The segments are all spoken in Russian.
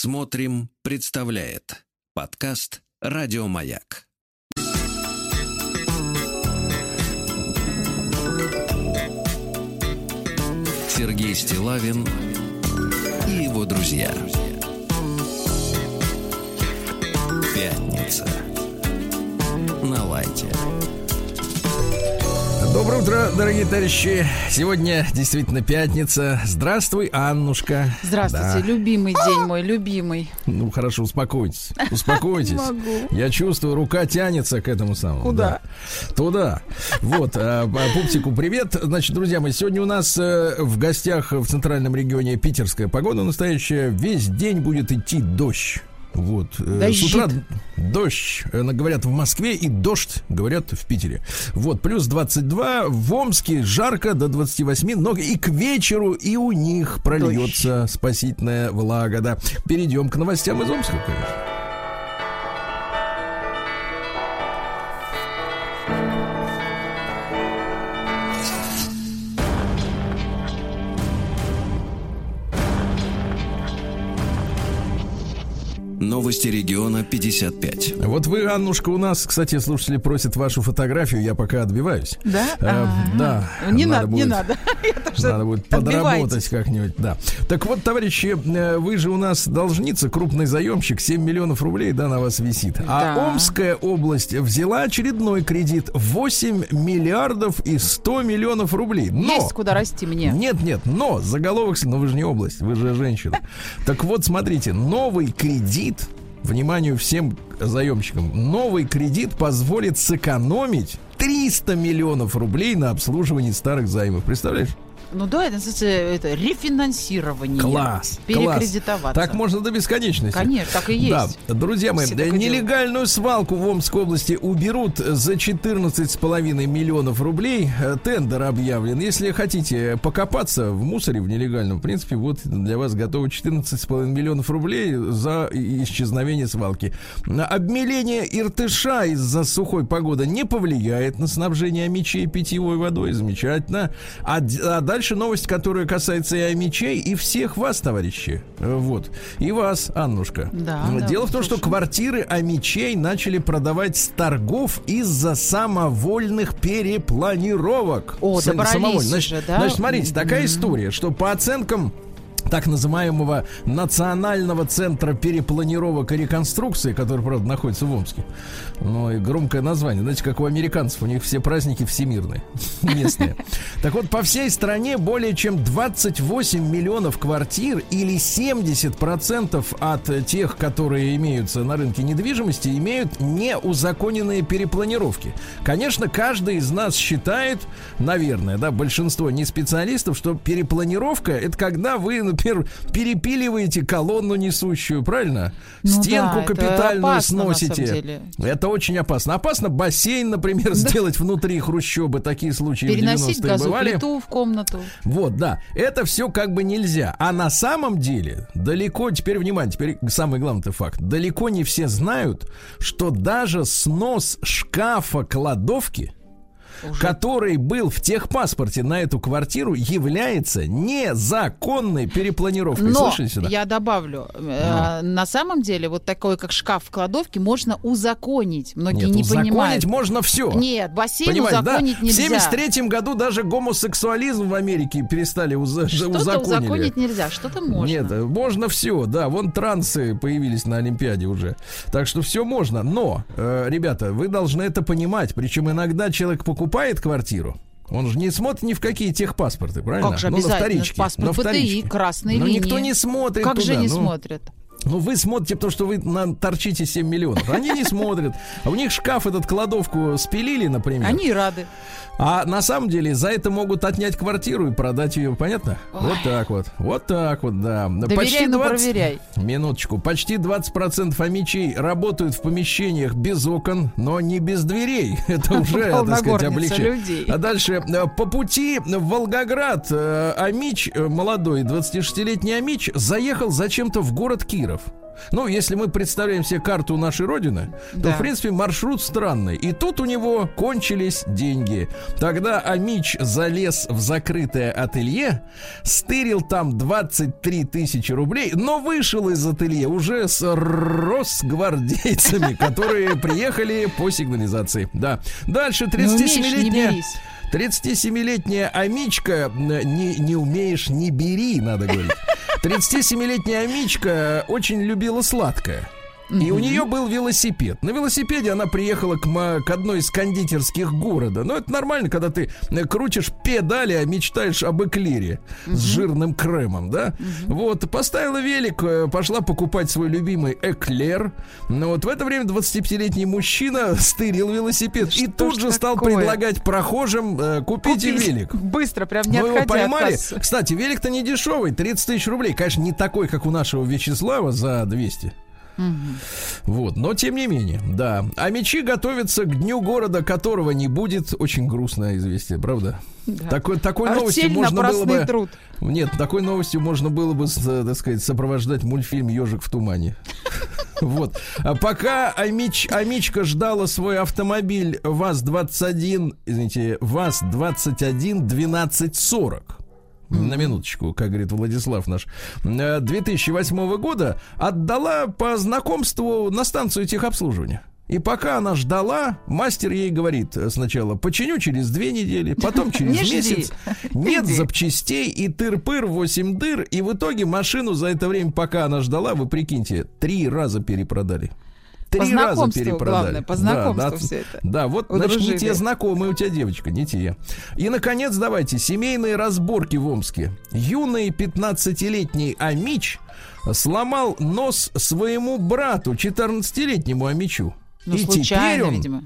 Смотрим, представляет подкаст Радиомаяк. Сергей Стилавин и его друзья. Пятница. На лайте. Доброе утро, дорогие товарищи. Сегодня действительно пятница. Здравствуй, Аннушка. Здравствуйте, Да. любимый день мой, любимый. Ну, хорошо, успокойтесь. Успокойтесь. Я чувствую, рука тянется к этому самому. Куда? Да. Туда. Вот, а, а, Пупсику привет. Значит, друзья мои, сегодня у нас э, в гостях в центральном регионе питерская погода настоящая. Весь день будет идти дождь. Вот. э, Дождит. С утра дождь, э, говорят, в Москве и дождь, говорят, в Питере. Вот, плюс 22, в Омске жарко до 28, но и к вечеру и у них прольется спасительная влага, да. Перейдем к новостям из Омска, конечно. Новости региона 55. Вот вы, Аннушка, у нас, кстати, слушатели просят вашу фотографию, я пока отбиваюсь. Да? Э, А. да. Не надо надо, не будет- надо. Я тоже Надо будет подработать как-нибудь, да. Так вот, товарищи, э, вы же у нас должница, крупный заемщик, 7 миллионов рублей, да, на вас висит. А Да. Омская область взяла очередной кредит 8 миллиардов и 100 миллионов рублей. Но... Есть куда расти мне. Нет, нет, но заголовок, но вы же не область, вы же женщина. Так вот, смотрите, новый кредит, вниманию всем заемщикам, новый кредит позволит сэкономить 300 миллионов рублей на обслуживании старых займов. Представляешь? Ну да, это, это рефинансирование. Класс. Перекредитоваться. класс. Так можно до бесконечности. Конечно, так и есть. Да, друзья мои, да, нелегальную свалку в Омской области уберут за 14,5 миллионов рублей. Э, Тендер объявлен. Если хотите покопаться в мусоре в нелегальном, в принципе, вот для вас готовы 14,5 миллионов рублей за исчезновение свалки. Обмеление Иртыша из-за сухой погоды не повлияет на снабжение мечей питьевой водой. Замечательно. А, а дальше новость, которая касается и мечей, и всех вас, товарищи. Э, Вот. И вас, Аннушка. Да, М, да, Дело в том, что квартиры Амичей начали продавать с торгов из-за самовольных перепланировок. О, Са- добрались самовольно. Значит, уже, да? значит, смотрите, такая история, что по оценкам так называемого Национального центра перепланировок и реконструкции, который, правда, находится в Омске. Ну, и громкое название. Знаете, как у американцев, у них все праздники всемирные, местные. Так вот, по всей стране более чем 28 миллионов квартир или 70% от тех, которые имеются на рынке недвижимости, имеют неузаконенные перепланировки. Конечно, каждый из нас считает, наверное, да, большинство не специалистов, что перепланировка это когда вы, например, перепиливаете колонну несущую, правильно? Ну Стенку да, это капитальную сносите. деле. Это очень опасно. Опасно бассейн, например, сделать внутри хрущобы. Такие случаи Переносить в 90-е бывали. газоплиту в комнату. Вот, да. Это все как бы нельзя. А на самом деле, далеко, теперь внимание, теперь самый главный факт. Далеко не все знают, что даже снос шкафа кладовки, Уже. который был в техпаспорте на эту квартиру, является незаконной перепланировкой. Но Слышали сюда? я добавлю, э, на самом деле вот такой, как шкаф в кладовке, можно узаконить. Многие Нет, не узаконить понимают. можно все. Нет, бассейн Понимаете, да? узаконить В нельзя. 73 году даже гомосексуализм в Америке перестали уза- Что-то узаконили. узаконить нельзя, что-то можно. Нет, можно все, да. Вон трансы появились на Олимпиаде уже. Так что все можно. Но, э, ребята, вы должны это понимать. Причем иногда человек покупает квартиру. Он же не смотрит ни в какие техпаспорты, правильно? Как же ну, на обязательно? вторичке. Паспорт на ПТИ, вторичке. красные Но линии. никто не смотрит Как же туда, не ну. смотрят? Ну, вы смотрите, потому что вы на, торчите 7 миллионов. Они не смотрят. А у них шкаф этот кладовку спилили, например. Они рады. А на самом деле за это могут отнять квартиру и продать ее, понятно? Вот так вот. Вот так вот, да. Доверяй, но проверяй. Минуточку. Почти 20% амичей работают в помещениях без окон, но не без дверей. Это уже, так сказать, людей. А дальше. э, По пути в Волгоград э, Амич, э, молодой 26-летний Амич, заехал зачем-то в город Киров. Ориентиров. Ну, если мы представляем себе карту нашей Родины, то, Да. в принципе, маршрут странный. И тут у него кончились деньги. Тогда Амич залез в закрытое ателье, стырил там 23 тысячи рублей, но вышел из ателье уже с росгвардейцами, которые приехали по сигнализации. Да. Дальше Не умеешь, не 37-летняя... берись. 37-летняя Амичка, м, не, не умеешь, не бери, надо говорить. 37-летняя Амичка очень любила сладкое. И у нее был велосипед. На велосипеде она приехала к, к одной из кондитерских города. Но это нормально, когда ты э, крутишь педали, а мечтаешь об эклере с жирным кремом, да? Вот, поставила велик, э, пошла покупать свой любимый эклер. Но вот в это время 25-летний мужчина стырил велосипед и Что тут ж же стал такое? предлагать прохожим э, Купить велик. Быстро, прям не Мы его отходя от поймали. Кстати, велик-то не дешевый, 30 тысяч рублей. Конечно, не такой, как у нашего Вячеслава за 200. Вот, но тем не менее, да. А мечи готовятся к дню города, которого не будет. Очень грустное известие, правда? Да. Такой, такой новостью можно было бы... труд. Нет, такой новостью можно было бы, э, так сказать, сопровождать мультфильм «Ежик в тумане». Вот. А пока Амич, Амичка ждала свой автомобиль ВАЗ-21, извините, ВАЗ-21-1240, на минуточку, как говорит Владислав наш, э, 2008 года отдала по знакомству на станцию техобслуживания. И пока она ждала, мастер ей говорит э, сначала, починю через две недели, потом через Не жди. месяц. Нет Иди. запчастей и тыр-пыр, 8 дыр. И в итоге машину за это время, пока она ждала, вы прикиньте, три раза перепродали. Три По раза перепродали. главное, по знакомству да, все это. Да, вот, значит, не Удружили. те знакомые у тебя девочка, не те. И, наконец, давайте, семейные разборки в Омске. Юный 15-летний Амич сломал нос своему брату, 14-летнему Амичу. Ну, И теперь он, видимо.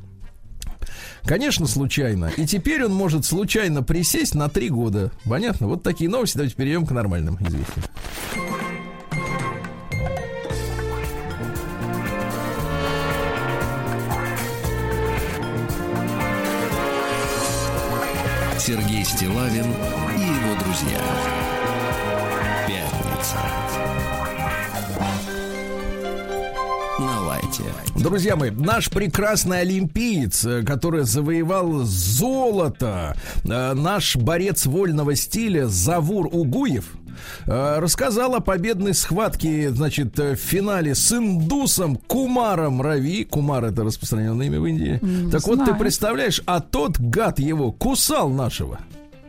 Конечно, случайно. И теперь он может случайно присесть на три года. Понятно? Вот такие новости. Давайте перейдем к нормальным известиям. Сергей Стилавин и его друзья. Пятница. На. Друзья мои, наш прекрасный олимпиец, э, который завоевал золото, э, наш борец вольного стиля Завур Угуев, рассказал о победной схватке, значит, э, в финале с индусом Кумаром Рави. Кумар это распространенное имя в Индии. так вот, ты знаю. представляешь, а тот гад его кусал нашего.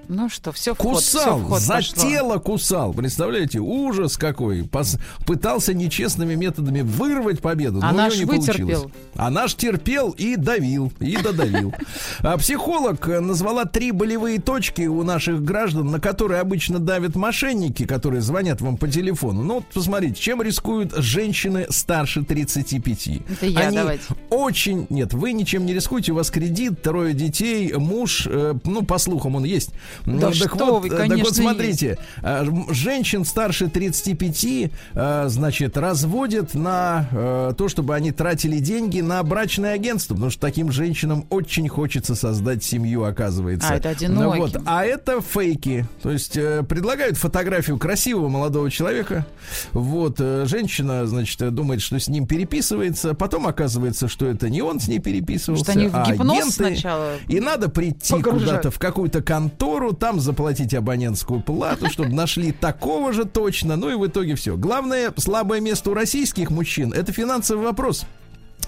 Ну что, все в ход, всё Кусал, в ход за пошло. тело кусал. Представляете, ужас какой. Пос- пытался нечестными методами вырвать победу, А но у наш него не вытерпел. получилось. А наш терпел и давил, и додавил. А психолог назвала три болевые точки у наших граждан, на которые обычно давят мошенники, которые звонят вам по телефону. Ну, вот посмотрите, чем рискуют женщины старше 35. Это я, Они давайте. очень... Нет, вы ничем не рискуете, у вас кредит, трое детей, муж, э, ну, по слухам он есть. Да Ну, что вот, вы, э, Так конечно, вот, смотрите, э, женщин старше 35, э, значит, разводят на то, чтобы они тратили деньги на брачное агентство, потому что таким женщинам очень хочется создать семью, оказывается. А, это Ну, одиноким. вот. А это фейки. То есть предлагают фотографию красивого молодого человека. Вот, женщина, значит, думает, что с ним переписывается. Потом оказывается, что это не он с ней переписывался, Что они в а агенты. сначала И надо прийти куда-то в какую-то контору, там заплатить абонентскую плату, чтобы нашли такого же точно. Ну и в итоге все. Главное слабое место у российских мужчин это финансовый вопрос.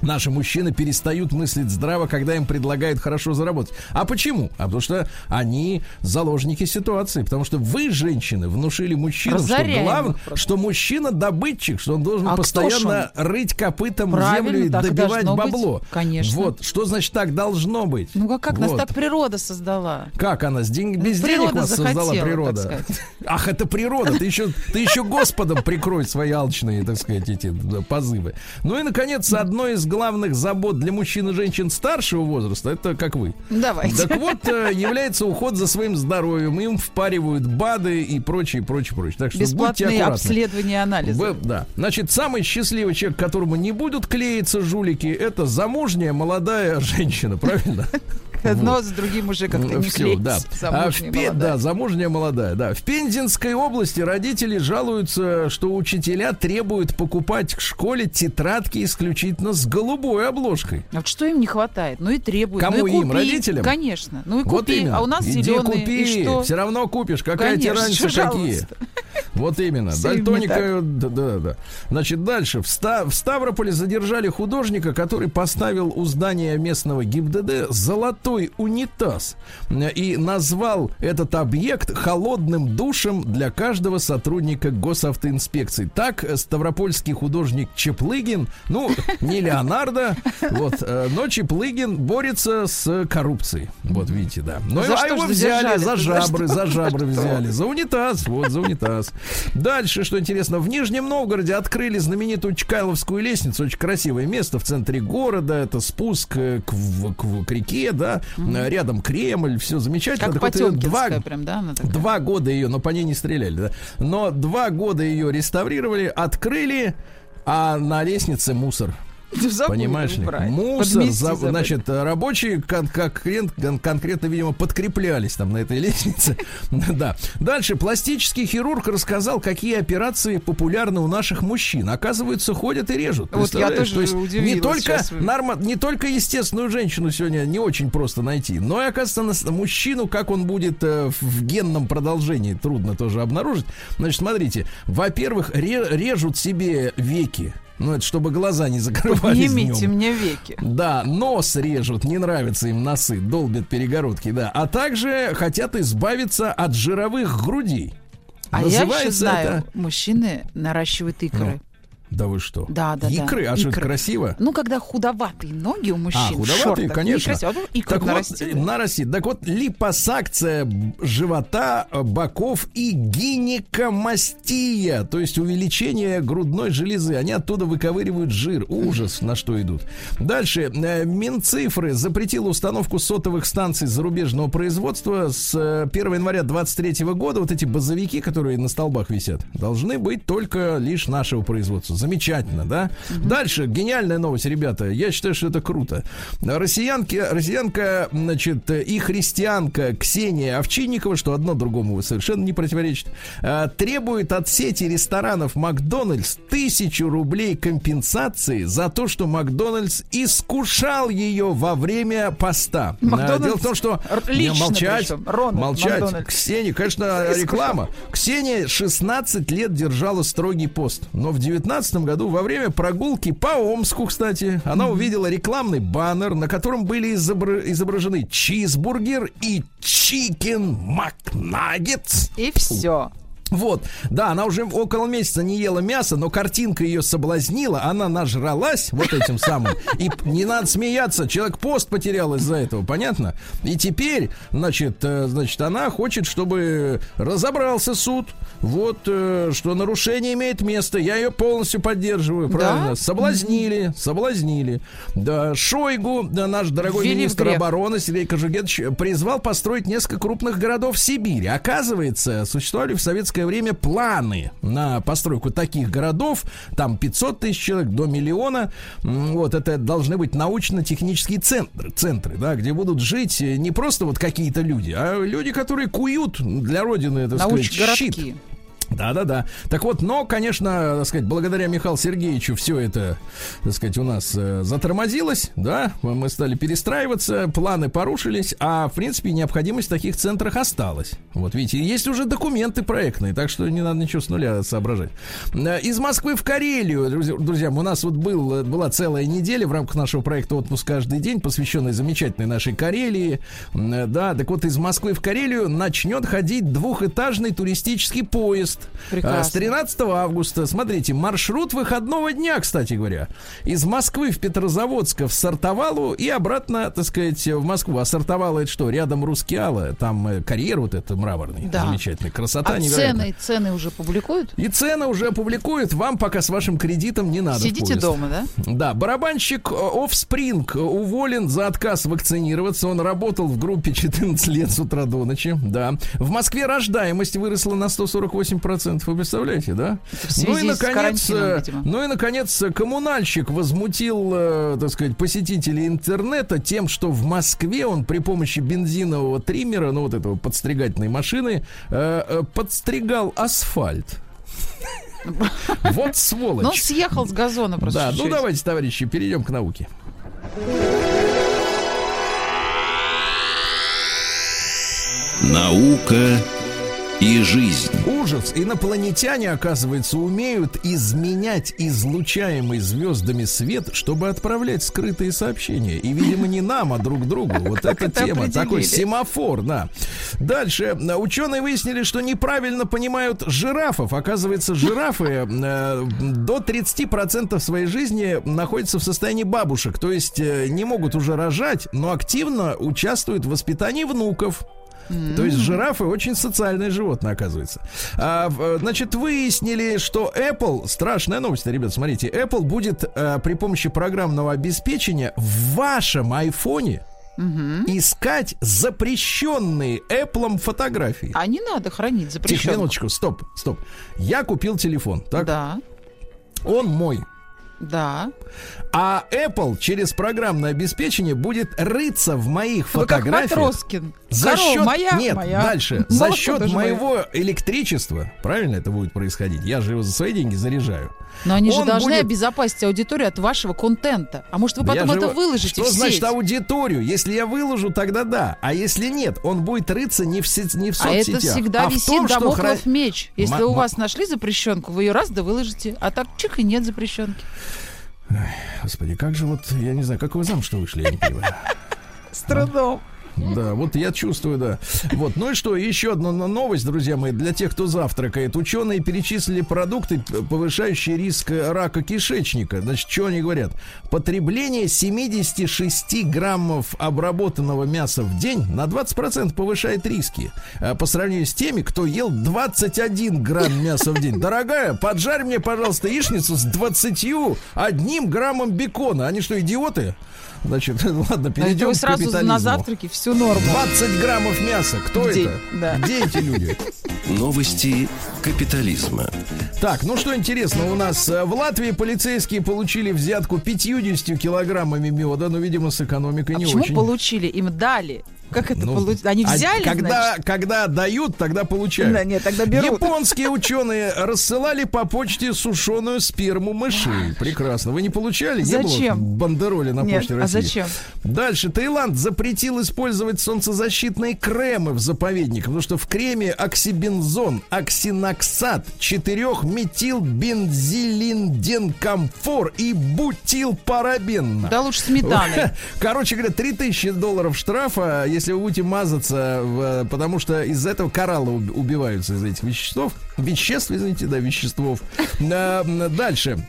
Наши мужчины перестают мыслить здраво, когда им предлагают хорошо заработать. А почему? А потому что они заложники ситуации. Потому что вы, женщины, внушили мужчинам, что Разоряем главное, их просто. что мужчина добытчик, что он должен А постоянно рыть копытом Правильно, землю и добивать должно быть. бабло. Конечно. Вот, что значит так должно быть? Ну а как нас Вот. так природа создала? Как она? С день- без Природа денег создала захотела, природа. так сказать. Ах, это природа. Ты еще, ты еще Господом прикрой свои алчные, так сказать, эти позывы. Ну и, наконец, одно из главных забот для мужчин и женщин старшего возраста, это как вы. Давайте. Так вот, э, является уход за своим здоровьем. Им впаривают БАДы и прочее, прочее, прочее. Так что будьте Бесплатные аккуратны. обследования анализа. Б- да. Значит, самый счастливый человек, которому не будут клеиться жулики, это замужняя молодая женщина, правильно? Одно с другим уже как-то не Всё, да. А в Замужняя, Пе- молодая. да, замужняя молодая, да. В Пензенской области родители жалуются, что учителя требуют покупать в школе тетрадки исключительно с голубой обложкой. А вот что им не хватает? Ну и требуют. Кому ну и им, купи. родителям? Конечно. Ну и купи. Вот именно. А у нас Иди зеленые. купи, И что? все равно купишь. Какая тебе разница, какие? Вот именно Дальтоника. Да, да, да. Значит, дальше. В, Ста- в Ставрополе задержали художника, который поставил у здания местного ГИБДД золотой унитаз э, и назвал этот объект холодным душем для каждого сотрудника госавтоинспекции. Так э, ставропольский художник Чеплыгин, ну, не Леонардо, вот, э, но Чеплыгин борется с коррупцией. Вот видите, да. Но За а его взяли за За жабры, что? за жабры взяли. За унитаз, вот, за унитаз. Дальше, что интересно, в Нижнем Новгороде открыли знаменитую Чкайловскую лестницу. Очень красивое место в центре города. Это спуск э, к, к к реке, да. Э, Рядом Кремль, все замечательно. Как Так вот, два, прям, да? Два года ее, но по ней не стреляли, да. Но два года ее реставрировали, открыли, а на лестнице мусор. Понимаешь ли? Мусор, за- значит, рабочие кон- как крен- кон- конкретно, видимо, подкреплялись там на этой лестнице. Да. Дальше. Пластический хирург рассказал, какие операции популярны у наших мужчин. Оказывается, ходят и режут. Вот я тоже То есть не только, норма, не только естественную женщину сегодня не очень просто найти, но и, оказывается, мужчину, как он будет э, в- в генном продолжении, трудно тоже обнаружить. Значит, смотрите. Во-первых, ре- режут себе веки. Ну, это чтобы глаза не закрывались Поднимите днем. мне веки. Да, нос режут, не нравятся им носы, долбят перегородки, да. А также хотят избавиться от жировых грудей. А я еще Называется знаю, это- мужчины наращивают икры. Да вы что? Да, да, да. Икры? А что, это красиво? Ну, когда худоватые ноги у мужчин. А, худоватые, конечно. некрасиво. А икры Так вот, нарастили. э, нарастит. Так вот, липосакция живота, э, боков и гинекомастия, то есть увеличение грудной железы. Они оттуда выковыривают жир. Ужас, на что идут. Дальше. Э, Минцифры запретила установку сотовых станций зарубежного производства с э, 1 января 2023 года. Вот эти базовики, которые на столбах висят, должны быть только лишь нашего производства. Замечательно, да? Дальше. Гениальная новость, ребята. Я считаю, что это круто. Россиянки, россиянка, значит, и христианка Ксения Овчинникова, что одно другому совершенно не противоречит, э, требует от сети ресторанов Макдональдс тысячу рублей компенсации за то, что Макдональдс искушал ее во время поста. Э, Макдональдс Дело в том, что лично молчать, причем. Рональд молчать. Макдональдс. Ксения, конечно, реклама. Ксения 16 лет держала строгий пост, но в 19 году во время прогулки по Омску, кстати, она увидела рекламный баннер, на котором были изобра- изображены чизбургер и чикен макнаггетс. И все. Вот, да, она уже около месяца не ела мясо, но картинка ее соблазнила, она нажралась вот этим самым. И не надо смеяться, человек пост потерял из-за этого, понятно? И теперь, значит, э, значит, она хочет, чтобы разобрался суд, вот, э, что нарушение имеет место, я ее полностью поддерживаю, Да? правильно? Соблазнили, соблазнили. Да, Шойгу, да, наш дорогой Ввели в министр обороны Сергей Кожугетович призвал построить несколько крупных городов в Сибири. Оказывается, существовали в советское время планы на постройку таких городов. Там 500 тысяч человек до миллиона. Вот это должны быть научно-технические центры, центры, да, где будут жить э, не просто вот какие-то люди, а люди, которые куют для родины, так сказать, щит. Научгородки. Да, да, да. Так вот, но, конечно, так сказать, благодаря Михаилу Сергеевичу все это, так сказать, у нас э, затормозилось, да, мы стали перестраиваться, планы порушились, а, в принципе, необходимость в таких центрах осталась. Вот, видите, есть уже документы проектные, так что не надо ничего с нуля соображать. Э, Из Москвы в Карелию, друзья, друзья, у нас вот был, э, была целая неделя в рамках нашего проекта «Отпуск каждый день», посвященной замечательной нашей Карелии. Да, так вот, из Москвы в Карелию начнет ходить двухэтажный туристический поезд. Прекрасно. А, С 13 августа, смотрите, маршрут выходного дня, кстати говоря, из Москвы в Петрозаводск в Сартовалу и обратно, так сказать, в Москву. А Сартовала это что? Рядом Рускеала, там э, карьер вот это мраморный, Да. замечательный, красота А невероятная. цены, цены уже публикуют? И цены уже опубликуют, вам пока с вашим кредитом не надо. Сидите дома, да? Да, барабанщик э, Offspring уволен за отказ вакцинироваться. Он работал в группе 14 лет с утра до ночи. Да. В Москве рождаемость выросла на 148%. 90%. Вы представляете, да? в Ну и, наконец, ну и, наконец, коммунальщик возмутил, э, так сказать, посетителей интернета тем, что в Москве он при помощи бензинового триммера, ну вот этого подстригательной машины, э, э, подстригал асфальт. Вот сволочь. Ну, он съехал с газона просто Да, ну давайте, товарищи, перейдем к науке. Наука и жизнь. Ужас. Инопланетяне, оказывается, умеют изменять излучаемый звездами свет, чтобы отправлять скрытые сообщения. И, видимо, не нам, а друг другу. Вот эта тема. Такой семафор, да. Дальше. Ученые выяснили, что неправильно понимают жирафов. Оказывается, жирафы э, до 30% своей жизни находятся в состоянии бабушек. То есть э, не могут уже рожать, но активно участвуют в воспитании внуков. То есть жирафы очень социальное животное, оказывается. А, в- значит, выяснили, что Apple, страшная новость, ребят, смотрите, Apple будет э, при помощи программного обеспечения в вашем айфоне искать запрещенные Apple фотографии. А не надо хранить Тихо, запрещенку. минуточку, стоп, стоп. Я купил телефон, так? Да, Он мой. да. А Apple через программное обеспечение будет рыться в моих Вы как фотографиях. Матроскин. За Корова счет, моя, нет, моя. дальше, за Молоко счет даже мое. моего электричества, правильно это будет происходить? Я же его за свои деньги заряжаю. Но они же Он должны будет- обезопасить аудиторию от вашего контента. А может, вы Да потом же это его- выложите Что в сеть? значит аудиторию? Если я выложу, тогда да. А если нет, он будет рыться не в, сет- не в А соцсетях. это всегда а висит том, что домоклов хра- меч. Если Ма- у вас нашли запрещенку, вы ее раз да выложите. А так чих и нет запрещенки. Господи, как же вот, я не знаю, как вы замуж-то вышли, я не понимаю. С трудом. Да, вот я чувствую, да. Вот, ну и что, еще одна но- новость, друзья мои, для тех, кто завтракает. Ученые перечислили продукты, повышающие риск э, рака кишечника. Значит, что они говорят? Потребление 76 граммов обработанного мяса в день на 20% повышает риски. э, По сравнению с теми, кто ел 21 грамм мяса в день. Дорогая, поджарь мне, пожалуйста, яичницу с 21 граммом бекона. Они что, идиоты? Значит, ладно, А это перейдем к сразу капитализму. на завтраке всю норму. 20 граммов мяса. Кто день, это? да. Где эти люди? Новости капитализма. Так, ну что интересно, у нас э, в Латвии полицейские получили взятку 50 килограммами меда, но, видимо, с экономикой А не почему очень. получили? Им дали. Как это Ну, получилось? Они а взяли, когда, значит? когда дают, тогда получают. Да, нет, тогда берут. Японские ученые рассылали по почте сушеную сперму мышей. Прекрасно. Вы не получали? Не Зачем? было бандероли на Нет, почте а России? зачем? Дальше. Таиланд запретил использовать солнцезащитные кремы в заповедниках, потому что в креме оксибензон, оксиноксат, 4 метилбензилинденкомфор и бутилпарабен. Да лучше сметаной. Короче говоря, 3000 долларов штрафа, если вы будете мазаться, потому что из-за этого кораллы уб- убиваются из этих веществ. Веществ, извините, да, веществов. Дальше.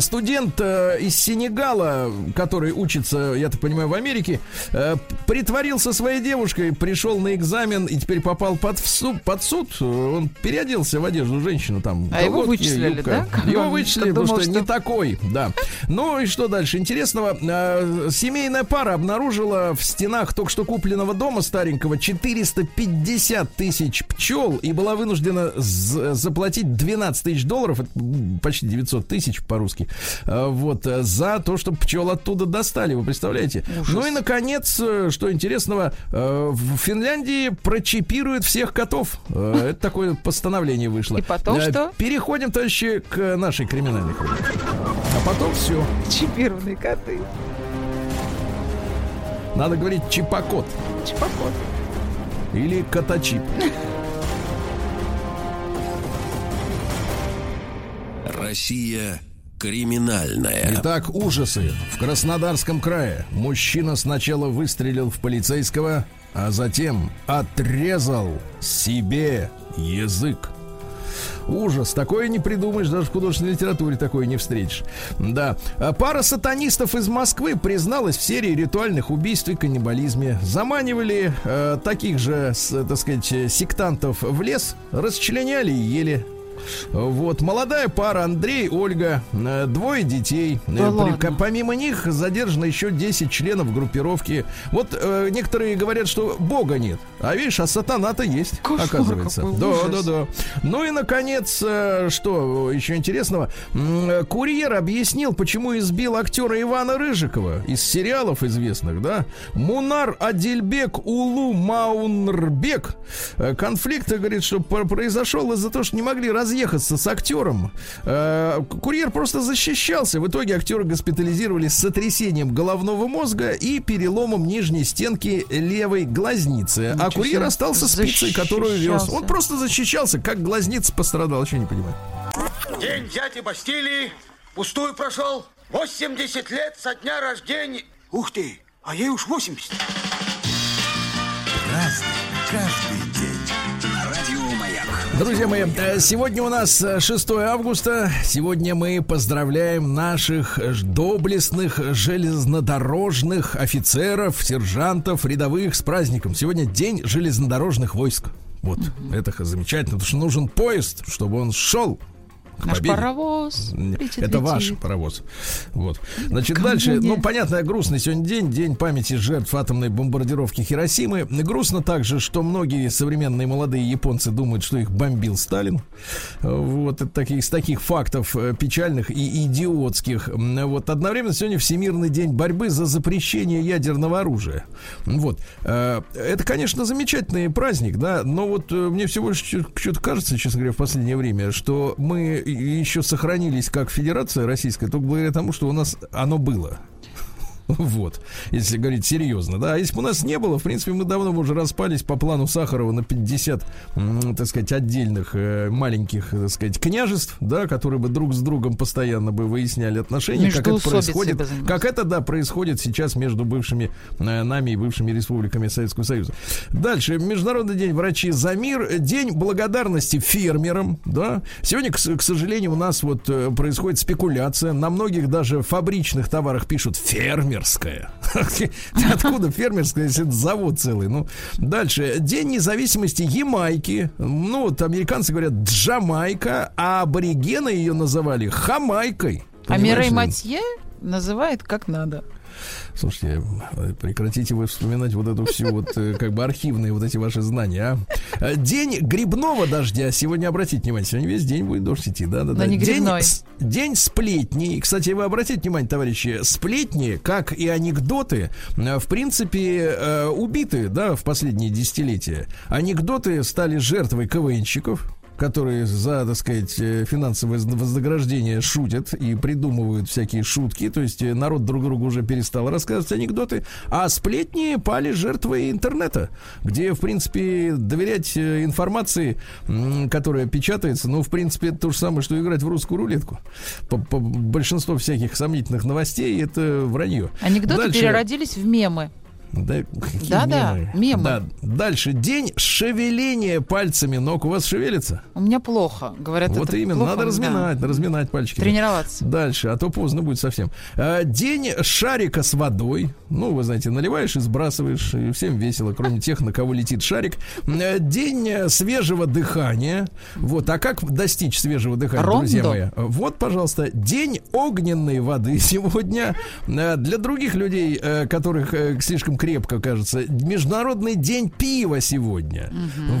Студент э, из Сенегала, который учится, я так понимаю, в Америке, э, притворился своей девушкой, пришел на экзамен и теперь попал под, в суд, под суд. Он переоделся в одежду женщины там. А его вычислили, юбка. да? Его вычислили, думал, потому что, что- не такой, да. Ну и что дальше? Интересного. Э, Семейная пара обнаружила в стенах только что купленного дома старенького 450 тысяч пчел и была вынуждена заплатить 12 тысяч долларов, почти 900 тысяч по-русски, э, вот, э, за то, чтобы пчел оттуда достали, вы представляете? Ужас. Ну и, наконец, э, что интересного, э, в Финляндии прочипируют всех котов. Это такое постановление вышло. И потом что? Переходим, товарищи, к нашей криминальной хронике. А потом все. Чипированные коты. Надо говорить чипокот Чипокот. или коточип. Россия криминальная. Итак, ужасы. В Краснодарском крае мужчина сначала выстрелил в полицейского, а затем отрезал себе язык. Ужас. Такое не придумаешь, даже в художественной литературе такое не встретишь. Да. А Пара сатанистов из Москвы призналась в серии ритуальных убийств и каннибализме. Заманивали э, таких же, с, так сказать, э, сектантов в лес, расчленяли и ели. Вот, молодая пара Андрей, Ольга, э, двое детей. Да Э? Помимо них задержано еще 10 членов группировки. Вот э, некоторые говорят, что Бога нет. А видишь, а сатана-то есть, Кошмар оказывается. да, ужас. да, да. Ну и, наконец, э, что еще интересного? Курьер объяснил, почему избил актера Ивана Рыжикова из сериалов известных, да? Мунар Адильбек Улу Маунрбек. Конфликт, говорит, что пр- произошел из-за того, что не могли разъехаться с актером. Э, Курьер просто защищался. В итоге актера госпитализировали с сотрясением головного мозга и переломом нижней стенки левой глазницы. А Ничего курьер себе. остался с пиццей, которую вез. Он просто защищался, как глазница пострадал, еще не понимаю. День дяди Бастилии пустую прошел. 80 лет со дня рождения. Ух ты, а ей уж 80. Разный, каждый. Друзья мои, э, сегодня у нас э, 6 августа. Сегодня мы поздравляем наших э, доблестных железнодорожных офицеров, сержантов, рядовых с праздником. Сегодня день железнодорожных войск. Вот, это х- замечательно, потому что нужен поезд, чтобы он шел. К Наш победе. паровоз. Летит, Это летит. ваш паровоз. Вот. Значит, Кому дальше, не? ну, понятно, грустный сегодня день, день памяти жертв атомной бомбардировки Хиросимы. Грустно также, что многие современные молодые японцы думают, что их бомбил Сталин. Вот, это из таких фактов э, печальных и идиотских. Вот, одновременно сегодня Всемирный день борьбы за запрещение ядерного оружия. Вот. Э, Это, конечно, замечательный праздник, да, но вот э, мне всего лишь что-то кажется, честно говоря, в последнее время, что мы еще сохранились как Федерация Российская только благодаря тому, что у нас оно было. Вот, если говорить серьезно, да. А если бы у нас не было, в принципе, мы давно бы уже распались по плану Сахарова на 50, м, так сказать, отдельных э, маленьких, так сказать, княжеств, да, которые бы друг с другом постоянно бы выясняли отношения, как это происходит, как это, да, происходит сейчас между бывшими э, нами и бывшими республиками Советского Союза. Дальше, Международный день врачи за мир, день благодарности фермерам, да. Сегодня, к, к сожалению, у нас вот э, происходит спекуляция, на многих даже фабричных товарах пишут фермерская. Откуда фермерская, если это завод целый? Ну, дальше, день независимости Ямайки, ну, вот американцы говорят Джамайка, а аборигены ее называли Хамайкой. А Мирей? Матье называет как надо. Слушайте, прекратите вы вспоминать вот эту всю вот э, как бы архивные вот эти ваши знания, а. Э, День грибного дождя. Сегодня, обратите внимание, сегодня весь день будет дождь идти, да, да, да. не День, с- день сплетней. Кстати, вы обратите внимание, товарищи, сплетни, как и анекдоты, э, в принципе, убиты, да, в последние десятилетия. Анекдоты стали жертвой КВНщиков, которые за, так сказать, э, финансовое воз- вознаграждение шутят и придумывают всякие шутки. То есть э, народ друг другу уже перестал рассказывать анекдоты. А сплетни пали жертвой интернета, где, в принципе, доверять э, информации, которая печатается, ну, в принципе, это то же самое, что играть в русскую рулетку. По, по- большинство всяких сомнительных новостей это вранье. Анекдоты Дальше- переродились в мемы. Да, какие Да-да, мемы. Да. Дальше. День шевеления пальцами ног. У вас шевелится? У меня плохо. Говорят, вот это именно. плохо, Надо да. разминать, разминать пальчики. Тренироваться. Дальше, а то поздно будет совсем. А, День шарика с водой. Ну, вы знаете, наливаешь и сбрасываешь, и всем весело, кроме тех, на кого летит шарик. А, День свежего дыхания. Вот, а как достичь свежего дыхания, Рондо. друзья мои? Вот, пожалуйста, день огненной воды сегодня. А, Для других людей, э, которых э, слишком крепко кажется, Международный день пива сегодня.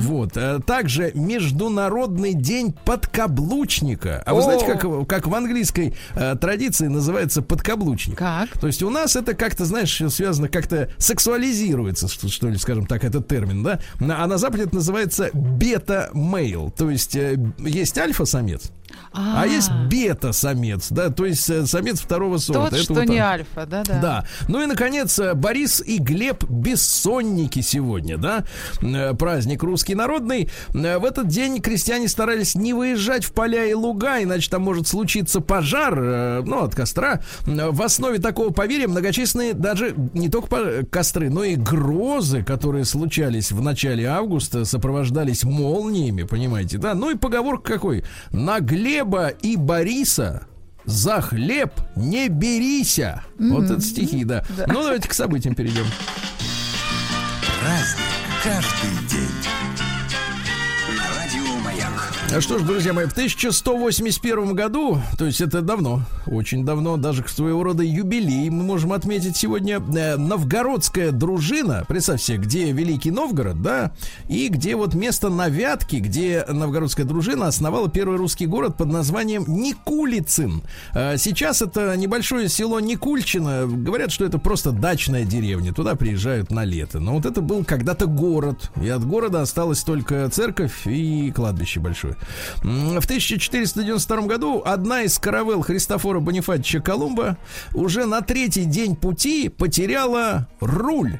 Вот. А Также Международный день подкаблучника. А вы О. знаете, как, как в английской э, традиции называется подкаблучник? Как? То есть у нас это как-то, знаешь, связано как-то сексуализируется, что, что ли, скажем так, этот термин, да? А на Западе это называется бета-мейл. То есть э, есть альфа-самец, а, есть бета-самец, да, то есть э, самец второго сорта. Тот, Это что вот не альфа, да-да. Да. Ну и, наконец, э, Борис и Глеб бессонники сегодня, да? Э, Праздник русский народный. В этот день крестьяне старались не выезжать в поля и луга, иначе там может случиться пожар, ну, от костра. В основе такого поверья многочисленные даже не только костры, но и грозы, которые случались в начале августа, сопровождались молниями, понимаете, да? Ну и поговорка какой? На Глеба и Бориса за хлеб не берися. Вот это стихи, да. Да. Ну, давайте к событиям перейдем. Праздник каждый день. Что ж, друзья мои, в 1181 году, то есть это давно, очень давно, даже своего рода юбилей мы можем отметить сегодня, э, новгородская дружина, представь себе, где Великий Новгород, да, и где вот место Навятки, где новгородская дружина основала первый русский город под названием Никулицын. Э, Сейчас это небольшое село Никульчино, говорят, что это просто дачная деревня, туда приезжают на лето. Но вот это был когда-то город, и от города осталась только церковь и кладбище большое. В 1492 году одна из каравелл Христофора Бонифатича Колумба уже на третий день пути потеряла руль.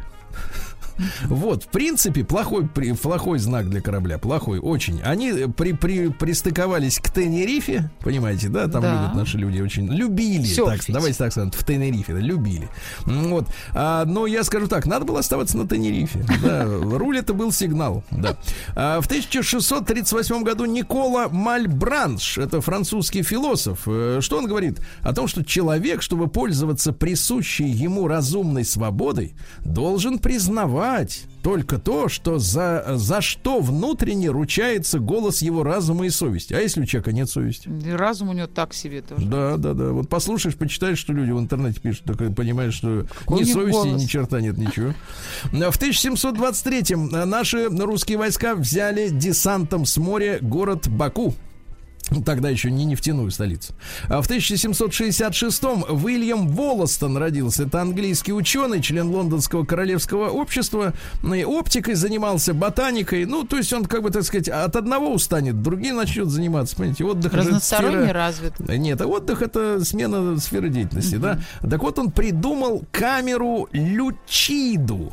Вот, в принципе, плохой, при- плохой знак для корабля, плохой, очень. Они при, при, пристыковались к Тенерифе, понимаете, да, там Да. любят наши люди очень, любили, так, давайте так скажем, в Тенерифе, да, любили. Вот, А, но я скажу так, надо было оставаться на Тенерифе, да, руль это был сигнал, да. А, в 1638 году Никола Мальбранш, это французский философ, э, что он говорит? О том, что человек, чтобы пользоваться присущей ему разумной свободой, должен признавать только то, что за, за что внутренне ручается голос его разума и совести. А если у человека нет совести? И разум у него так себе тоже. Да, да, да. Вот послушаешь, почитаешь, что люди в интернете пишут, так и понимаешь, что Какой ни совести, голос? ни черта нет, ничего. В 1723-м наши русские войска взяли десантом с моря город Баку. Тогда еще не нефтяную столицу. А в 1766-м Уильям Волостон родился. Это английский ученый, член Лондонского королевского общества. Ну и оптикой занимался, ботаникой. Ну, то есть он, как бы, так сказать, от одного устанет, другие начнут заниматься. Понимаете, отдых Разносторонне сфера- развит. нет, а отдых это смена сферы деятельности, да. Так вот он придумал камеру Лючиду.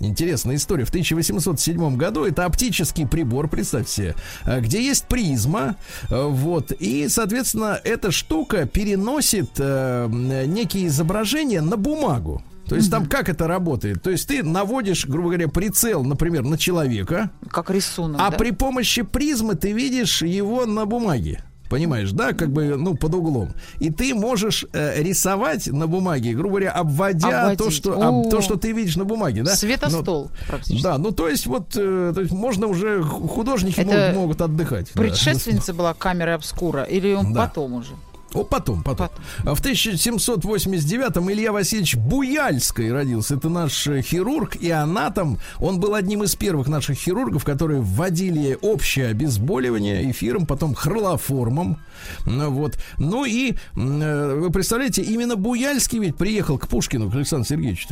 Интересная история. В 1807 году это оптический прибор, представьте себе, э, где есть призма, э, вот, и, соответственно, эта штука переносит э, некие изображения на бумагу. То есть там как это работает? То есть ты наводишь, грубо говоря, прицел, например, на человека, Как рисунок, а да? при помощи призмы ты видишь его на бумаге. Понимаешь, да, как бы, ну, под углом. И ты можешь э, рисовать на бумаге, грубо говоря, обводя то что, об- то, что ты видишь на бумаге, да? Светостол Ну, практически. да, ну то есть вот э, то есть можно уже ху- художники Это могут, могут отдыхать. да. Предшественница была камера обскура, или он Да. потом уже? О, потом, потом. А В 1789-м Илья Васильевич Буяльский родился. Это наш э, хирург и анатом. Он был одним из первых наших хирургов, которые вводили общее обезболивание эфиром, потом хролоформом. Ну, вот. Ну и, э, вы представляете, именно Буяльский ведь приехал к Пушкину, к Александру Сергеевичу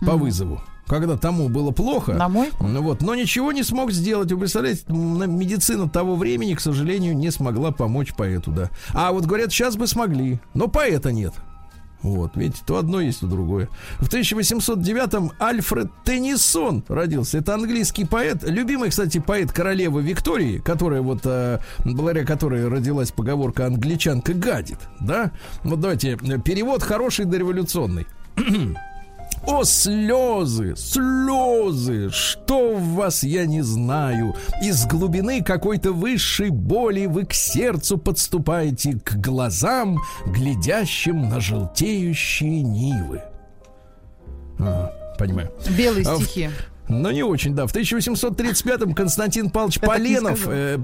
по вызову. Когда тому было плохо. На? Ну Вот, но ничего не смог сделать. Вы представляете, медицина того времени, к сожалению, не смогла помочь поэту, да. А вот говорят, сейчас бы смогли, но поэта нет. Вот, видите, то одно есть, то другое. В 1809-м Альфред Теннисон родился. Это английский поэт, любимый, кстати, поэт королевы Виктории, которая вот, э, благодаря которой родилась поговорка «англичанка гадит», да? Вот давайте, э, перевод хороший дореволюционный. О, слезы, слезы, что в вас я не знаю. Из глубины какой-то высшей боли вы к сердцу подступаете, к глазам, глядящим на желтеющие нивы. Ага, понимаю. Белые А стихи. Но не очень, да. В 1835-м Константин Павлович Поленов э,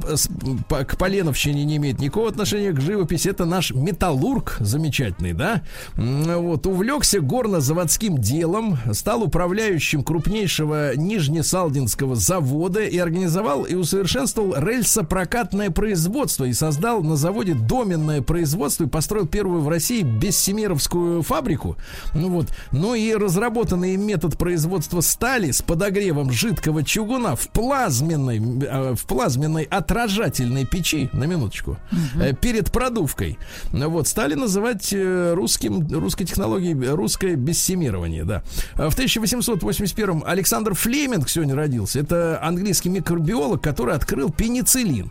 к Поленовщине не имеет никакого отношения к живописи. Это наш металлург замечательный, да? Вот, увлекся горно-заводским делом, стал управляющим крупнейшего Нижнесалдинского завода и организовал и усовершенствовал рельсопрокатное производство и создал на заводе доменное производство и построил первую в России бессемеровскую фабрику. Ну вот, ну и разработанный метод производства стали с подогревом жидкого чугуна в плазменной, э, в плазменной отражательной печи, на минуточку, э, перед продувкой. Вот, стали называть э, русским, русской технологией русское бессемирование, да. В 1881 Александр Флеминг сегодня родился. Это английский микробиолог, который открыл пенициллин.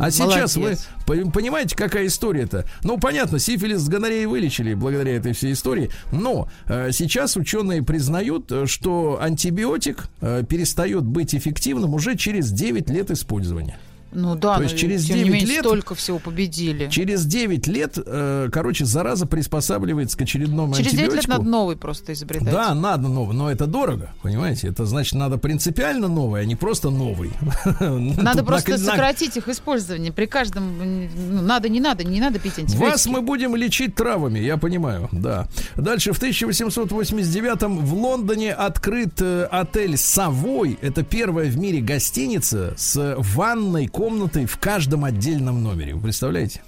А сейчас молодец. вы по- понимаете, какая история-то? Ну, понятно, сифилис с гонореей вылечили благодаря этой всей истории, но э, сейчас ученые признают, э, что антибиотик э, перестает быть эффективным уже через 9 лет использования. Ну да, То есть через тем не 9 менее лет- столько всего победили. Через 9 лет, э, короче, зараза приспосабливается к очередному Через 9 лет антибиотику. надо новый просто изобретать. Да, надо новый, но это дорого, понимаете? Это значит, надо принципиально новый, а не просто новый. Надо Тут просто на- сократить их использование. При каждом ну, надо, не надо, не надо пить антибиотики. Вас мы будем лечить травами, я понимаю, да. Дальше в 1889 в Лондоне открыт э, отель Савой. Это первая в мире гостиница с ванной комнатой в каждом отдельном номере. Вы представляете?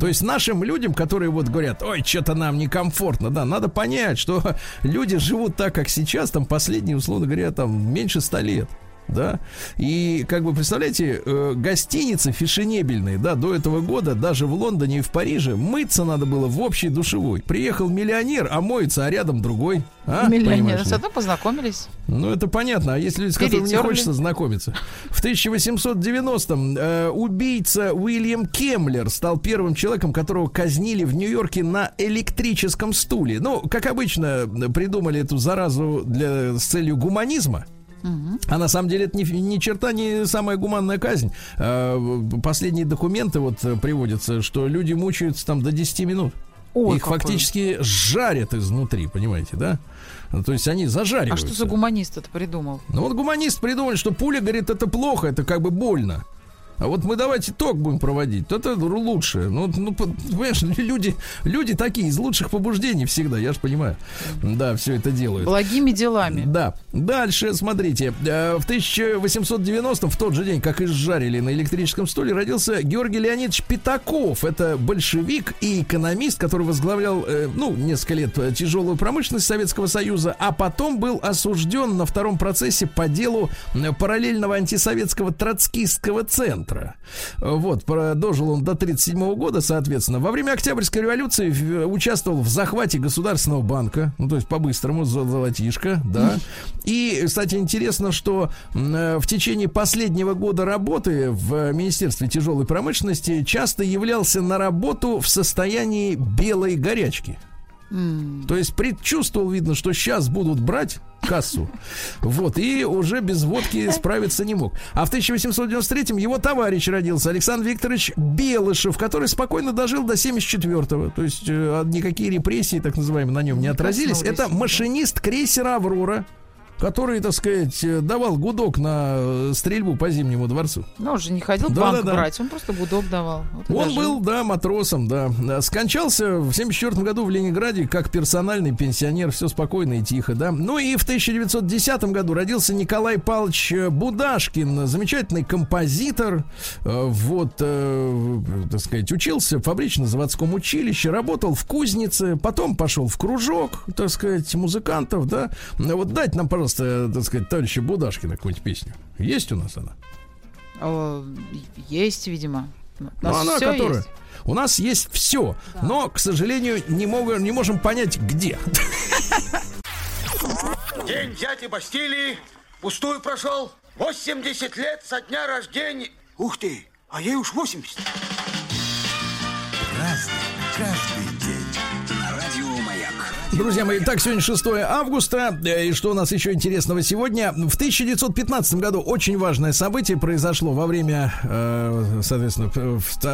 То есть нашим людям, которые вот говорят, ой, что-то нам некомфортно, да, надо понять, что люди живут так, как сейчас, там последние, условно говоря, там меньше ста лет. Да, и как бы представляете, э, гостиницы фешенебельные, да, до этого года даже в Лондоне и в Париже мыться надо было в общей душевой. Приехал миллионер, а моется, а рядом другой. А? Понимаешь ли? Зато познакомились. Ну, это понятно. А есть люди, с которыми не хочется знакомиться. В 1890-м э, убийца Уильям Кемлер стал первым человеком, которого казнили в Нью-Йорке на электрическом стуле. Ну, как обычно, придумали эту заразу для, с целью гуманизма. А на самом деле это ни, ни черта не самая гуманная казнь. Э, Последние документы вот э, приводятся, что люди мучаются там до 10 минут. Ой, Их какой. фактически жарят изнутри, понимаете, да? Ну, То есть они А зажариваются. что за гуманист это придумал? Ну вот гуманист придумали, что пуля, говорит, это плохо, это как бы больно. А вот мы давайте ток будем проводить, то это лучше. Ну, ну, по- понимаешь, люди, люди такие из лучших побуждений всегда, я же понимаю. Да, все это делают. Благими делами. Да. Дальше, смотрите. Э, В 1890 в тот же день, как изжарили на электрическом стуле, родился Георгий Леонидович Пятаков. Это большевик и экономист, который возглавлял, э, ну, несколько лет э, тяжелую промышленность Советского Союза, а потом был осужден на втором процессе по делу параллельного антисоветского троцкистского центра. Э, Вот, про- дожил он до 1937 года, соответственно. Во время Октябрьской революции в- участвовал в захвате Государственного банка, ну, то есть по-быстрому, зо- золотишко, да. И, кстати, интересно, что э, в течение последнего года работы в Министерстве тяжелой промышленности часто являлся на работу в состоянии белой горячки. То есть предчувствовал, видно, что сейчас будут брать кассу. Вот, и уже без водки справиться не мог. А в 1893-м его товарищ родился, Александр Викторович Белышев, который спокойно дожил до 74-го. То есть э, никакие репрессии, так называемые, на нем не отразились. Это машинист крейсера «Аврора», который, так сказать, э, давал гудок на э, стрельбу по Зимнему дворцу. Ну, он же не ходил Да, банк да, да. брать, он просто гудок давал. Вот Он был, да, матросом, да. Э, Скончался в 74 году в Ленинграде как персональный пенсионер. Все спокойно и тихо, да. Ну и в 1910 году родился Николай Павлович Будашкин, замечательный композитор. Вот, так сказать, учился в фабрично-заводском училище, работал в кузнице, потом пошел в кружок, так сказать, музыкантов, да. Вот дать нам, пожалуйста, так сказать, товарища Будашкина какую-нибудь песню. Есть у нас она? О, есть, видимо. У Ну, нас она, которая... есть. У нас есть все, но, к сожалению, не, мог- не можем понять, где. День дяди Бастилии пустую прошел. 80 лет со дня рождения. Ух ты, а ей уж 80. Каждый Друзья мои, так, сегодня 6 августа. Э, И что у нас еще интересного сегодня? В 1915 году очень важное событие произошло во время, э, соответственно,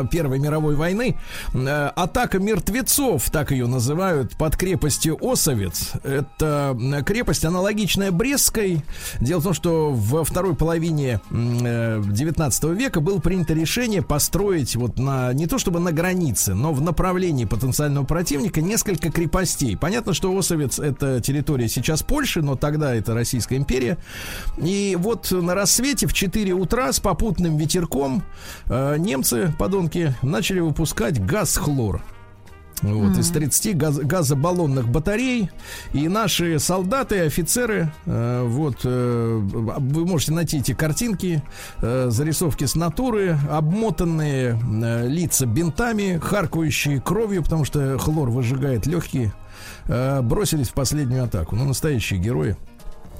Первой мировой войны. Э, Атака мертвецов, так ее называют, под крепостью Осовец. Это крепость, аналогичная Брестской. Дело в том, что во второй половине м, э, 19 века было принято решение построить вот на, не то чтобы на границе, но в направлении потенциального противника несколько крепостей. Понятно, что Осовец это территория сейчас Польши, но тогда это Российская империя. И вот на рассвете в 4 утра с попутным ветерком э, немцы, подонки, начали выпускать газ-хлор. Вот, из 30 газ- газобаллонных батарей. И наши солдаты офицеры, э, вот, э, вы можете найти эти картинки, э, зарисовки с натуры, обмотанные э, лица бинтами, харкающие кровью, потому что хлор выжигает легкие, э, бросились в последнюю атаку. Ну, настоящие герои.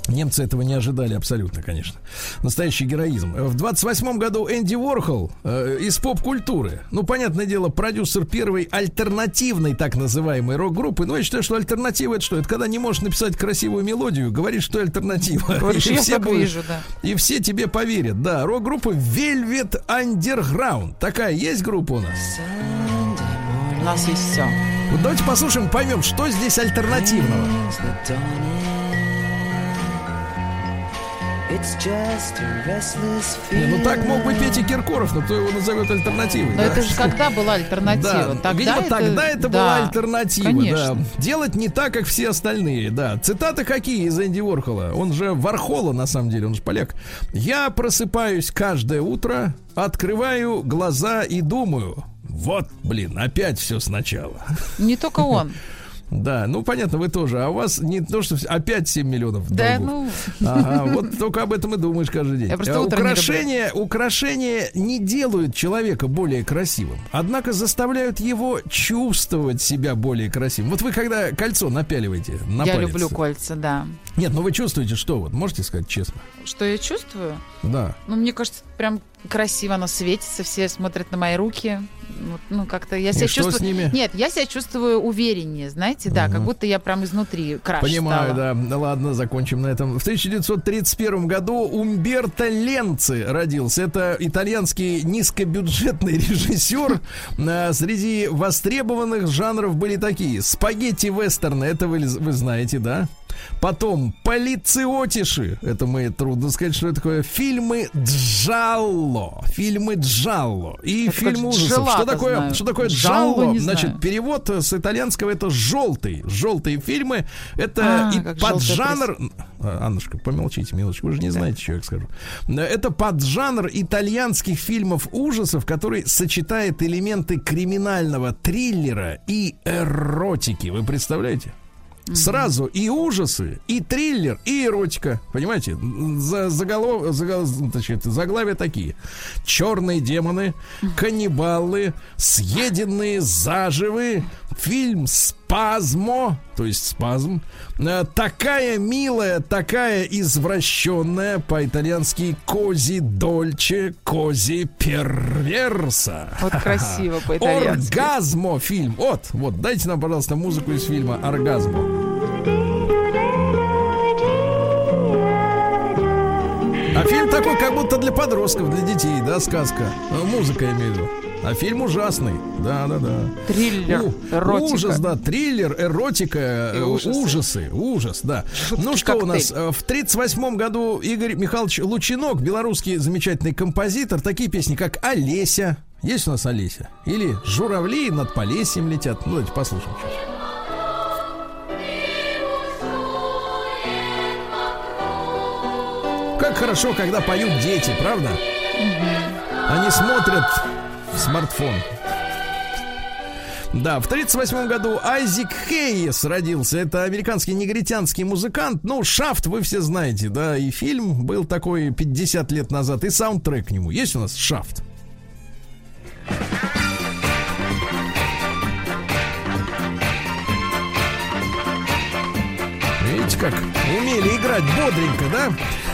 Немцы этого не ожидали абсолютно, конечно. Настоящий героизм. В 28 году Энди Уорхол э, из поп-культуры. Ну, понятное дело, продюсер первой альтернативной так называемой рок-группы. Но я считаю, что альтернатива это что? Это когда не можешь написать красивую мелодию, говоришь, что альтернатива. Говоришь, и, я все будут- вижу, да. и все тебе поверят. Да, рок-группа Velvet Underground. Такая есть группа у нас? У нас есть все. Вот давайте послушаем, поймем, что здесь альтернативного. Не, ну так мог бы петь и Киркоров, но кто его назовет альтернативой? Но да? это же когда была альтернатива? Да, видимо, тогда это да, была альтернатива. Конечно. Да. Делать не так, как все остальные. Да. Цитаты какие из Энди Ворхола? Он же Вархола, на самом деле, он же поляк. Я просыпаюсь каждое утро, открываю глаза и думаю. Вот, блин, опять все сначала. Не только он. Да, ну понятно, вы тоже. А у вас не то, что опять 7 миллионов. Да, долгов. ну, Ага, вот только об этом и думаешь каждый день. Я утром не украшения, украшения не делают человека более красивым, однако заставляют его чувствовать себя более красивым. Вот вы когда кольцо напяливаете на я палец- люблю кольца, да. Нет, ну вы чувствуете что? Вот можете сказать честно? Что я чувствую? Да. Ну, мне кажется, прям красиво оно светится, все смотрят на мои руки. Вот, ну, как-то я себя что чувствую... с ними? Нет, я себя чувствую увереннее, знаете, да, как будто я прям изнутри краше Понимаю, стала. да. Ну ладно, закончим на этом. В 1931 году Умберто Ленци родился. Это итальянский низкобюджетный режиссер. А, Среди востребованных жанров были такие. Спагетти-вестерны, это вы, вы знаете, да? Потом полициотиши, это мы трудно сказать, что это такое. Фильмы Джалло, фильмы Джалло и Это фильмы ужасов. Что такое, знаю. что такое Джалло Значит, перевод с итальянского это желтый, желтые фильмы. Это А, и поджанр. А, Аннушка, помолчите, милочка, вы же не знаете, что я скажу. Это поджанр итальянских фильмов ужасов, который сочетает элементы криминального триллера и эротики. Вы представляете? Сразу и ужасы, и триллер, и эротика. Понимаете? За, заголов, загол- значит, заглавия такие. Черные демоны, каннибалы, съеденные заживы, фильм Спазмо, то есть спазм. Э, Такая милая, такая извращенная, по-итальянски кози дольче, кози перверса. Вот красиво по-итальянски. Оргазмо фильм. Вот, вот, дайте нам, пожалуйста, музыку из фильма Оргазмо. А фильм такой, как будто для подростков, для детей, да, сказка. Э, Музыка, я имею в виду. А фильм ужасный. Да, да, да. Триллер, У- эротика. Ужас, да, триллер, эротика, И э, ужасы. ужасы, ужас, да. ну что у коктейль. нас? э, В 38 году Игорь Михайлович Лучинок, белорусский замечательный композитор, такие песни, как «Олеся». Есть у нас Олеся? Или «Журавли над Полесьем летят». Ну, давайте послушаем. чуть. Как хорошо, когда поют дети, правда? Они смотрят смартфон. Да, в 1938 году Айзек Хейес родился. Это американский негритянский музыкант. Ну, Шафт вы все знаете, да, и фильм был такой 50 лет назад, и саундтрек к нему. Есть у нас Шафт? Видите, как умели играть бодренько, да?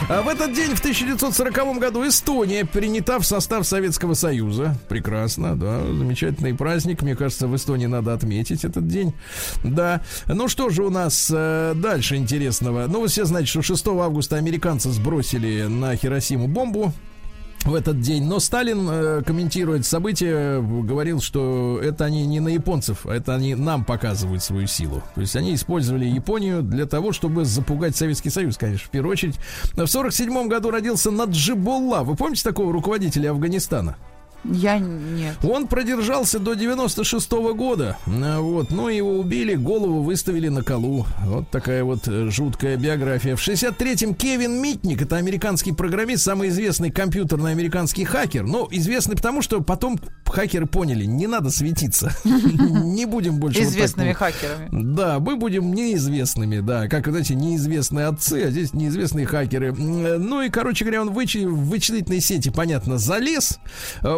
А в этот день, в 1940 году, Эстония принята в состав Советского Союза. Прекрасно, да, замечательный праздник. Мне кажется, в Эстонии надо отметить этот день. Да. Ну что же у нас э, дальше интересного? Ну, вы все знаете, что 6 августа американцы сбросили на Хиросиму бомбу в этот день. Но Сталин, э, комментируя это событие, говорил, что это они не на японцев, а это они нам показывают свою силу. То есть они использовали Японию для того, чтобы запугать Советский Союз, конечно, в первую очередь. В 47 году родился Наджибулла. Вы помните такого руководителя Афганистана? Я нет. Он продержался до 96 года. А, Вот, ну его убили, голову выставили на колу. Вот такая вот э, жуткая биография. В 63-м Кевин Митник, это американский программист, самый известный компьютерный американский хакер. Ну, известный потому, что потом хакеры поняли, не надо светиться. Не будем больше Известными хакерами. Да, мы будем неизвестными, да, как, знаете, неизвестные отцы, а здесь неизвестные хакеры. Э, Ну и, короче говоря, он в вычи- в вычислительные сети, понятно, залез.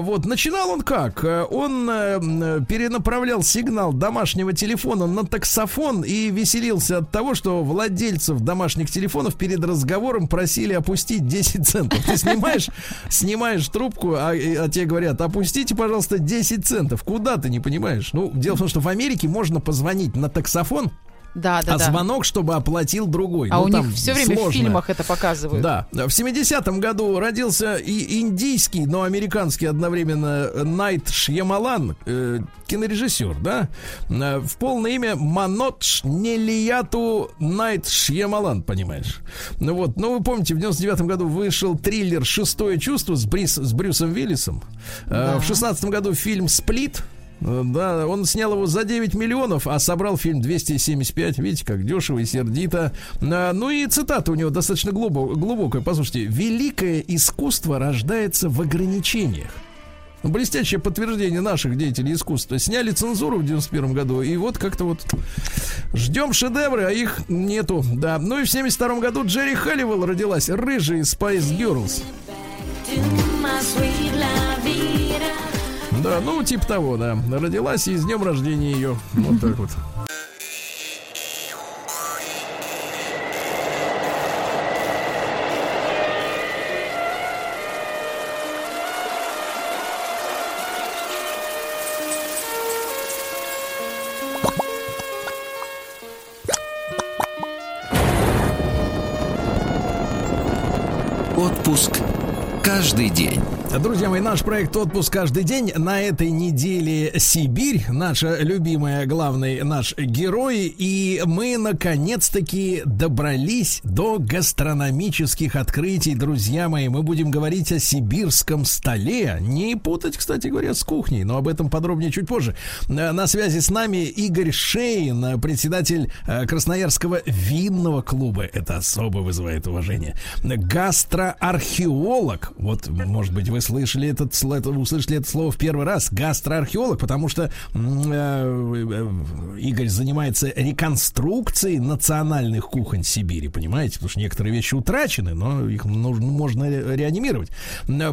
Э, вот, начинал он как? Э, он э, перенаправлял сигнал домашнего телефона на таксофон и веселился от того, что владельцев домашних телефонов перед разговором просили опустить 10 центов. Ты снимаешь, снимаешь трубку, а, а тебе говорят, опустите, пожалуйста, 10 центов. Куда ты не понимаешь? Ну, дело в том, что в Америке можно позвонить на таксофон, да, да, а да. звонок, чтобы оплатил другой. А ну, у них все время сложно. в фильмах это показывают. Да. В 70-м году родился и индийский, но американский одновременно Найт Шьямалан, э, кинорежиссер, да? Э, В полное имя Манодж Нелияту Найт Шьямалан, понимаешь? Ну вот, ну вы помните, в 99-м году вышел триллер «Шестое чувство» с, Брис, с Брюсом Виллисом. Э, Да. В 16 году фильм «Сплит», Э, Да, он снял его за 9 миллионов, а собрал фильм 275. Видите, как дешево и сердито. А, Ну и цитата у него достаточно глубо- глубокая. Послушайте. «Великое искусство рождается в ограничениях». Блестящее подтверждение наших деятелей искусства. Сняли цензуру в 91 году, и вот как-то вот ждем шедевры, а их нету. Да. Ну и в 72 году Джерри Халливелл родилась, рыжий Spice Girls. Да, ну, типа того, да. Родилась и с днем рождения ее. Вот так вот. Отпуск каждый день. Друзья мои, наш проект «Отпуск каждый день». На этой неделе Сибирь, наша любимая, главный наш герой. И мы, наконец-таки, добрались до гастрономических открытий, друзья мои. Мы будем говорить о сибирском столе. Не путать, кстати говоря, с кухней, но об этом подробнее чуть позже. Э, На связи с нами Игорь Шейн, э, председатель э, Красноярского винного клуба. Это особо вызывает уважение. Гастроархеолог. Вот, может быть, вы слышали этот, сл- это- услышали это слово в первый раз. Гастроархеолог, потому что э, э, Игорь занимается реконструкцией национальных кухонь Сибири, понимаете? Потому что некоторые вещи утрачены, но их нужно, можно ре- реанимировать.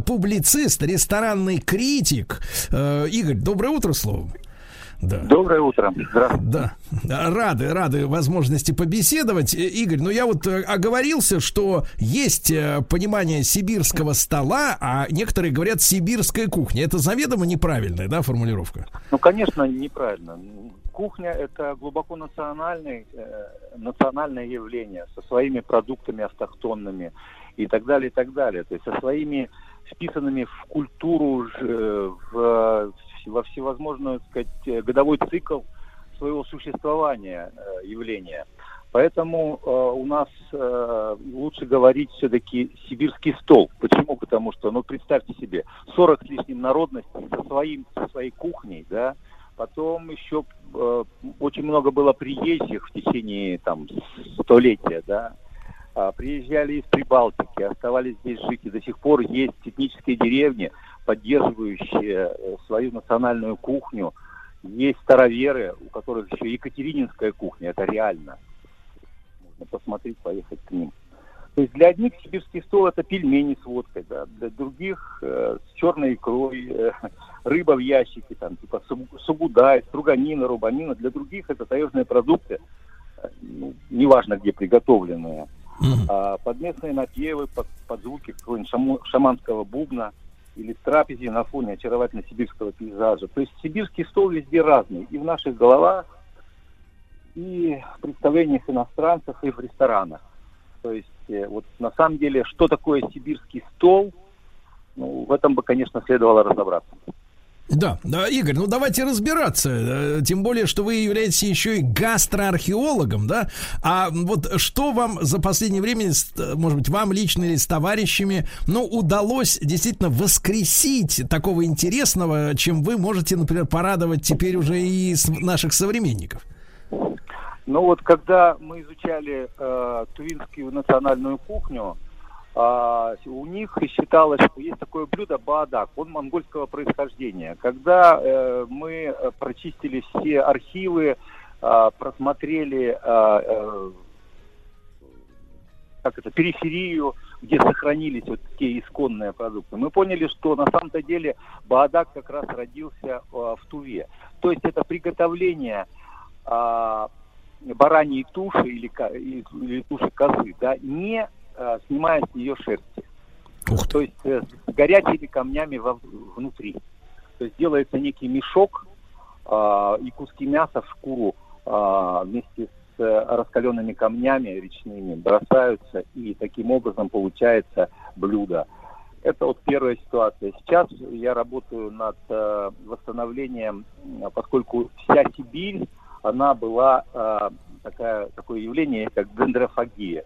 Публицист, ресторанный критик. Э, Игорь, доброе утро, словом. Да. Доброе утро. Здравствуйте. Да, рады, рады возможности побеседовать. Э, Игорь, ну я вот э, оговорился, что есть э, понимание сибирского стола, а некоторые говорят сибирская кухня. Это заведомо неправильная, да, формулировка? Ну, конечно, неправильно. Кухня – это глубоко национальный, э, национальное явление со своими продуктами автохтонными и так далее, и так далее. То есть со своими вписанными в культуру, в, во всевозможную, так сказать, э, годовой цикл своего существования э, явления. Поэтому э, у нас э, лучше говорить все-таки сибирский стол. Почему? Потому что, ну, представьте себе, 40 с лишним народностей со, своим, со своей кухней, да, потом еще э, очень много было приезжих в течение там столетия, да, приезжали из Прибалтики, оставались здесь жить, и до сих пор есть этнические деревни, поддерживающие э, свою национальную кухню, есть староверы, у которых еще Екатерининская кухня, это реально. Можно посмотреть, поехать к ним. То есть для одних сибирский стол это пельмени с водкой, да, для других э, с черной икрой, э, рыба в ящике, там, типа сугудай, струганина, рубанина. Для других это таежные продукты, э, ну, неважно где приготовленные. А под местные напевы, под, под звуки какого-нибудь шаманского бубна или трапези на фоне очаровательного сибирского пейзажа. То есть сибирский стол везде разный. И в наших головах, и в представлениях иностранцев, и в ресторанах. То есть э, вот на самом деле, что такое сибирский стол, ну, в этом бы, конечно, следовало разобраться. Да, Игорь, ну давайте разбираться. э, Тем более, что вы являетесь еще и гастроархеологом, да? А вот что вам за последнее время, может быть, вам лично или с товарищами, ну, удалось действительно воскресить такого интересного, чем вы можете, например, порадовать теперь уже и наших современников? Ну вот, когда мы изучали э, тувинскую национальную кухню, а, у них считалось, что есть такое блюдо баадак, он монгольского происхождения. Когда э, мы э, прочистили все архивы, а, просмотрели а, э, как это, периферию, где сохранились вот те исконные продукты. Мы поняли, что на самом-то деле Баадак как раз родился в Туве. То есть это приготовление а, бараньей туши или, или туши козы, да, не а, снимая с нее шерсти. Ух То есть э, с горячими камнями во, внутри. То есть делается некий мешок э, и куски мяса в шкуру э, вместе с э, раскаленными камнями речными бросаются, и таким образом получается блюдо. Это вот первая ситуация. Сейчас я работаю над э, восстановлением, поскольку вся Сибирь, она была э, такая, такое явление, как дендрофагия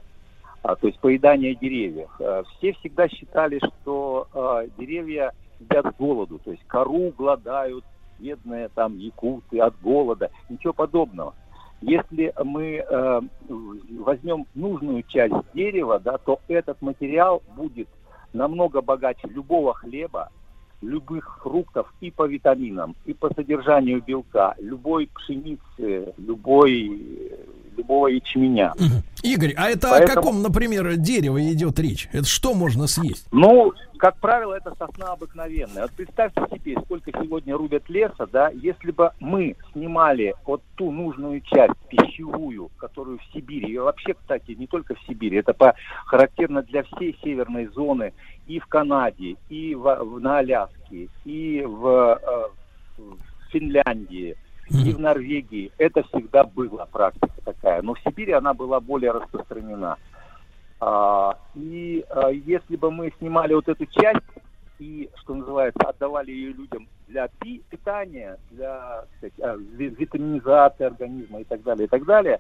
а, то есть поедание деревьев. А, все всегда считали, что а, деревья едят с голоду, то есть кору гладают бедные там якуты от голода, ничего подобного. Если мы э, возьмем нужную часть дерева, да, то этот материал будет намного богаче любого хлеба, любых фруктов и по витаминам, и по содержанию белка, любой пшеницы, любой любого ячменя. Игорь, а это Поэтому... о каком, например, дереве идет речь? Это что можно съесть? Ну, как правило, это сосна обыкновенная. Вот представьте себе, сколько сегодня рубят леса, да, если бы мы снимали вот ту нужную часть пищевую, которую в Сибири, и вообще, кстати, не только в Сибири, это по, характерно для всей северной зоны, и в Канаде, и в, в, на Аляске, и в, э, в Финляндии, и в Норвегии это всегда была практика такая, но в Сибири она была более распространена. А, и а, если бы мы снимали вот эту часть и, что называется, отдавали ее людям для пи- питания, для кстати, а, витаминизации организма и так далее, и так далее,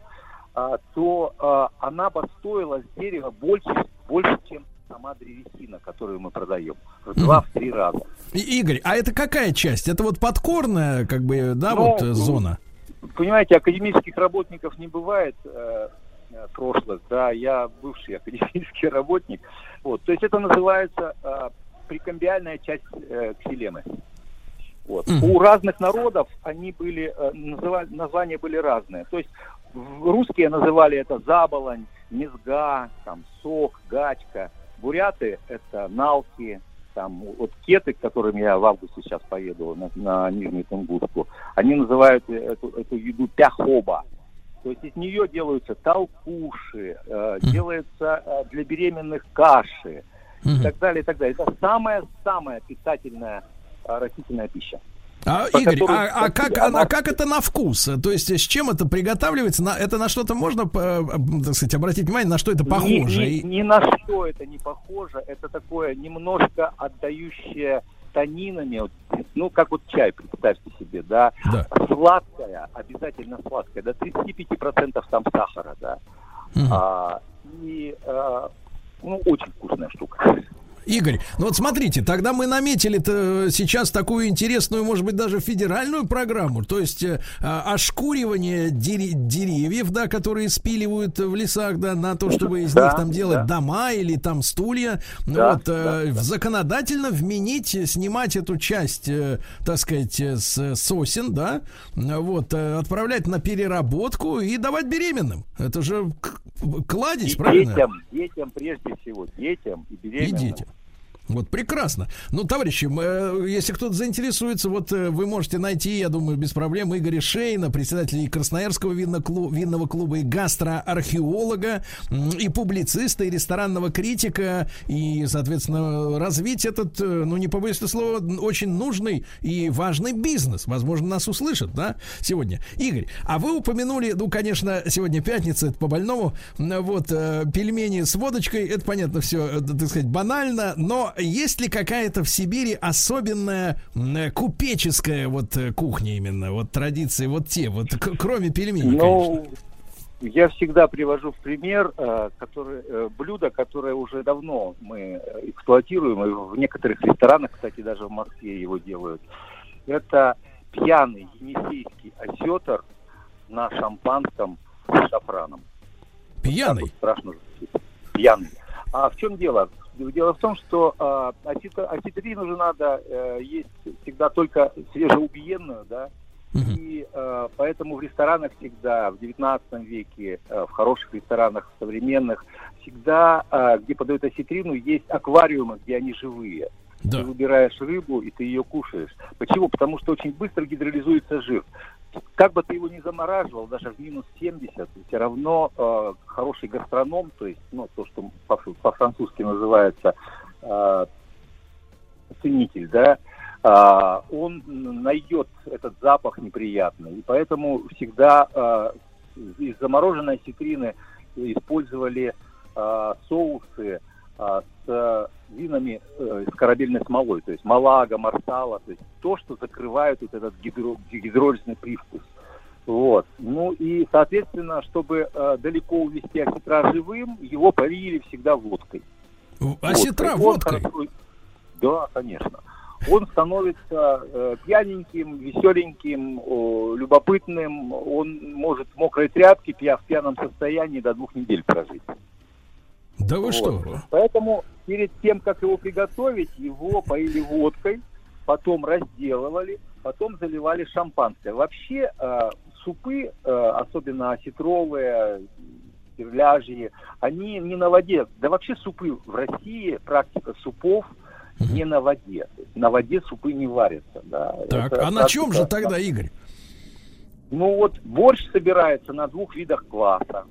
а, то а, она бы стоила с дерева больше, больше, чем сама древесина, которую мы продаем. В два-три раза. И, Игорь, а это какая часть? Это вот подкорная, как бы, да, ну, вот э, зона? Понимаете, академических работников не бывает э, э прошлых, да, я бывший академический работник. Вот, то есть это называется э, прикомбиальная часть э, ксилемы. Вот. Mm-hmm. У разных народов они были, э, называли, названия были разные. То есть русские называли это заболонь, мезга, там, сок, гачка. Буряты – это налки, там, вот кеты, к которым я в августе сейчас поеду на, на Нижнюю Тунгуску, они называют эту, эту еду пяхоба. То есть из нее делаются толкуши, э, делается э, для беременных каши и так далее, и так далее. Это самая-самая питательная э, растительная пища. А, Игорь, а, а, как, а, а как это на вкус? То есть с чем это приготавливается? На, это на что-то можно, так сказать, обратить внимание, на что это похоже? Ни, ни, ни на что это не похоже. Это такое немножко отдающее танинами, ну, как вот чай, представьте себе, да, да. сладкая, обязательно сладкая, до 35% там сахара, да, угу. а, и, а, ну, очень вкусная штука. Игорь, ну вот смотрите, тогда мы наметили сейчас такую интересную, может быть, даже федеральную программу, то есть э, а, ошкуривание дерев- деревьев, да, которые спиливают в лесах, да, на то, чтобы из да, них там делать да. дома или там стулья. Да, вот, э, да, законодательно вменить, снимать эту часть, э, так сказать, с сосен, да, вот, отправлять на переработку и давать беременным. Это же кладезь, и правильно? Детям, детям прежде всего, детям и беременным. И детям. Вот прекрасно. Ну, товарищи, э, если кто-то заинтересуется, вот э, вы можете найти, я думаю, без проблем Игоря Шейна, председателя Красноярского винного клуба и гастроархеолога, и публициста, и ресторанного критика, и, соответственно, развить этот, э, ну, не побоюсь этого слова, очень нужный и важный бизнес. Возможно, нас услышат, да, сегодня. Игорь, а вы упомянули, ну, конечно, сегодня пятница, это по больному, вот, пельмени с водочкой, это, понятно, все, так сказать, банально, но есть ли какая-то в Сибири особенная купеческая вот э, кухня именно, вот традиции, вот те, вот кроме пельменей, ну, конечно? Я всегда привожу в пример э, который, э, блюдо, которое уже давно мы эксплуатируем, и в некоторых ресторанах, кстати, даже в Москве его делают. Это пьяный енисейский осетр на шампанском с шафраном. Пьяный? Вот страшно Пьяный. А в чем дело? Дело в том, что э, осетрин уже надо э, есть всегда только свежеубиенную, да, И э, поэтому в ресторанах всегда, в 19 веке, э, в хороших ресторанах современных, всегда, э, где подают осетрину, есть аквариумы, где они живые. Да. Ты выбираешь рыбу, и ты ее кушаешь. Почему? Потому что очень быстро гидролизуется жир. Как бы ты его ни замораживал, даже в минус 70, все равно э, хороший гастроном, то есть ну, то, что по- по-французски называется э, ценитель, да, а, он найдет этот запах неприятный. И поэтому всегда а, из замороженной осетрины использовали а, соусы с винами э, с корабельной смолой, то есть малага, марсала, то есть то, что закрывает вот этот гидро, гидролизный привкус. Вот. Ну и, соответственно, чтобы э, далеко увести осетра живым, его парили всегда водкой. Осетра водкой. хорошо- Да, конечно. Он становится э, пьяненьким, веселеньким, о, любопытным. Он может в мокрой тряпке, пья в пьяном состоянии до двух недель прожить. Да вы Вот. что? Поэтому перед тем, как его приготовить, его поили водкой, потом разделывали, потом заливали шампанское. Вообще э, супы, э, особенно осетровые, кирляжьи, они не на воде. Да вообще супы в России, практика супов не на воде. На воде супы не варятся. Да. Так, Это а на чем же тогда, Игорь? ну вот борщ собирается на двух видах кваса.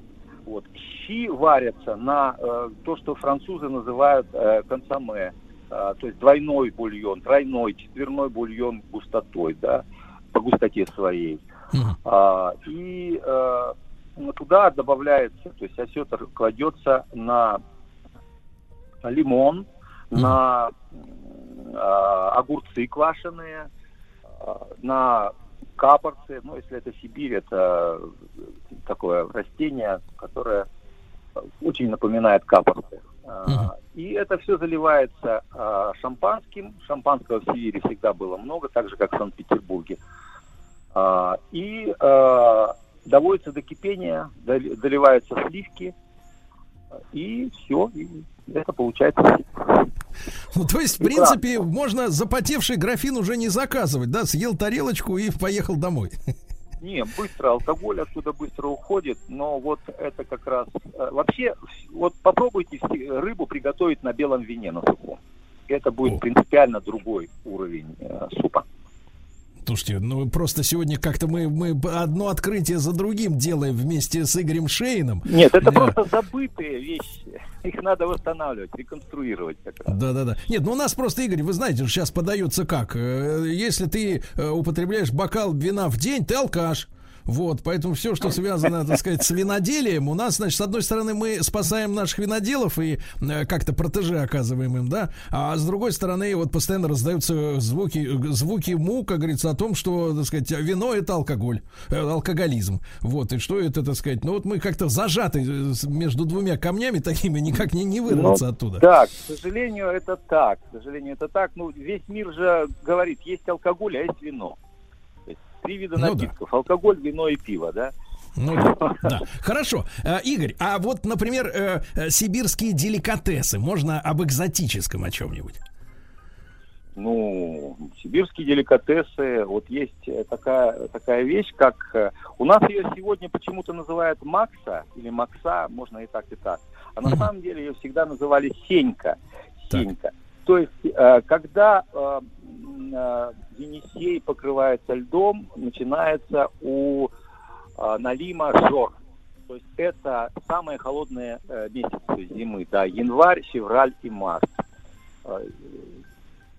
Вот. Щи варятся на э, то, что французы называют э, консоме. Э, то есть двойной бульон, тройной, четверной бульон густотой, да, по густоте своей. Мгм. А, и э, ну, туда добавляется, то есть осетр кладется на лимон, Мгм. на а, огурцы квашеные, а, на капорцы. Ну, если это Сибирь, это такое растение, которое очень напоминает капорцы. Мгм. И это все заливается а, шампанским. Шампанского в Сибири всегда было много, так же, как в Санкт-Петербурге. А, И доводится до кипения, дол- доливаются сливки, и все, и это получается. Ну, то есть, в И принципе, можно запотевший графин уже не заказывать, да? Съел тарелочку и поехал домой. Не, быстро, алкоголь оттуда быстро уходит, но вот это как раз... э, Вообще, вот попробуйте рыбу приготовить на белом вине на сухом. Это будет принципиально другой уровень э, супа. Слушайте, ну просто сегодня как-то мы, мы одно открытие за другим делаем вместе с Игорем Шейном. Нет, это просто забытые вещи. Их надо восстанавливать, реконструировать как раз. Да, да, да. Нет, ну у нас просто, Игорь, вы знаете, сейчас подается как? Э, Если ты э, употребляешь бокал вина в день, ты алкаш. Вот, поэтому все, что связано, так сказать, с виноделием, у нас, значит, с одной стороны, мы спасаем наших виноделов и э, как-то протеже оказываем им, да, а с другой стороны, вот постоянно раздаются звуки, звуки му, как говорится, о том, что, так сказать, вино это алкоголь, э, алкоголизм. Вот, и что это, так сказать, ну вот мы как-то зажаты э, между двумя камнями такими, никак не, не вырваться Ну, оттуда. Да, к сожалению, это так. К сожалению, это так. Ну, весь мир же говорит, есть алкоголь, а есть вино. Три вида Ну да. напитков. Алкоголь, вино и пиво, да? Ну да, да. Хорошо. А, Игорь, а вот, например, э, э, сибирские деликатесы. Можно об экзотическом о чем-нибудь? Ну, сибирские деликатесы, вот есть э, такая, такая вещь, как... э, У нас ее сегодня почему-то называют Макса или Макса, можно и так, и так. А на самом деле ее всегда называли Сенька. Так. Сенька. То есть, э, когда э, э, Енисей покрывается льдом, начинается у э, Налима жор. То есть это самые холодные э, месяцы зимы, да, январь, февраль и март. Э,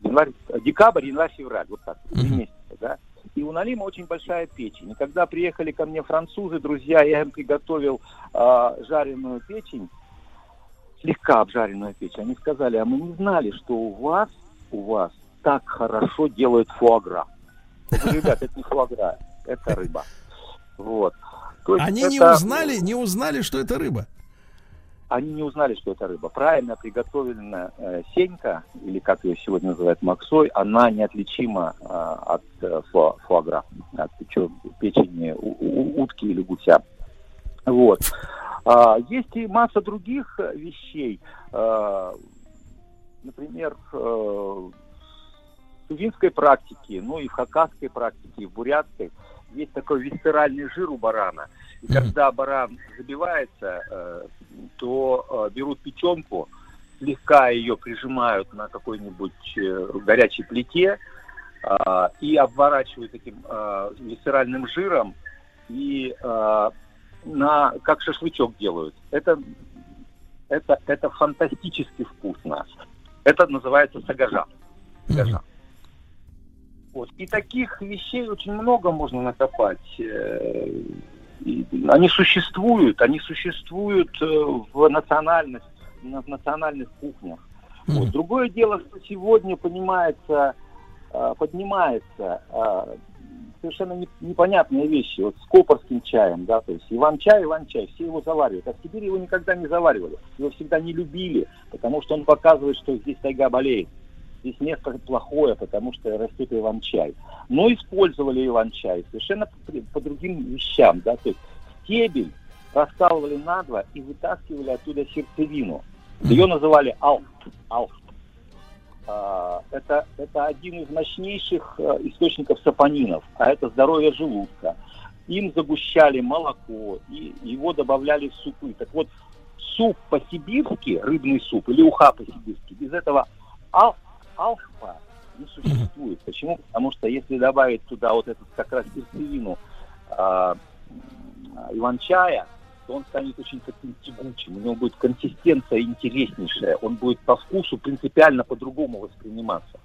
январь, декабрь, январь, февраль, вот так, три Мгм. месяца, да. И у Налима очень большая печень. И когда приехали ко мне французы, друзья, я им приготовил а, жареную печень, слегка обжаренную печень. Они сказали, а мы не знали, что у вас, у вас так хорошо делают фуагра. Говорю, ребят, это не фуагра, это рыба. Вот. Они не это- узнали, не узнали, что это рыба. они не узнали, что это рыба. Правильно приготовленная э, сенька, или как ее сегодня называют максой, она неотличима э, от э, фуа- фуагра, от печё- печени у- у- утки или гуся. Вот. А, есть и масса других э, вещей. Э, например, э, тувинской практике, ну и в хакасской практике, и в бурятской есть такой висцеральный жир у барана. И когда баран забивается, э, то э, берут печенку, слегка ее прижимают на какой-нибудь э, горячей плите а, и обворачивают этим э, висцеральным жиром и э, на как шашлычок делают. Это это это фантастически вкусно. Это называется сагажа. Сагажа. Вот. И таких вещей очень много можно накопать. Э, и Они существуют, они существуют э, в национальных, на- в национальных кухнях. Вот. Мгм. Другое дело, что сегодня понимается, э, поднимается совершенно не- непонятные вещи. Вот с копорским чаем, да, то есть Иван-чай, Иван-чай, все его заваривают. А в Сибири его никогда не заваривали. Его всегда не любили, потому что он показывает, что здесь тайга болеет. Здесь место плохое, потому что растет иван-чай. Но использовали иван-чай совершенно по, по другим вещам, да, то есть стебель раскалывали на два и вытаскивали оттуда сердцевину. Ее называли алф. алф. А, Это, это один из мощнейших э, источников сапонинов, а это здоровье желудка. Им загущали молоко, и его добавляли в супы. Так вот, суп по-сибирски, рыбный суп или уха по-сибирски, без этого ал- алфа не существует. Почему? Потому что если добавить туда вот эту как раз сердцевину м, иван-чая, то он станет очень таким тягучим, у него будет консистенция интереснейшая, он будет по вкусу принципиально по-другому восприниматься.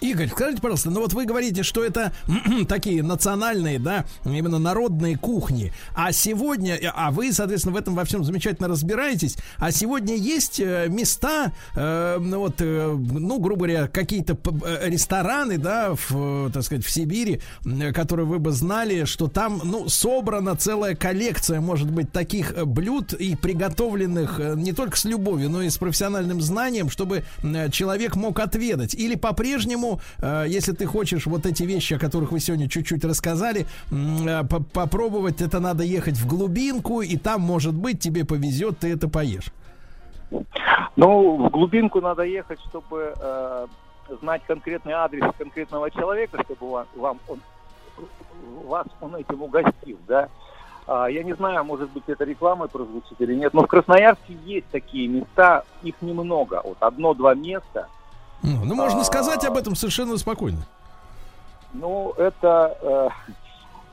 Игорь, скажите, пожалуйста, ну вот вы говорите, что это такие национальные, да, именно народные кухни. А сегодня, а вы, соответственно, в этом во всем замечательно разбираетесь. А сегодня есть э, места, э, ну вот, э, ну, грубо говоря, какие-то э, рестораны, да, в, э, так сказать, в Сибири, э, которые вы бы знали, что там, ну, собрана целая коллекция, может быть, таких э, блюд и приготовленных э, не только с любовью, но и с профессиональным знанием, чтобы э, человек мог отведать. Или по-прежнему, э, если ты хочешь вот эти вещи, о которых вы сегодня чуть-чуть рассказали, э, по- попробовать, это надо ехать в глубинку, и там, может быть, тебе повезет, ты это поешь. Ну, в глубинку надо ехать, чтобы э, знать конкретный адрес конкретного человека, чтобы вам, вам он, вас он этим угостил, да. А, я не знаю, может быть, это рекламой прозвучит или нет, но в Красноярске есть такие места, их немного, вот одно-два места. Ну, ну, можно А. сказать об этом совершенно спокойно. Ну, это, э,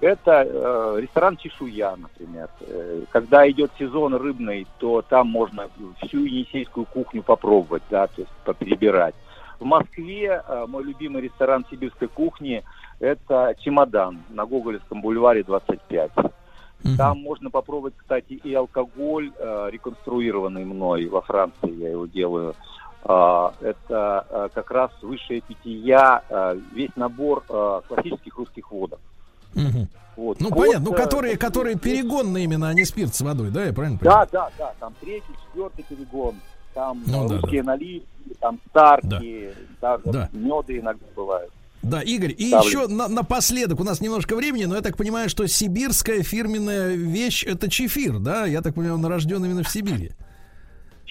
это э, ресторан Чешуя, например. Э, когда идет сезон рыбный, то там можно всю енисейскую кухню попробовать, да, то есть поперебирать. В Москве мой любимый ресторан сибирской кухни – это «Чемодан» на Гоголевском бульваре 25. Мгм. Там можно попробовать, кстати, и алкоголь, э, реконструированный мной во Франции, я его делаю. А, это э, как раз высшее питья, э, весь набор классических русских водок. Мгм. Вот. Ну, Кот, понятно, ну, которые, которые перегонные именно, а не спирт с водой, да, я правильно понимаю? Да, да, да, там третий, четвертый перегон, там Ну, э, да, русские наливки, там старки, даже Да. меды иногда бывают. Да, Игорь, и Ставлю. еще на- напоследок, у нас немножко времени, но я так понимаю, что сибирская фирменная вещь это чефир, да? Я так понимаю, он рожден именно в Сибири.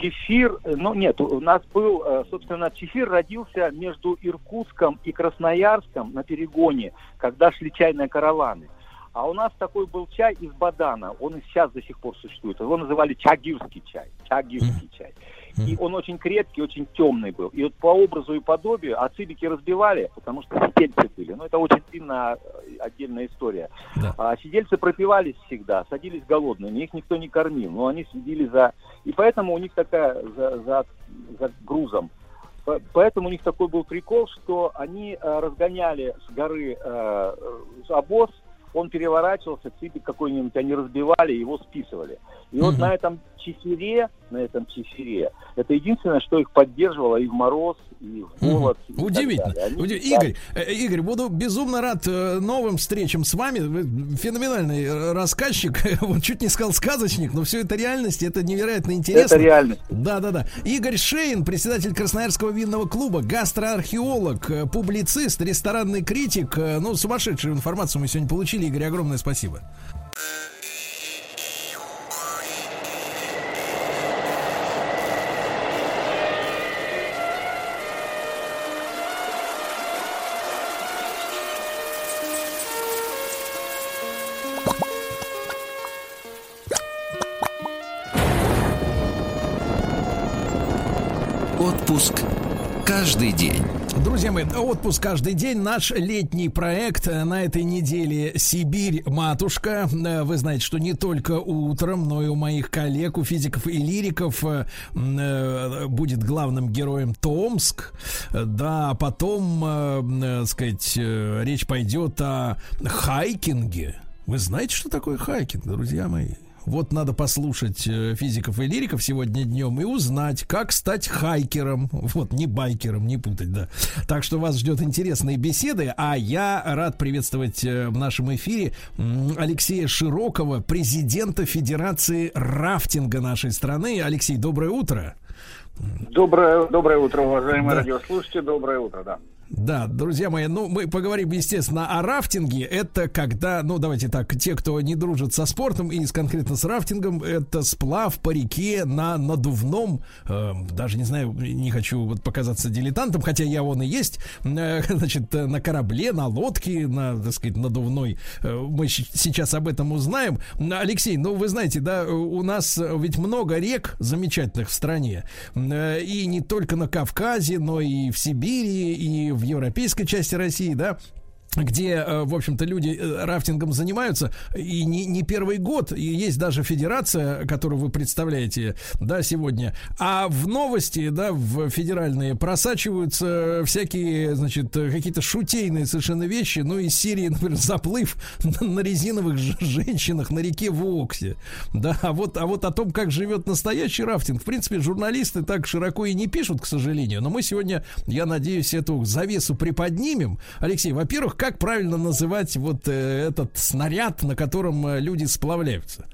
Чефир, э, ну нет, у нас был, э, собственно, чефир родился между Иркутском и Красноярском на перегоне, когда шли чайные караваны. А у нас такой был чай из бадана, он и сейчас до сих пор существует. Его называли чагирский чай, чагирский чай. И он очень крепкий, очень темный был. И вот по образу и подобию ацибики разбивали, потому что сидельцы были. Ну, это очень длинная э, отдельная история. Да. А сидельцы пропивались всегда, садились голодными, их никто не кормил, но они следили за... И поэтому у них такая за, за, за грузом. По- Поэтому у них такой был прикол, что они э, разгоняли с горы э, обоз, он переворачивался, ципик какой-нибудь они разбивали, его списывали. И вот Мгм. на этом чифере, на этом чифере, это единственное, что их поддерживало и в мороз, и в голод. и так Удивительно. Они Уди- всегда- Игорь, э, Игорь, буду безумно рад э, новым встречам с вами. Вы феноменальный э, рассказчик. Вот чуть не сказал сказочник, но все это реальность, это невероятно интересно. Это реальность. Да, да, да. Игорь Шейн, председатель Красноярского винного клуба, гастроархеолог, э, публицист, ресторанный критик. Э, Ну, сумасшедшую информацию мы сегодня получили. Игорь, огромное спасибо. Отпуск каждый день. Друзья мои, отпуск каждый день. Наш летний проект на этой неделе «Сибирь, матушка». Вы знаете, что не только утром, но и у моих коллег, у физиков и лириков э, будет главным героем Томск. Да, потом, э, сказать, э, речь пойдет о хайкинге. Вы знаете, что такое хайкинг, друзья мои? Вот надо послушать э, физиков и лириков сегодня днем и узнать, как стать хайкером. Вот, не байкером, не путать, да. Так что вас ждет интересные беседы. А я рад приветствовать э, в нашем эфире Алексея Широкого, президента Федерации рафтинга нашей страны. Алексей, доброе утро. Доброе, доброе утро, уважаемые да. радиослушатели. Доброе утро, да. Да, друзья мои, ну мы поговорим, естественно, о рафтинге. Это когда, ну давайте так, те, кто не дружит со спортом и конкретно с рафтингом, это сплав по реке на надувном, э, даже не знаю, не хочу вот показаться дилетантом, хотя я он и есть, э, значит, на корабле, на лодке, на, так сказать, надувной. Э, мы сейчас об этом узнаем. Алексей, ну вы знаете, да, у нас ведь много рек замечательных в стране, э, и не только на Кавказе, но и в Сибири, и в европейской части России, да, где, э, в общем-то, люди э, рафтингом занимаются, и не, не первый год, и есть даже федерация, которую вы представляете, да, сегодня. А в новости, да, в федеральные просачиваются всякие, значит, какие-то шутейные совершенно вещи, ну, из серии, например, заплыв на резиновых женщинах на реке Воксе, да, а вот, а вот о том, как живет настоящий рафтинг, в принципе, журналисты так широко и не пишут, к сожалению, но мы сегодня, я надеюсь, эту завесу приподнимем. Алексей, во-первых, как правильно называть вот э, этот снаряд, на котором э, люди сплавляются?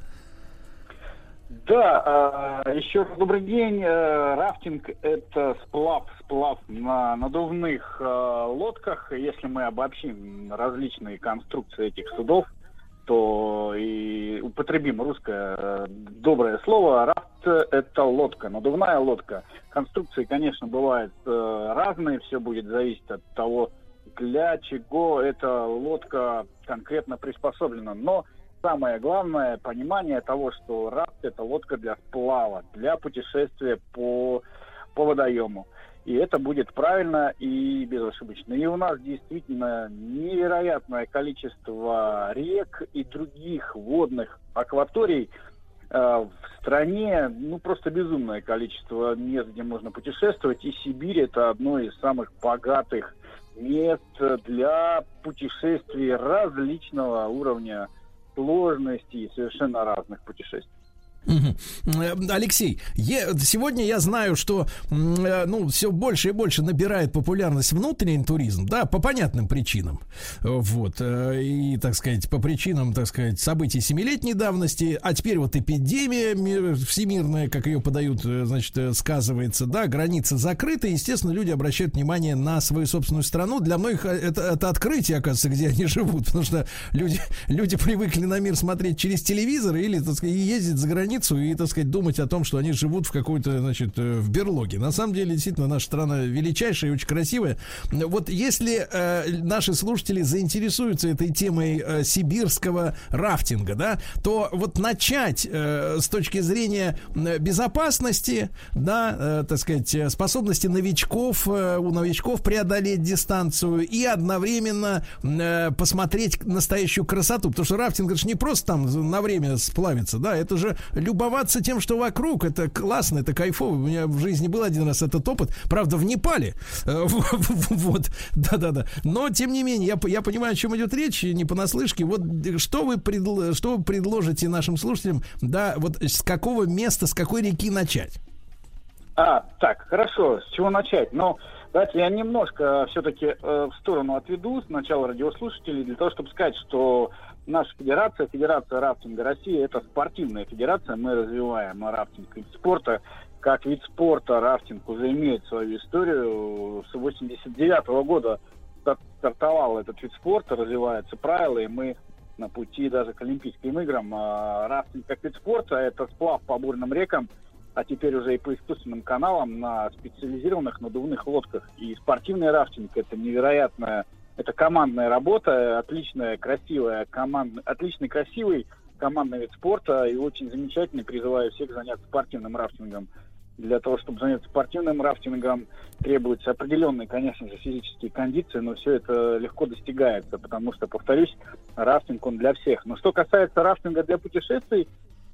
Да, э, еще раз добрый день. Э, рафтинг – это сплав, сплав на надувных лодках. Если мы обобщим различные конструкции этих судов, то и употребим русское доброе слово. Рафт – это лодка, надувная лодка. Конструкции, конечно, бывают разные, все будет зависеть от того, для чего эта лодка конкретно приспособлена. Но самое главное понимание того, что рафт это лодка для сплава, для путешествия по, по водоему. И это будет правильно и безошибочно. И у нас действительно невероятное количество рек и других водных акваторий э, в стране, ну просто безумное количество мест, где можно путешествовать. И Сибирь это одно из самых богатых мест для путешествий различного уровня сложности и совершенно разных путешествий. Э, Алексей, сегодня я знаю, что э, ну, все больше и больше набирает популярность внутренний туризм, да, по понятным причинам. Вот. Э, и, так сказать, по причинам, так сказать, событий семилетней давности, а теперь вот эпидемия всемирная, как ее подают, значит, сказывается, да, границы закрыты, естественно, люди обращают внимание на свою собственную страну. Для многих это, это открытие, оказывается, где они живут, потому что люди, люди привыкли на мир смотреть через телевизор или, так сказать, ездить за границу границу и, так сказать, думать о том, что они живут в какой-то, значит, э, в берлоге. На самом деле, действительно, наша страна величайшая и очень красивая. Вот если э, наши слушатели заинтересуются этой темой э, сибирского рафтинга, да, то вот начать э, с точки зрения безопасности, да, э, так сказать, способности новичков, э, у новичков преодолеть дистанцию и одновременно э, посмотреть настоящую красоту, потому что рафтинг это же не просто там на время сплавиться, да, это же любоваться тем, что вокруг. Это классно, это кайфово. У меня в жизни был один раз этот опыт. Правда, в Непале. Э, вот, да-да-да. Но, тем не менее, я, я понимаю, о чем идет речь, не понаслышке. Вот что вы, предл... что вы предложите нашим слушателям, да, вот с какого места, с какой реки начать? А, так, хорошо, с чего начать? Но давайте я немножко все-таки э, в сторону отведу сначала радиослушателей для того, чтобы сказать, что наша федерация, Федерация рафтинга России, это спортивная федерация. Мы развиваем рафтинг вид спорта. Как вид спорта рафтинг уже имеет свою историю. С 89 -го года стартовал этот вид спорта, развиваются правила, и мы на пути даже к Олимпийским играм. А рафтинг как вид спорта – это сплав по бурным рекам, а теперь уже и по искусственным каналам на специализированных надувных лодках. И спортивный рафтинг – это невероятная это командная работа, отличная, красивая команда, отличный, красивый командный вид спорта и очень замечательный. Призываю всех заняться спортивным рафтингом. Для того, чтобы заняться спортивным рафтингом, требуются определенные, конечно же, физические кондиции, но все это легко достигается, потому что, повторюсь, рафтинг он для всех. Но что касается рафтинга для путешествий,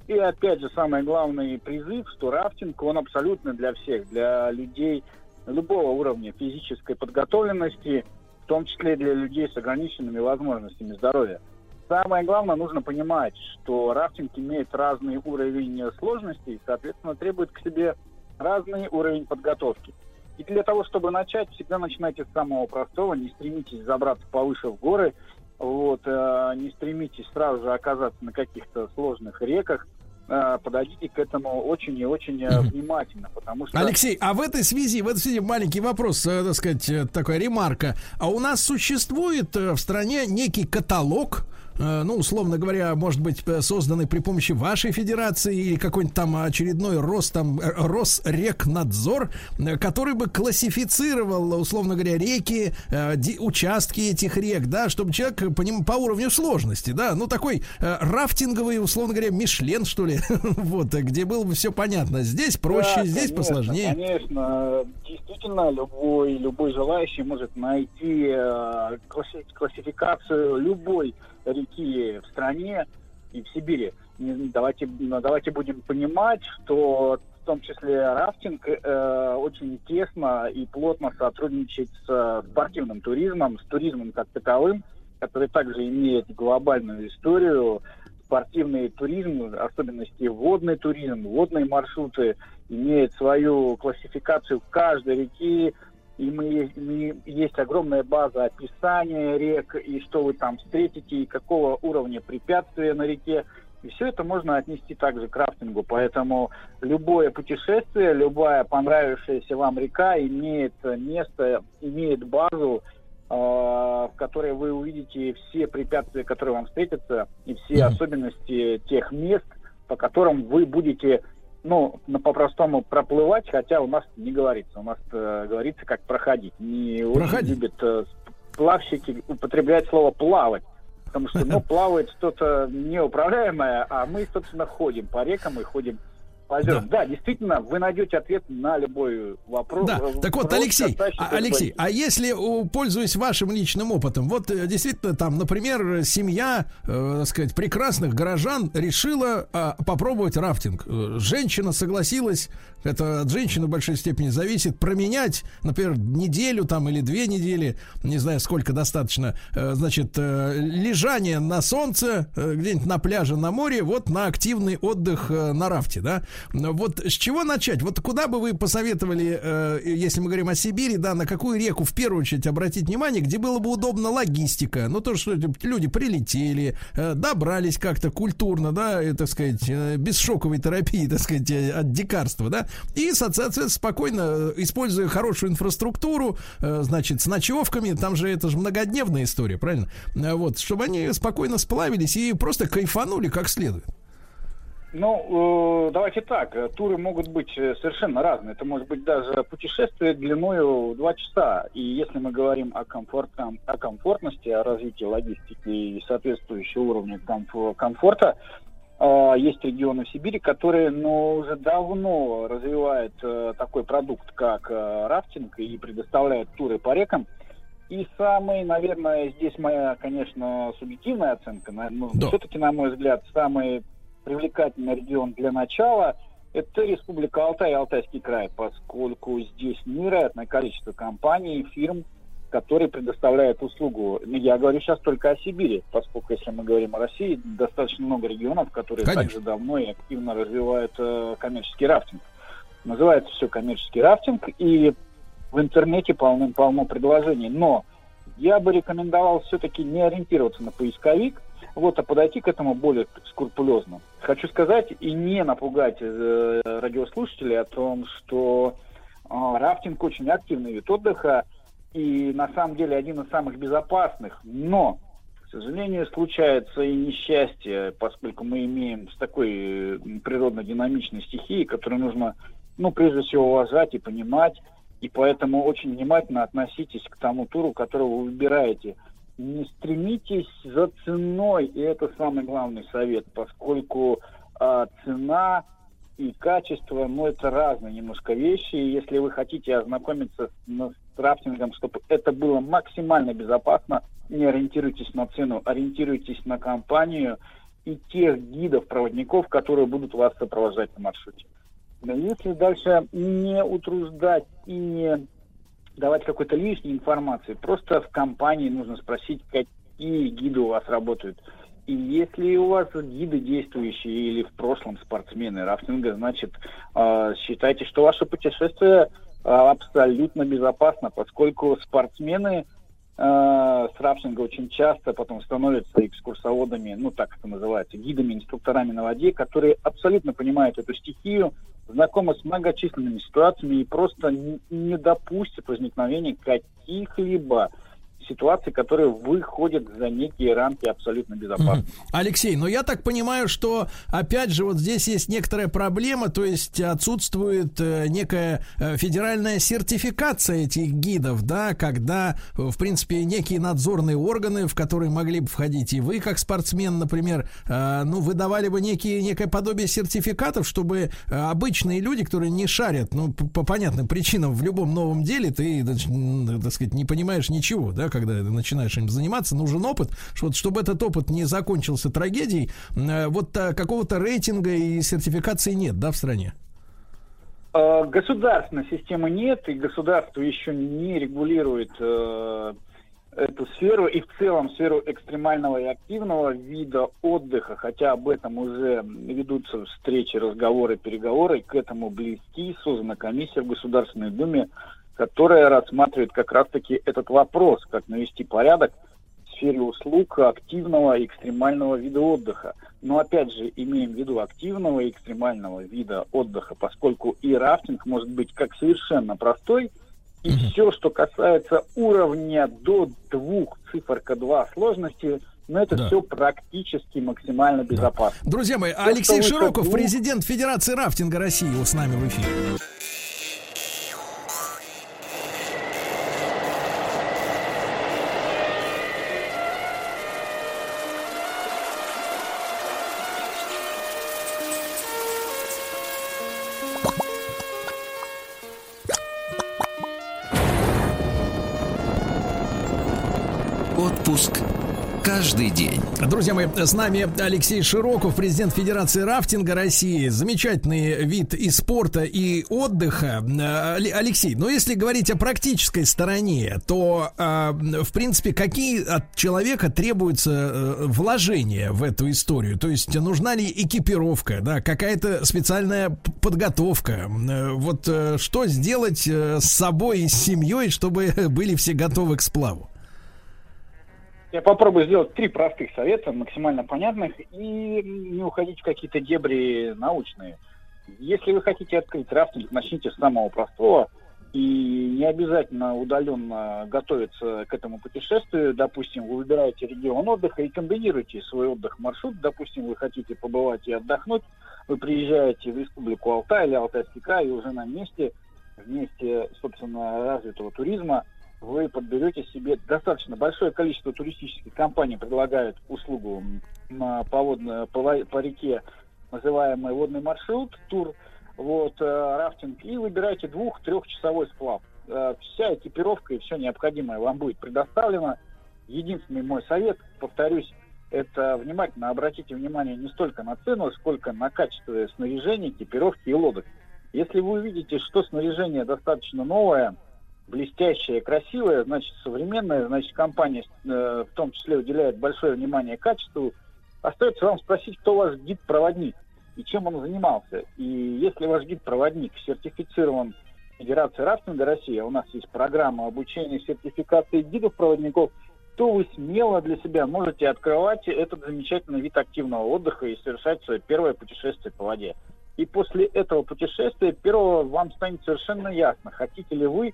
и опять же, самый главный призыв, что рафтинг, он абсолютно для всех, для людей любого уровня физической подготовленности, том числе для людей с ограниченными возможностями здоровья. Самое главное, нужно понимать, что рафтинг имеет разный уровень сложности и, соответственно, требует к себе разный уровень подготовки. И для того, чтобы начать, всегда начинайте с самого простого, не стремитесь забраться повыше в горы, вот, э, не стремитесь сразу же оказаться на каких-то сложных реках, подойдите к этому очень и очень э, внимательно, потому что... Алексей, а в этой связи, в этой связи маленький вопрос, э, так сказать, э, такая ремарка. А у нас существует э, в стране некий каталог Э, ну, условно говоря, может быть, э, созданы при помощи вашей федерации или какой-нибудь там очередной рост, там, э, Росрекнадзор, который бы классифицировал, условно говоря, реки, участки этих рек, да, чтобы человек по ним по уровню сложности, да, ну, такой рафтинговый, условно говоря, Мишлен, что ли, вот, где было бы все понятно. Здесь проще, да, здесь конечно, посложнее. Конечно, действительно, любой, любой желающий может найти классификацию любой реки в стране и в Сибири. Давайте, давайте будем понимать, что в том числе рафтинг э, очень тесно и плотно сотрудничает с спортивным туризмом, с туризмом как таковым, который также имеет глобальную историю. Спортивный туризм, особенности водный туризм, водные маршруты, имеет свою классификацию каждой реки, и мы, мы, есть огромная база описания рек, и что вы там встретите, и какого уровня препятствия на реке. И все это можно отнести также к рафтингу. Поэтому любое путешествие, любая понравившаяся вам река имеет место, имеет базу, э, в которой вы увидите все препятствия, которые вам встретятся, и все mm-hmm. особенности тех мест, по которым вы будете ну, по-простому проплывать, хотя у нас не говорится. У нас э, говорится, как проходить. Не проходить. очень любят э, плавщики употреблять слово плавать. Потому что, ну, плавает что-то неуправляемое, а мы, собственно, ходим по рекам и ходим Пойдем. Да. да, действительно, вы найдете ответ на любой вопрос. Да. Так вот, Алексей, а, Алексей, а если, пользуясь вашим личным опытом, вот э, действительно там, например, семья, э, так сказать, прекрасных горожан решила э, попробовать рафтинг. Э, женщина согласилась это от женщины в большой степени зависит. Променять, например, неделю там или две недели, не знаю, сколько достаточно, э, значит, э, лежание на солнце, э, где-нибудь на пляже, на море, вот на активный отдых на рафте, да. Вот с чего начать? Вот куда бы вы посоветовали, если мы говорим о Сибири, да, на какую реку в первую очередь обратить внимание, где было бы удобно логистика, ну то, что люди прилетели, добрались как-то культурно, да, так сказать, без шоковой терапии, так сказать, от дикарства, да, и, соответственно, спокойно, э, используя хорошую инфраструктуру, э, значит, с ночевками, там же это же многодневная история, правильно? Э, вот, чтобы они спокойно сплавились и просто кайфанули как следует. Ну, давайте так. Туры могут быть совершенно разные. Это может быть даже путешествие длиною два часа. И если мы говорим о, комфорт, о комфортности, о развитии логистики и соответствующего уровня комфорта, есть регионы в Сибири, которые ну, уже давно развивают э, такой продукт, как э, рафтинг, и предоставляют туры по рекам. И самый, наверное, здесь моя, конечно, субъективная оценка, но да. все-таки, на мой взгляд, самый привлекательный регион для начала – это Республика Алтай и Алтайский край, поскольку здесь невероятное количество компаний, фирм, который предоставляет услугу. Ну, я говорю сейчас только о Сибири, поскольку если мы говорим о России, достаточно много регионов, которые Конечно. также давно и активно развивают э, коммерческий рафтинг. Называется все коммерческий рафтинг, и в интернете полным-полно предложений. Но я бы рекомендовал все-таки не ориентироваться на поисковик, вот, а подойти к этому более скрупулезно. Хочу сказать и не напугать э, радиослушателей о том, что э, рафтинг очень активный вид отдыха, и на самом деле один из самых безопасных, но, к сожалению, случается и несчастье, поскольку мы имеем с такой природно-динамичной стихией, которую нужно, ну, прежде всего, уважать и понимать, и поэтому очень внимательно относитесь к тому туру, который вы выбираете. Не стремитесь за ценой, и это самый главный совет, поскольку а, цена и качество, но это разные немножко вещи. И если вы хотите ознакомиться с, с рафтингом, чтобы это было максимально безопасно, не ориентируйтесь на цену, ориентируйтесь на компанию и тех гидов, проводников, которые будут вас сопровождать на маршруте. Если дальше не утруждать и не давать какой-то лишней информации, просто в компании нужно спросить, какие гиды у вас работают. И если у вас гиды действующие или в прошлом спортсмены рафтинга, значит, э, считайте, что ваше путешествие э, абсолютно безопасно, поскольку спортсмены э, с рафтинга очень часто потом становятся экскурсоводами, ну так это называется, гидами, инструкторами на воде, которые абсолютно понимают эту стихию, знакомы с многочисленными ситуациями и просто не допустят возникновения каких-либо ситуации, которые выходят за некие рамки абсолютно безопасности. Алексей, но я так понимаю, что опять же вот здесь есть некоторая проблема, то есть отсутствует э, некая э, федеральная сертификация этих гидов, да, когда, э, в принципе, некие надзорные органы, в которые могли бы входить и вы, как спортсмен, например, ну, выдавали бы некие, некое подобие сертификатов, чтобы обычные люди, которые не шарят, ну, по понятным причинам в любом новом деле, ты, так сказать, не понимаешь ничего, да, когда начинаешь им заниматься, нужен опыт, вот, чтобы этот опыт не закончился трагедией. Э, вот а, какого-то рейтинга и сертификации нет, да, в стране? Э, государственной системы нет, и государство еще не регулирует э, эту сферу и в целом сферу экстремального и активного вида отдыха, хотя об этом уже ведутся встречи, разговоры, переговоры, к этому близки, создана комиссия в Государственной Думе которая рассматривает как раз-таки этот вопрос, как навести порядок в сфере услуг активного и экстремального вида отдыха. Но опять же, имеем в виду активного и экстремального вида отдыха, поскольку и рафтинг может быть как совершенно простой, и mm-hmm. все, что касается уровня до двух, циферка 2 сложности, но это да. все практически максимально безопасно. Да. Друзья мои, все, Алексей Широков, двух... президент Федерации рафтинга России, с нами в эфире. Каждый день. Друзья мои, с нами Алексей Широков, президент Федерации рафтинга России. Замечательный вид и спорта, и отдыха. Э, Алексей, но если говорить о практической стороне, то, э, в принципе, какие от человека требуются э, вложения в эту историю? То есть нужна ли экипировка, да, какая-то специальная подготовка? Вот что сделать с собой и с семьей, чтобы были все готовы к сплаву? Я попробую сделать три простых совета, максимально понятных, и не уходить в какие-то дебри научные. Если вы хотите открыть рафтинг, начните с самого простого, и не обязательно удаленно готовиться к этому путешествию. Допустим, вы выбираете регион отдыха и комбинируете свой отдых-маршрут. Допустим, вы хотите побывать и отдохнуть, вы приезжаете в республику Алтай или Алтайский край, и уже на месте, вместе, собственно, развитого туризма – вы подберете себе достаточно большое количество туристических компаний, предлагают услугу по, водной, по, по реке, называемый водный маршрут, тур, вот, э, рафтинг, и выбираете двух-трехчасовой сплав. Э, вся экипировка и все необходимое вам будет предоставлено. Единственный мой совет, повторюсь, это внимательно обратите внимание не столько на цену, сколько на качество снаряжения, экипировки и лодок. Если вы увидите, что снаряжение достаточно новое, блестящее, красивое, значит, современное, значит, компания э, в том числе уделяет большое внимание качеству. Остается вам спросить, кто ваш гид-проводник и чем он занимался. И если ваш гид-проводник сертифицирован Федерацией рафтинга России, а у нас есть программа обучения сертификации гидов-проводников, то вы смело для себя можете открывать этот замечательный вид активного отдыха и совершать свое первое путешествие по воде. И после этого путешествия первого вам станет совершенно ясно, хотите ли вы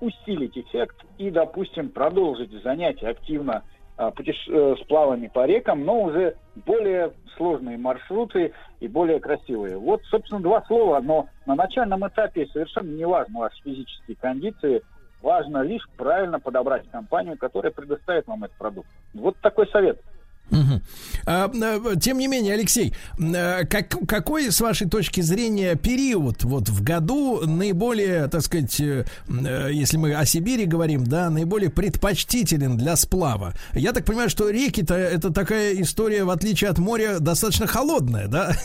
усилить эффект и, допустим, продолжить занятия активно э, э, сплавами по рекам, но уже более сложные маршруты и более красивые. Вот, собственно, два слова, но на начальном этапе совершенно не важно ваши физические кондиции, важно лишь правильно подобрать компанию, которая предоставит вам этот продукт. Вот такой совет. Угу. Тем не менее, Алексей, а, как, какой, с вашей точки зрения, период вот в году наиболее, так сказать, э, если мы о Сибири говорим, да, наиболее предпочтителен для сплава? Я так понимаю, что реки-то это такая история, в отличие от моря, достаточно холодная, да?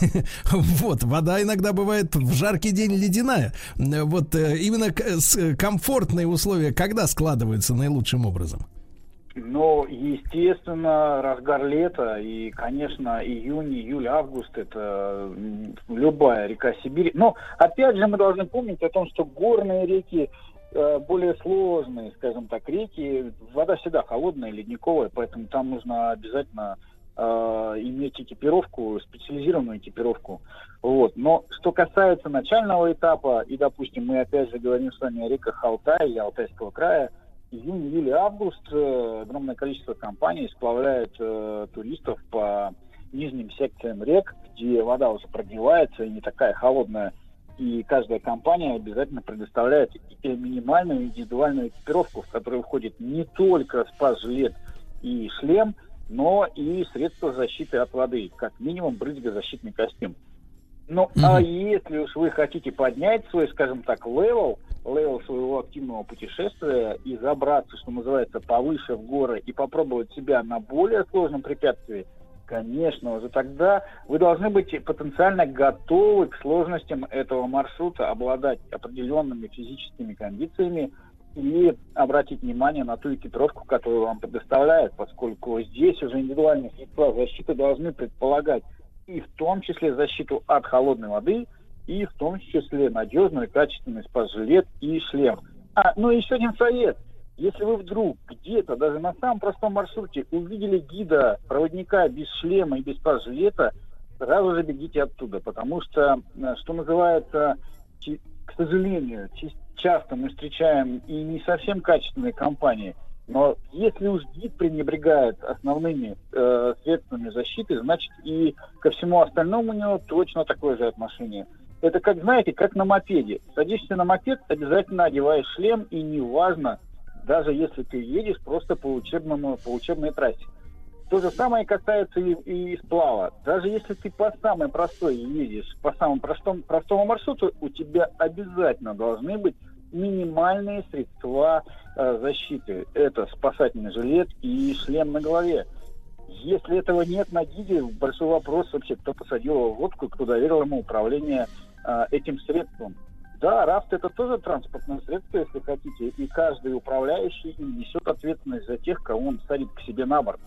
Вот, вода иногда бывает в жаркий день ледяная. Вот именно комфортные условия когда складываются наилучшим образом? Ну, естественно, разгар лета и, конечно, июнь, июль, август – это любая река Сибири. Но, опять же, мы должны помнить о том, что горные реки э, более сложные, скажем так, реки. Вода всегда холодная, ледниковая, поэтому там нужно обязательно э, иметь экипировку, специализированную экипировку. Вот. Но что касается начального этапа, и, допустим, мы опять же говорим с вами о реках Алтая и Алтайского края – июнь, июль, август э, огромное количество компаний сплавляет э, туристов по нижним секциям рек, где вода уже прогревается и не такая холодная. И каждая компания обязательно предоставляет минимальную индивидуальную экипировку, в которую входит не только спас-жилет и шлем, но и средства защиты от воды, как минимум брызгозащитный костюм. Ну, mm-hmm. а если уж вы хотите поднять свой, скажем так, level, level своего активного путешествия и забраться, что называется, повыше в горы и попробовать себя на более сложном препятствии, конечно, уже тогда вы должны быть потенциально готовы к сложностям этого маршрута, обладать определенными физическими кондициями и обратить внимание на ту экипировку, которую вам предоставляют, поскольку здесь уже индивидуальные средства защиты должны предполагать и в том числе защиту от холодной воды, и в том числе надежный и качественный спас-жилет и шлем. А, ну еще один совет. Если вы вдруг где-то, даже на самом простом маршруте, увидели гида, проводника без шлема и без спас-жилета, сразу же бегите оттуда, потому что, э, что называется, к сожалению, часто мы встречаем и не совсем качественные компании – но если уж гид пренебрегает основными э, средствами защиты, значит и ко всему остальному у него точно такое же отношение. Это как, знаете, как на мопеде. Садишься на мопед, обязательно одеваешь шлем, и неважно, даже если ты едешь просто по, учебному, по учебной трассе. То же самое касается и, и сплава. Даже если ты по самой простой едешь, по самому простому, простому маршруту, у тебя обязательно должны быть минимальные средства э, защиты. Это спасательный жилет и шлем на голове. Если этого нет на гиде, большой вопрос вообще, кто посадил его в лодку, кто доверил ему управление э, этим средством. Да, рафт это тоже транспортное средство, если хотите, и каждый управляющий несет ответственность за тех, кого он садит к себе на борт.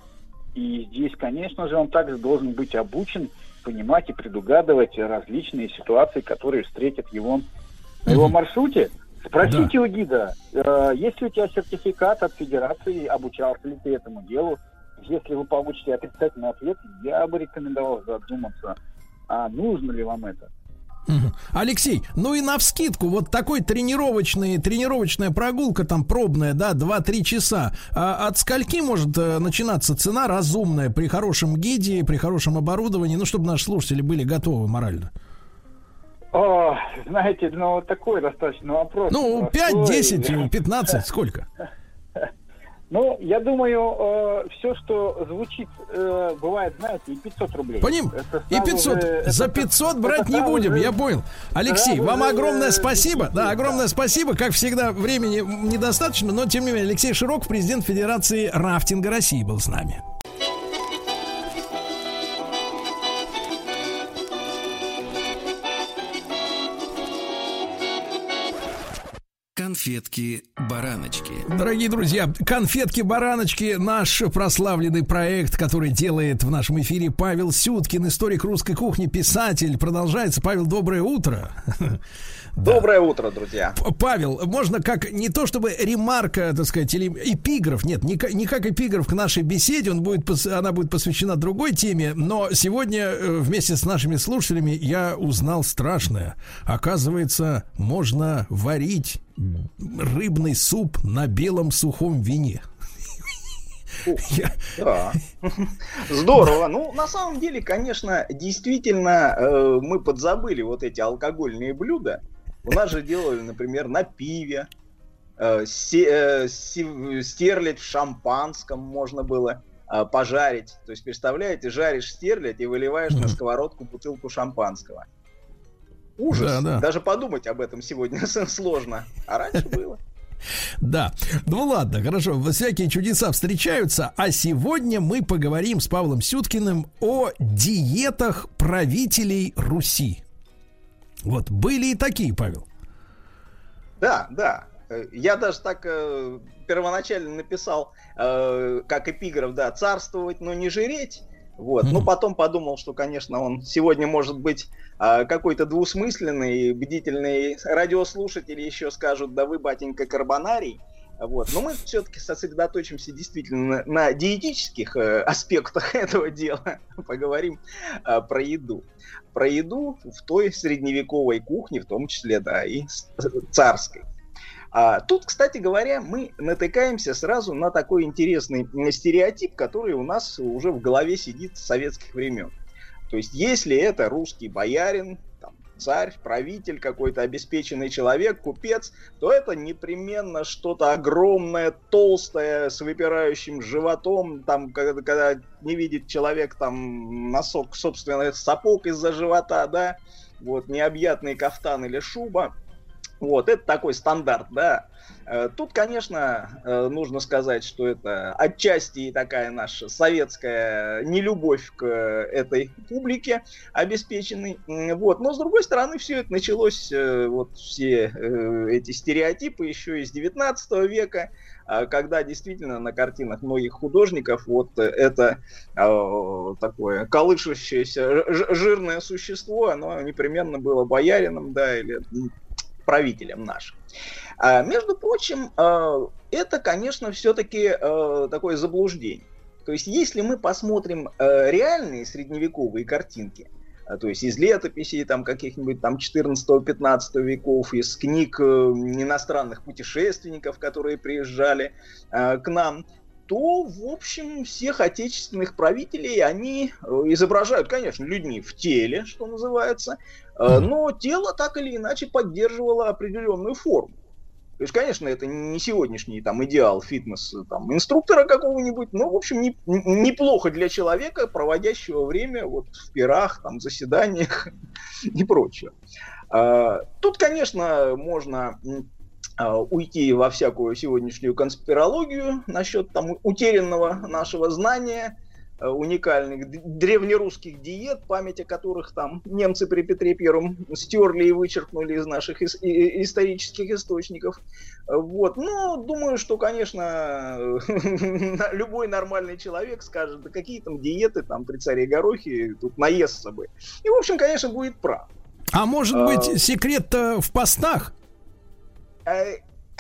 И здесь, конечно же, он также должен быть обучен понимать и предугадывать различные ситуации, которые встретят его на его маршруте. Спросите да. у гида, э, есть ли у тебя сертификат от Федерации, обучался ли ты этому делу. Если вы получите отрицательный ответ, я бы рекомендовал задуматься, а нужно ли вам это. Алексей, ну и на вскидку, вот такой тренировочный, тренировочная прогулка там пробная, да, 2-3 часа. А от скольки может э, начинаться цена разумная при хорошем гиде, при хорошем оборудовании, ну, чтобы наши слушатели были готовы морально? О, знаете, ну такой достаточно вопрос. Ну, 5, 10, 15, сколько? Ну, я думаю, э, все, что звучит, э, бывает, знаете, и 500 рублей. Поним? И 500. Же, За 500 это, брать это не будем, же, я понял. Алексей, вам же, огромное спасибо. Да, огромное спасибо. Как всегда, времени недостаточно, но тем не менее, Алексей Широков, президент Федерации рафтинга России, был с нами. Конфетки-бараночки. Дорогие друзья, конфетки-бараночки наш прославленный проект, который делает в нашем эфире Павел Сюткин, историк русской кухни, писатель. Продолжается. Павел, доброе утро. Да. Доброе утро, друзья. Павел, можно как не то чтобы ремарка, так сказать, или эпиграф, нет, не, не как эпиграф к нашей беседе, он будет, она будет посвящена другой теме, но сегодня э, вместе с нашими слушателями я узнал страшное. Оказывается, можно варить рыбный суп на белом сухом вине. Да. Здорово. Ну, на самом деле, конечно, действительно, э, мы подзабыли вот эти алкогольные блюда. У нас же делали, например, на пиве, э, э, стерлить в шампанском можно было. а, пожарить. То есть, представляете, жаришь стерлядь и выливаешь на Мгм. сковородку бутылку шампанского. Ужас. Да, да. Даже подумать об этом сегодня сложно. А раньше было. Да. Ну ладно, хорошо. Всякие чудеса встречаются. А сегодня мы поговорим с Павлом Сюткиным о диетах правителей Руси. Вот были и такие, Павел. Да, да. Э, Я даже так э, первоначально написал, э, как эпиграф, да, царствовать, но не жиреть. Вот. Но Мгм. потом подумал, что, конечно, он сегодня может быть а, какой-то двусмысленный, бдительный радиослушатели еще скажут, да вы, батенька, карбонарий. Вот. Но мы все-таки сосредоточимся действительно на, на диетических э, аспектах этого дела. Поговорим а, про еду. Про еду в той средневековой кухне, в том числе, да, и с- царской. А, тут, кстати говоря, мы натыкаемся сразу на такой интересный стереотип, который у нас уже в голове сидит с советских времен. То есть, если это русский боярин, царь, правитель, какой-то обеспеченный человек, купец, то это непременно что-то огромное, толстое, с выпирающим животом, там, когда, когда не видит человек там носок собственных сапог из-за живота, да, вот, необъятный кафтан или шуба. Вот, это такой стандарт, да. Э, Тут, конечно, э, нужно сказать, что это отчасти и такая наша советская нелюбовь к э, этой публике обеспеченной. Вот. Но, с другой стороны, все это началось, вот все эти стереотипы еще из 19 века, а, когда действительно на картинах многих художников вот это э, такое колышущееся жирное существо, оно непременно было боярином, да, или м, правителем нашим. А, между прочим, э, это, конечно, все-таки такое заблуждение. То есть, если мы посмотрим э, реальные средневековые картинки, а, то есть из летописей там каких-нибудь там 14-15 веков, из книг э, иностранных путешественников, которые приезжали э, к нам, то, в общем, всех отечественных правителей они э, изображают, конечно, людьми в теле, что называется, э. Но тело так или иначе поддерживало определенную форму. То есть, конечно, это не сегодняшний там идеал фитнес там, инструктора какого-нибудь, но, в общем, не- неплохо для человека, проводящего время вот в пирах, там, заседаниях и прочее. А, Тут, конечно, можно уйти во всякую сегодняшнюю конспирологию насчет там утерянного нашего знания, э, уникальных д- древнерусских диет, память о которых там немцы при Петре Первом стерли и вычеркнули из наших ис- исторических источников. Э, Вот. Но думаю, что, конечно, любой нормальный человек скажет, да какие там диеты там при царе Горохе, тут наестся бы. И, в общем, конечно, будет прав. А может А. быть, секрет-то в постах?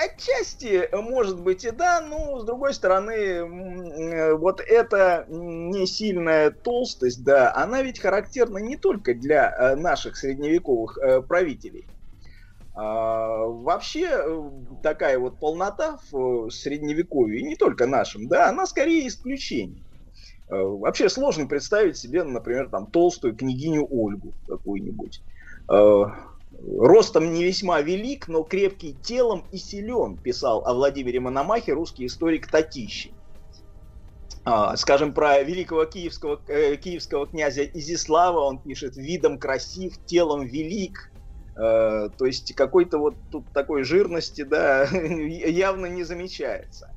Отчасти, э, может быть, и да, но с другой стороны, э, вот эта не сильная толстость, да, она ведь характерна не только для э, наших средневековых правителей. А, Вообще такая вот полнота в средневековье, не только нашим, да, она скорее исключение. Вообще сложно представить себе, например, там толстую княгиню Ольгу какую-нибудь. Ростом не весьма велик, но крепкий телом и силен, писал о Владимире Мономахе русский историк Татищи. А, скажем, про великого киевского, э, киевского князя Изислава он пишет «видом красив, телом велик». Э, то есть какой-то вот тут такой жирности, да, явно не замечается.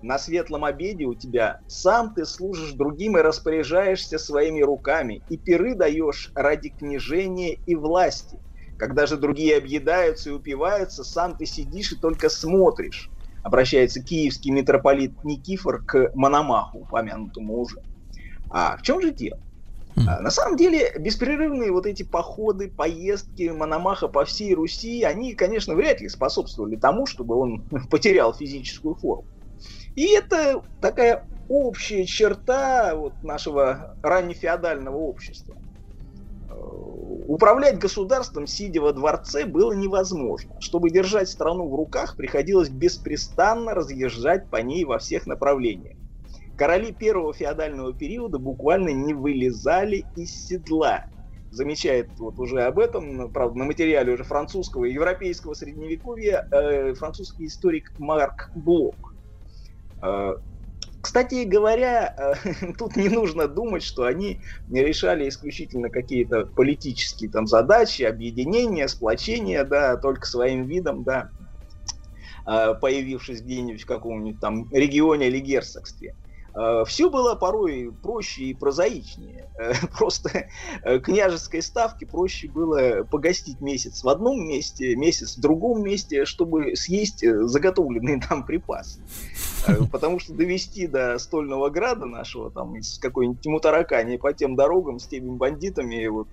На светлом обеде у тебя сам ты служишь другим и распоряжаешься своими руками, и пиры даешь ради княжения и власти. Когда же другие объедаются и упиваются, сам ты сидишь и только смотришь. Обращается киевский митрополит Никифор к Мономаху, упомянутому уже. А в чем же дело? Хм. А, На самом деле, беспрерывные вот эти походы, поездки Мономаха по всей Руси, они, конечно, вряд ли способствовали тому, чтобы он потерял физическую форму. И это такая общая черта вот нашего раннефеодального общества. Э, Управлять государством, сидя во дворце, было невозможно. Чтобы держать страну в руках, приходилось беспрестанно разъезжать по ней во всех направлениях. Короли первого феодального периода буквально не вылезали из седла. Замечает вот уже об этом, правда, на материале уже французского и европейского средневековья э, французский историк Марк Блок. Кстати говоря, э, тут не нужно думать, что они решали исключительно какие-то политические там задачи, объединения, сплочения, да, только своим видом, да, э, появившись где-нибудь в каком-нибудь там регионе или герцогстве. Э, Все было порой проще и прозаичнее. Э, Просто э, княжеской ставки проще было погостить месяц в одном месте, месяц в другом месте, чтобы съесть заготовленные там припасы. Потому что довести до Стольного Града нашего, там, из какой-нибудь Мутаракани по тем дорогам с теми бандитами, вот,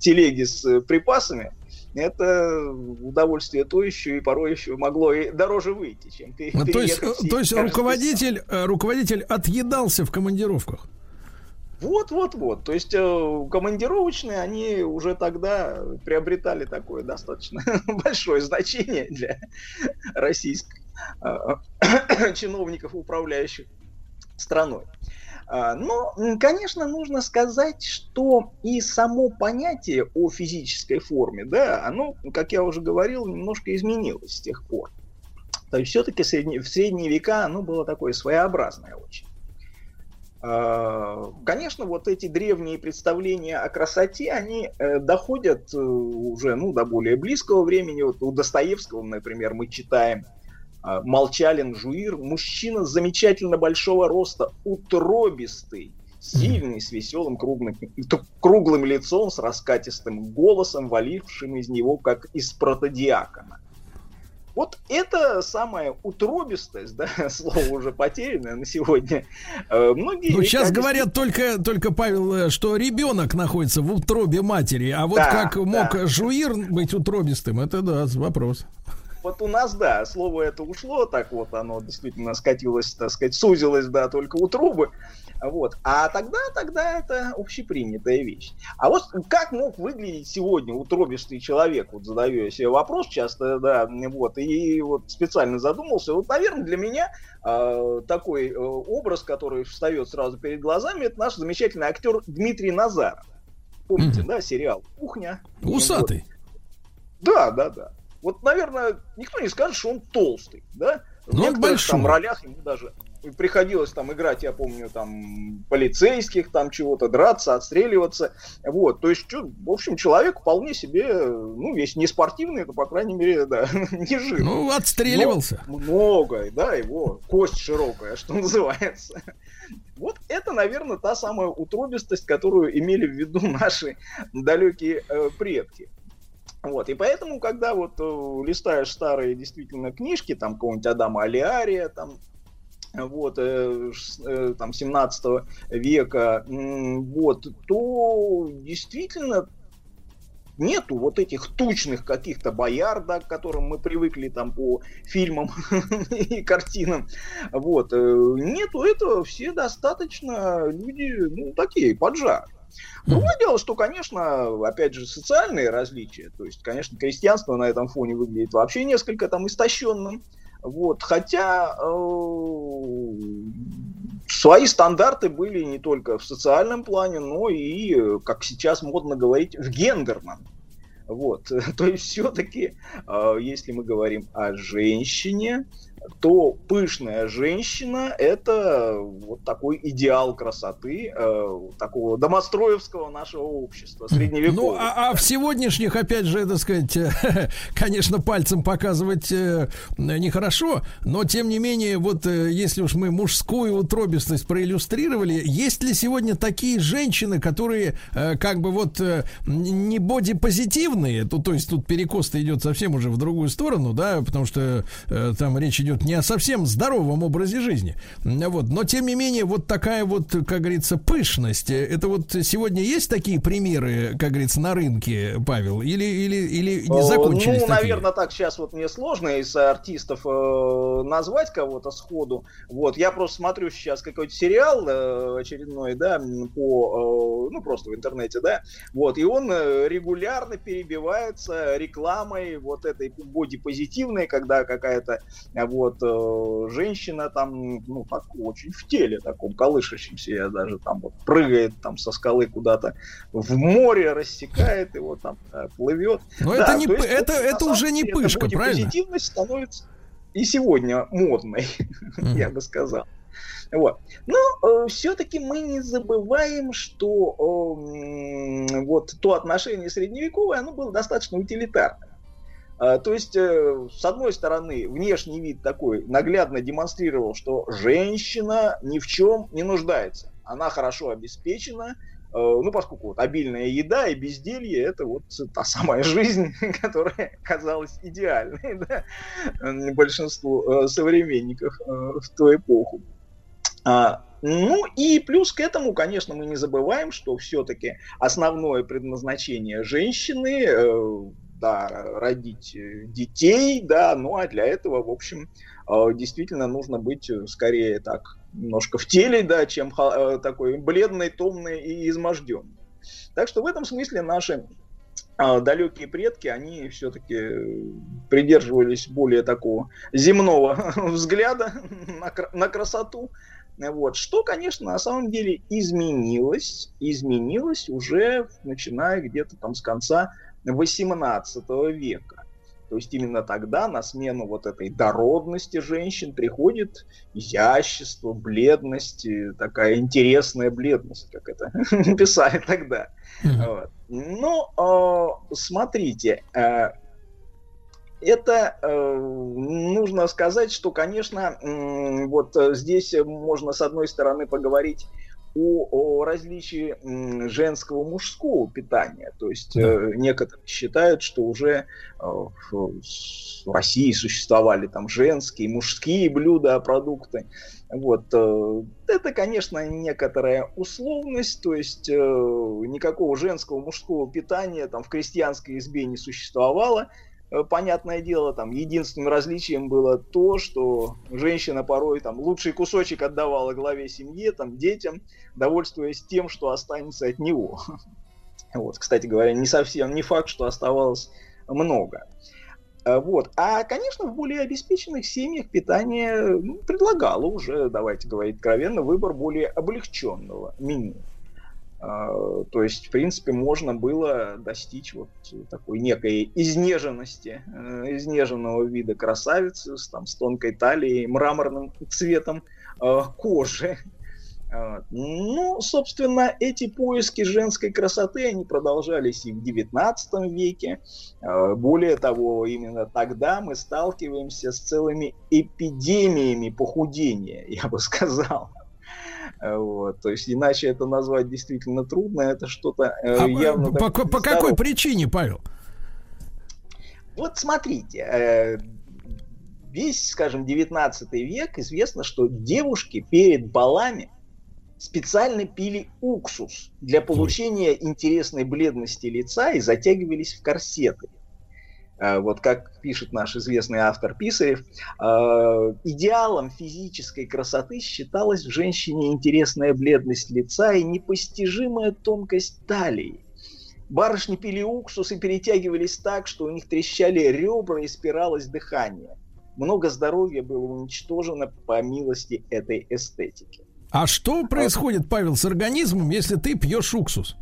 телеги с припасами, это удовольствие то еще и порой еще могло и дороже выйти, чем Ну, то есть, то есть руководитель, руководитель отъедался в командировках. Вот, вот, вот. То есть э, командировочные, они уже тогда приобретали такое достаточно большое значение для российских э, чиновников, управляющих страной. А, но, конечно, нужно сказать, что и само понятие о физической форме, да, оно, как я уже говорил, немножко изменилось с тех пор. То есть все-таки в средние века оно было такое своеобразное очень. А, конечно, вот эти древние представления о красоте, они э, доходят э, уже ну, до более близкого времени. Вот у Достоевского, например, мы читаем Молчалин Жуир, мужчина замечательно большого роста, утробистый, сильный, с веселым круглым, круглым лицом, с раскатистым голосом, валившим из него, как из протодиакона. Вот это самая утробистость, да, слово уже потерянное на сегодня. Э, многие ну, сейчас говорят только, только, Павел, э, что ребенок находится в утробе матери, а вот да, как да. мог Жуир быть утробистым, это да, вопрос. Вот у нас, да, слово это ушло, так вот оно действительно скатилось, так сказать, сузилось, да, только у трубы. Вот. А тогда, тогда это общепринятая вещь. А вот как мог выглядеть сегодня утробистый человек? Вот задаю я себе вопрос часто, да, вот, и вот специально задумался. Вот, наверное, для меня э, такой э, образ, который встает сразу перед глазами, это наш замечательный актер Дмитрий Назаров. Помните, mm-hmm. да, сериал «Кухня»? Усатый. Вот. Да, да, да. Вот, наверное, никто не скажет, что он толстый, да? В Но ну, некоторых там ролях ему даже приходилось там играть, я помню, там полицейских, там чего-то драться, отстреливаться, вот, то есть, в общем, человек вполне себе, ну, весь не спортивный, то, по крайней мере, да, не жив. Ну, отстреливался. Но много, да, его кость широкая, что называется. Вот это, наверное, та самая утробистость, которую имели в виду наши далекие э, предки. Вот, и поэтому, когда вот э, листаешь старые действительно книжки, там какого-нибудь Адама Алиария, там, вот, э, э, там, 17 века, вот, то действительно нету вот этих тучных каких-то бояр, да, к которым мы привыкли там по фильмам и картинам. Вот. Нету этого, все достаточно люди, ну, такие, поджар. Другое дело, что, конечно, опять же, социальные различия. То есть, конечно, крестьянство на этом фоне выглядит вообще несколько там истощенным. Вот, хотя э, свои стандарты были не только в социальном плане, но и, как сейчас модно говорить, в гендерном. Вот, то есть все-таки, э, если мы говорим о женщине, то пышная женщина – это вот такой идеал красоты э, такого домостроевского нашего общества, средневекового. Ну, а, а в сегодняшних, опять же, это сказать, конечно, пальцем показывать э, нехорошо, но, тем не менее, вот э, если уж мы мужскую утробистость проиллюстрировали, есть ли сегодня такие женщины, которые э, как бы вот э, не бодипозитивные, то, то есть тут перекос идет совсем уже в другую сторону, да, потому что э, там речь идет идет не о совсем здоровом образе жизни. Вот. Но, тем не менее, вот такая вот, как говорится, пышность. Это вот сегодня есть такие примеры, как говорится, на рынке, Павел? Или, или, или не закончились Ну, такие? наверное, так сейчас вот мне сложно из артистов э, назвать кого-то сходу. Вот. Я просто смотрю сейчас какой-то сериал э, очередной, да, по, э, ну, просто в интернете, да, вот, и он э, регулярно перебивается рекламой вот этой бодипозитивной, когда какая-то вот, вот э, женщина там, ну, так очень в теле таком колышащемся, я даже там вот прыгает там со скалы куда-то в море, рассекает его там, да, плывет. Но да, это, не, есть, это, вот, это уже не пышка, правильно? Позитивность становится и сегодня модной, mm. я бы сказал. Вот. Но э, все-таки мы не забываем, что э, вот то отношение средневековое, оно было достаточно утилитарным. Э, то есть, э, с одной стороны, внешний вид такой наглядно демонстрировал, что женщина ни в чем не нуждается. Она хорошо обеспечена, Э, ну, поскольку вот обильная еда и безделье – это вот та самая жизнь, которая казалась идеальной да, большинству э, современников в ту эпоху. А, ну и плюс к этому, конечно, мы не забываем, что все-таки основное предназначение женщины да, родить детей, да, ну а для этого, в общем, действительно нужно быть скорее так немножко в теле, да, чем э, такой бледный, томный и изможденный. Так что в этом смысле наши э, далекие предки, они все-таки придерживались более такого земного взгляда на, на красоту. Вот. Что, конечно, на самом деле изменилось, изменилось уже начиная где-то там с конца 18 века. То есть именно тогда на смену вот этой дородности женщин приходит изящество, бледность, такая интересная бледность, как это писали тогда. Вот. Ну, э, смотрите, э, это э, нужно сказать, что, конечно, э, вот здесь можно с одной стороны поговорить о, о различии женского мужского питания. То есть да. э, некоторые считают, что уже э, в России существовали там женские, мужские блюда, продукты. Вот. Э, это, конечно, некоторая условность, то есть э, никакого женского, мужского питания там в крестьянской избе не существовало. Э, понятное дело, там единственным различием было то, что женщина порой там лучший кусочек отдавала главе семьи, там детям, довольствуясь тем, что останется от него. Вот, кстати говоря, не совсем, не факт, что оставалось много. Э, вот. А, конечно, в более обеспеченных семьях питание ну, предлагало уже, давайте говорить откровенно, выбор более облегченного меню. А, то есть, в принципе, можно было достичь вот такой некой изнеженности, э, изнеженного вида красавицы с, там, с тонкой талией, мраморным цветом э, кожи. А, ну, собственно, эти поиски женской красоты, они продолжались и в XIX веке. А, более того, именно тогда мы сталкиваемся с целыми эпидемиями похудения, я бы сказал. Вот, то есть иначе это назвать действительно трудно, это что-то э, а явно... По, по, по какой причине, Павел? Вот смотрите, э, весь, скажем, 19 век известно, что девушки перед балами специально пили уксус для получения интересной бледности лица и затягивались в корсеты. Э, вот как пишет наш известный автор Писарев, э, идеалом физической красоты считалась в женщине интересная бледность лица и непостижимая тонкость талии. Барышни пили уксус и перетягивались так, что у них трещали ребра и спиралось дыхание. Много здоровья было уничтожено по милости этой эстетики. А что происходит, Павел, с организмом, если ты пьешь уксус?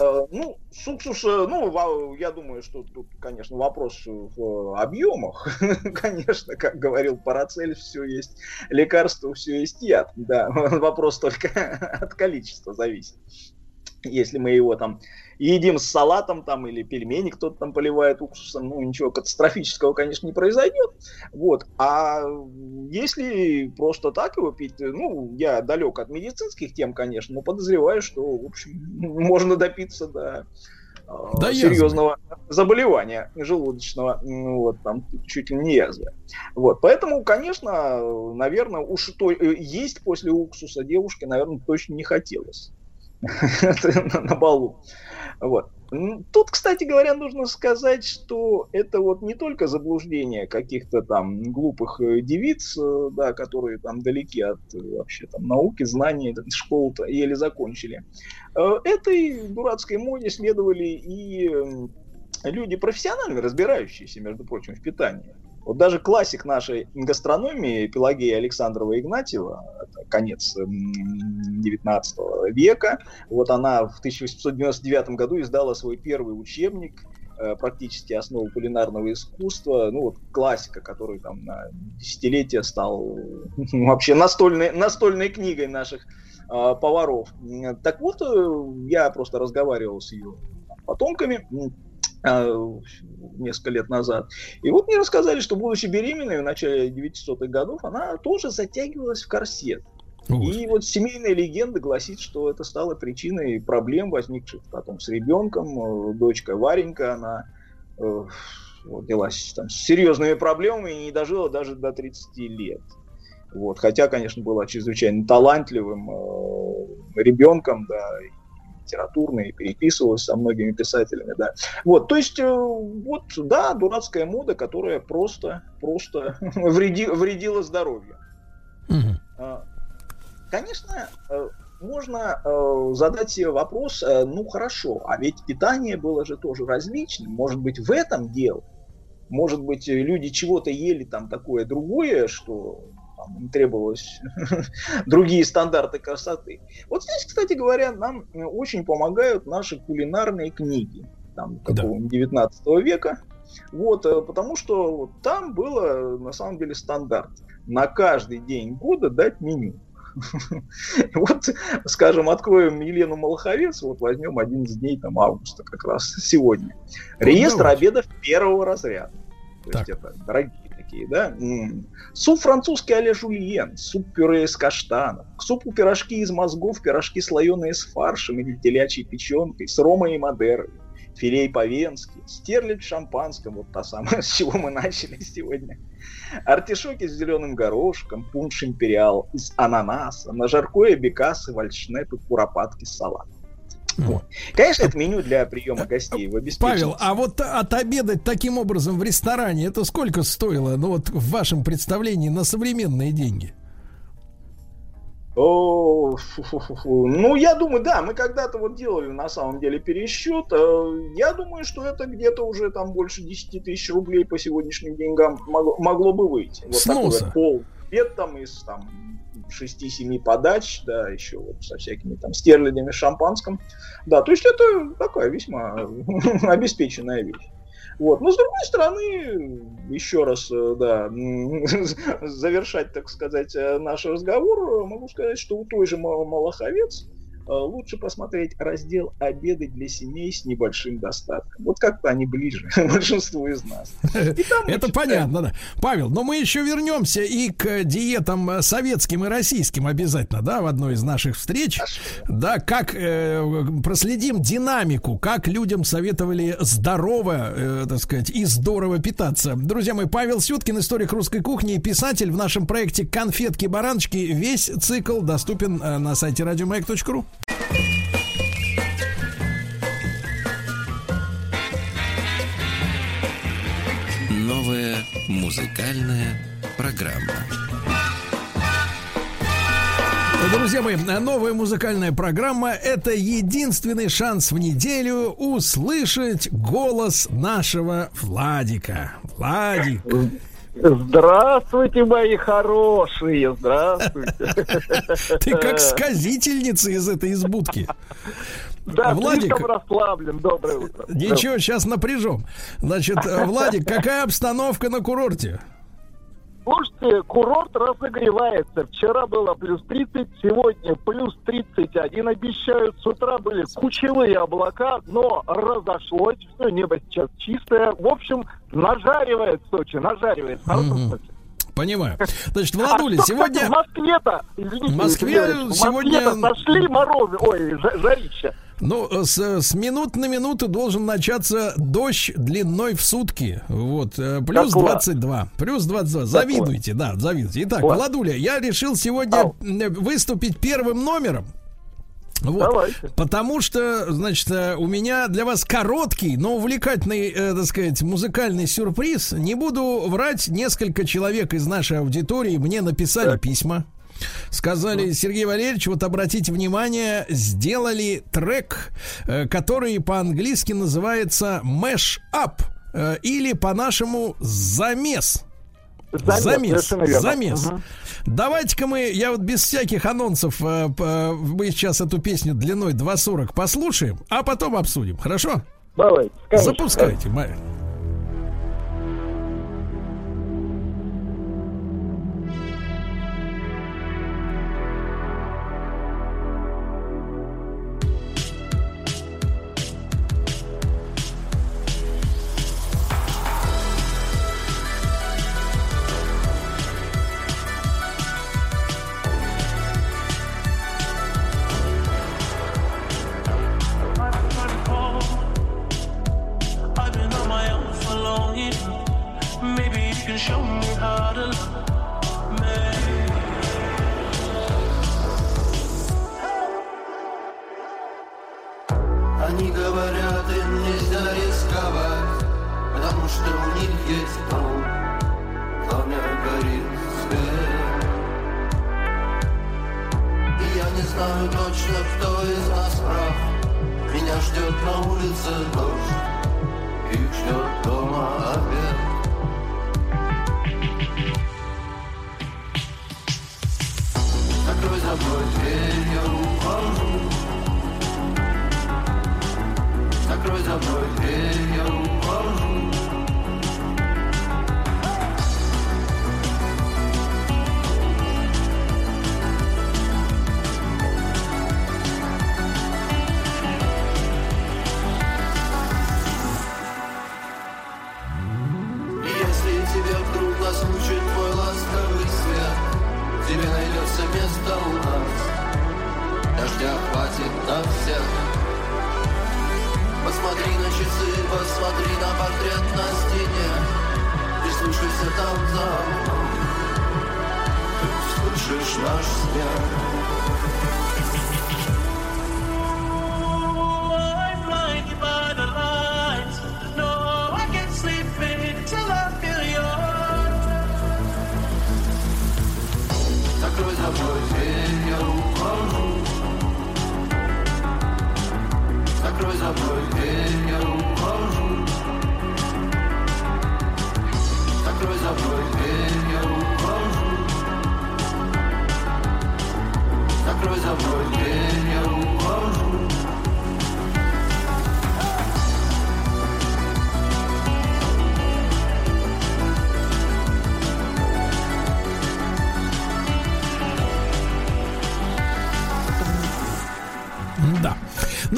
Э, ну, уксус, э, ну, я думаю, что тут, конечно, вопрос в объемах. Конечно, как говорил Парацель, все есть лекарство, все есть яд. Да, вопрос только от количества зависит. Если мы его там едим с салатом там или пельмени кто-то там поливает уксусом, ну ничего катастрофического, конечно, не произойдет. Вот. А если просто так его пить, ну, я далек от медицинских тем, конечно, но подозреваю, что, в общем, можно допиться до а, да серьезного язвы. заболевания желудочного, вот, там чуть ли не язвы. Вот, поэтому, конечно, наверное, уж то, э, есть после уксуса девушке, наверное, точно не хотелось на балу. Вот. Тут, кстати говоря, нужно сказать, что это вот не только заблуждение каких-то там глупых э, девиц, э, да, которые там далеки от э, вообще там науки, знаний, школу-то еле закончили. Этой дурацкой моде следовали и люди профессионально разбирающиеся, между прочим, в питании. Вот даже классик нашей гастрономии Пелагея Александрова Игнатьева, конец 19 века, вот она в 1899 году издала свой первый учебник э, практически основы кулинарного искусства, ну вот классика, который там на десятилетия стал ну, вообще настольной, настольной книгой наших э, поваров. Так вот, э, я просто разговаривал с ее потомками, несколько лет назад. И вот мне рассказали, что будучи беременной в начале 900-х годов, она тоже затягивалась в корсет. И вот семейная легенда гласит, что это стало причиной проблем, возникших потом с ребенком. Э, дочка Варенька, она э, родилась там, с серьезными проблемами и не дожила даже до 30 лет. Вот. Хотя, конечно, была чрезвычайно талантливым э, ребенком, да, литературной, переписывалась со многими писателями, да. Вот, то есть, э, вот, да, дурацкая мода, которая просто, просто вреди, вредила здоровью. Угу. Конечно, э, можно э, задать себе вопрос, э, ну хорошо, а ведь питание было же тоже различным, может быть в этом дело, может быть люди чего-то ели там такое другое, что там, требовалось другие стандарты красоты. Вот здесь, кстати говоря, нам очень помогают наши кулинарные книги там, какого-нибудь 19 века, вот, потому что вот, там было на самом деле стандарт на каждый день года дать меню. Вот, скажем, откроем Елену Малаховец, вот возьмем один из дней там августа как раз сегодня. Реестр обедов первого разряда. То есть это дорогие такие, да? Суп французский а жульен, суп-пюре из каштанов, к супу пирожки из мозгов, пирожки слоеные с фаршем или телячьей печенкой, с ромой и мадерой, филей по-венски, стерлядь в шампанском, вот та самая, с чего мы начали сегодня, артишоки с зеленым горошком, пунш империал из ананаса, на жаркое бекасы, вальшнепы, куропатки, салат. Вот. Конечно, это меню для приема гостей в Павел, а вот отобедать таким образом в ресторане, это сколько стоило, ну вот в вашем представлении на современные деньги? О, ну, я думаю, да, мы когда-то вот делали на самом деле пересчет. Э, я думаю, что это где-то уже там больше 10 тысяч рублей по сегодняшним деньгам могло, могло бы выйти. Вот Сноса. такой пол бед там из там 6-7 подач, да, еще вот со всякими там стерлядями, шампанском. Да, то есть это такая весьма обеспеченная вещь. Вот. Но с другой стороны, еще раз, э, да, завершать, так сказать, э, наш разговор, могу сказать, что у той же Малаховец лучше посмотреть раздел «Обеды для семей с небольшим достатком». Вот как-то они ближе большинству из нас. Это понятно, да. Павел, но мы еще вернемся и к диетам э, советским и российским обязательно, да, в одной из наших встреч. Да, как э, проследим динамику, как людям советовали здорово, э, так сказать, и здорово питаться. Друзья мои, Павел Сюткин, историк русской кухни и писатель в нашем проекте «Конфетки-бараночки». Весь цикл доступен э, на сайте радиомаяк.ру. музыкальная программа. Друзья мои, новая музыкальная программа – это единственный шанс в неделю услышать голос нашего Владика. Владик. Здравствуйте, мои хорошие, здравствуйте. Ты как сказительница из этой избудки. Да, Владик, расслаблен. Доброе утро. Ничего, сейчас напряжем. Значит, Владик, какая обстановка на курорте? Слушайте, курорт разогревается. Вчера было плюс 30, сегодня плюс 31 обещают. С утра были кучевые облака, но разошлось. Все, небо сейчас чистое. В общем, нажаривает Сочи, нажаривает. Хорошем Понимаю. Значит, Владуля, а сегодня... В Москве-то, извините, в Москве сегодня... В Москве сошли морозы, ой, жарища. Ну, с, с минут на минуту должен начаться дождь длиной в сутки. Вот, э, плюс так 22. Вот. Плюс 22. Завидуйте, так да, завидуйте. Итак. Владуля, я решил сегодня Ау. выступить первым номером. Вот. Давайте. Потому что, значит, э, у меня для вас короткий, но увлекательный, э, так сказать, музыкальный сюрприз. Не буду врать, несколько человек из нашей аудитории мне написали так. письма. Сказали, Сергей Валерьевич, вот обратите внимание, сделали трек, э, который по-английски называется Mash Up э, или по-нашему замес. Замес. Замес. замес. Угу. Давайте-ка мы, я вот без всяких анонсов, э, мы сейчас эту песню длиной 2.40 послушаем, а потом обсудим. Хорошо? Давайте. конечно. Запускайте, Марин. Can show me how to love me. Они говорят, им нельзя рисковать, потому что у них есть дом, доме горит свет. И я не знаю точно, кто из нас прав. Меня ждет на улице дождь, Закрой за мной дверь,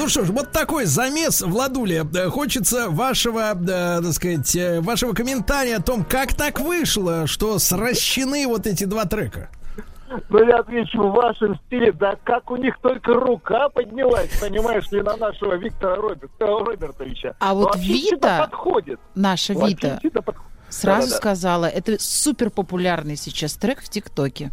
Ну что ж, вот такой замес, Владуля. Э, Хочется вашего, э, так сказать, э, вашего комментария о том, как так вышло, что сращены вот эти два трека. Ну, я отвечу в вашем стиле, да как у них только рука поднялась, понимаешь ли, на нашего Виктора Роберт, э, Робертовича. А вот вообще Вита- подходит. Наша Вообще Вита подходит. сразу Да-да-да. сказала, это супер популярный сейчас трек в ТикТоке.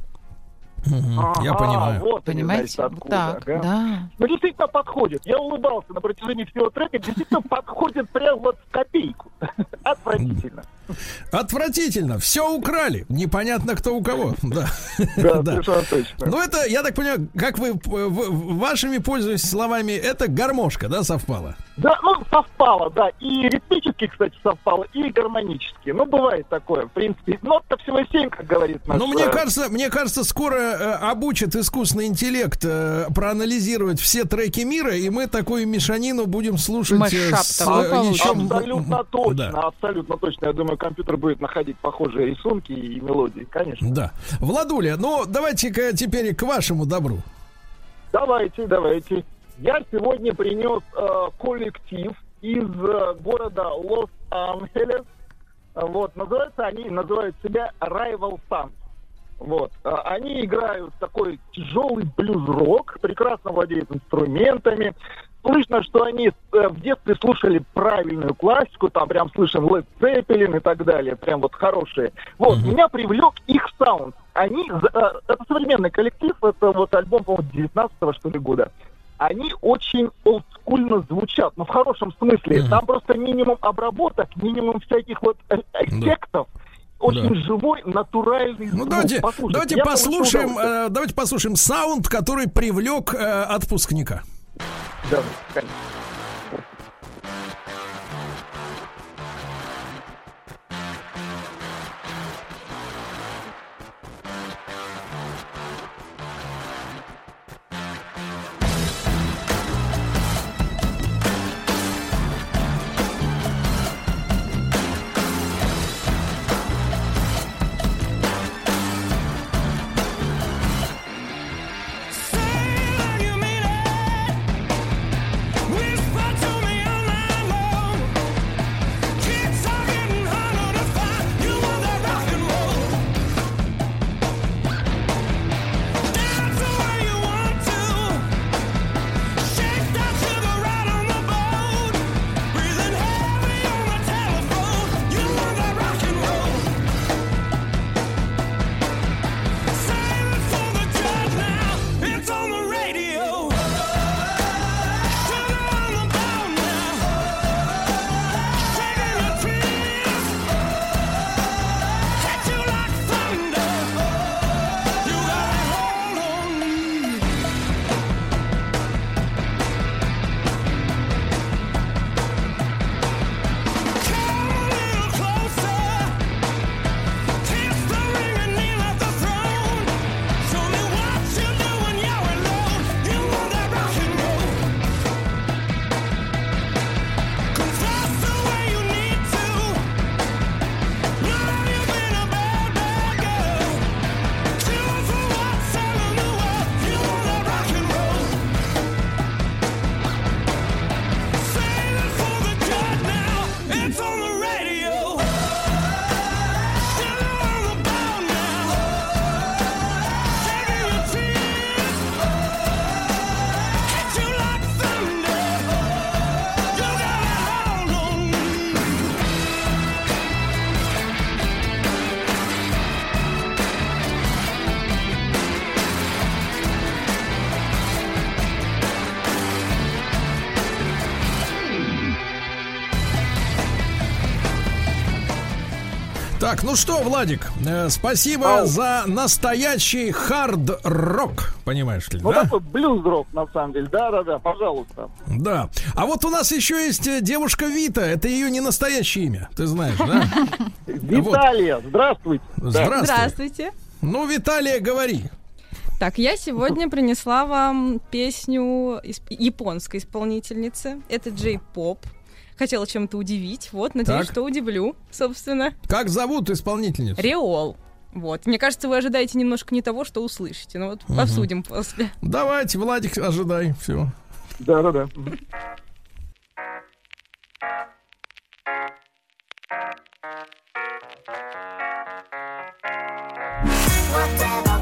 Я Ага, понимаю. Вот они, Понимаете? значит, откуда, Так, ага. да. Ну, действительно подходит. Я улыбался на протяжении всего трека. Действительно подходит прям вот в копейку. Отвратительно. Отвратительно. Все украли. Непонятно, кто у кого. Да. Да, Да. совершенно точно. Ну, это, я так понимаю, как вы вашими пользуясь словами, это гармошка, да, совпала? Да, ну, совпало, да. И ритмически, кстати, совпало, и гармонически. Ну, бывает такое, в принципе. Нот-то всего семь, как говорит наш... Ну, мне э, кажется, мне кажется, скоро э, обучат искусственный интеллект э, проанализировать все треки мира, и мы такую мешанину будем слушать э, с э, еще Абсолютно точно, Да. абсолютно точно. Я думаю, компьютер будет находить похожие рисунки и мелодии, конечно. Да. Владуля, ну давайте-ка теперь к вашему добру. Давайте, давайте. Я сегодня принес э, коллектив из э, города Лос-Анджелес. Вот, называются они, называют себя Rival Sons. Вот. А, Они играют такой тяжелый блюз-рок, прекрасно владеют инструментами. Слышно, что они э, в детстве слушали правильную классику, там прям слышен Led Zeppelin и так далее, прям вот хорошие. Вот, меня привлек их саунд. Они, э, это современный коллектив, это вот альбом, по-моему, 19 что ли года. Они очень олдскульно звучат, но в хорошем смысле. Мгм. Там просто минимум обработок, минимум всяких вот э, эффектов. Очень живой, натуральный Ну звук. давайте, Послушайте, давайте получил послушаем, э, давайте послушаем саунд, который привлек э, отпускника. Да, конечно. Так, ну что, Владик, э, спасибо Ау. за настоящий хард-рок, понимаешь ли, Ну, да? такой блюз-рок, на самом деле. Да-да-да, пожалуйста. Да. А вот у нас еще есть э, девушка Вита, это ее не настоящее имя, ты знаешь, да? Виталия, здравствуйте. Здравствуйте. Ну, Виталия, говори. Так, я сегодня принесла вам песню японской исполнительницы. Это Джей-поп. Хотела чем-то удивить. Вот, надеюсь, Так. что удивлю, собственно. Как зовут исполнительницу? Реол. Вот. Мне кажется, вы ожидаете немножко не того, что услышите. Но вот Мгм. обсудим после. Давайте, Владик, ожидай. Все. Да-да-да. 距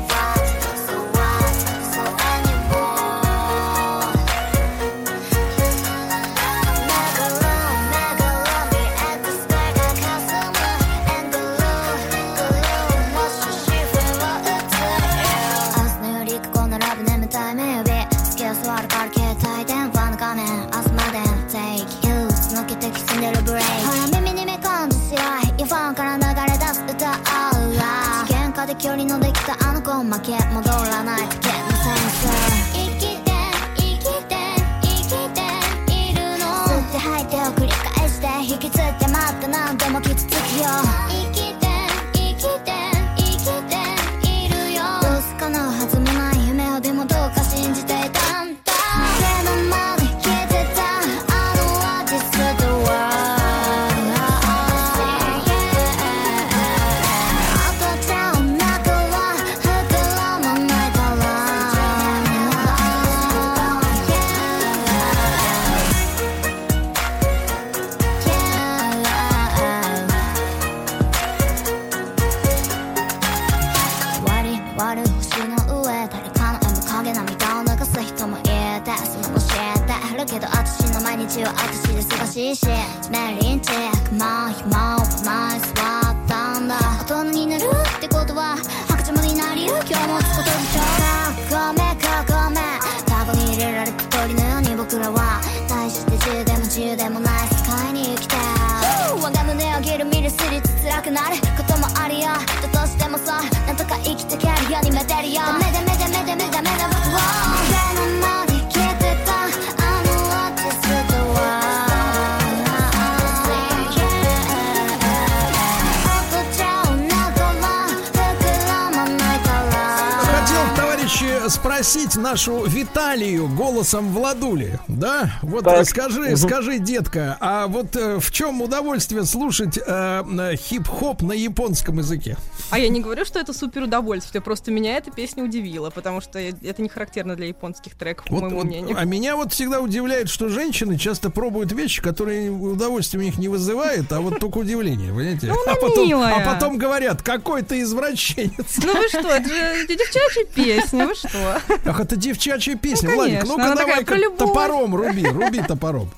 голосом Владули. Да? Вот Так. скажи, Мгм. скажи, детка, а вот э, в чем удовольствие слушать э, э, хип-хоп на японском языке? А я не говорю, что это супер удовольствие, просто меня эта песня удивила, потому что это не характерно для японских треков, по Вот, моему вот, мнению. а меня вот всегда удивляет, что женщины часто пробуют вещи, которые удовольствия у них не вызывают, а вот только удивление, понимаете? Ну, а, потом, милая. а потом говорят, какой ты извращенец. Ну вы что, это же девчачья песня, вы что? Ах, это девчачья песня. Ну, Владик, ну-ка давай топором руби, руби топором.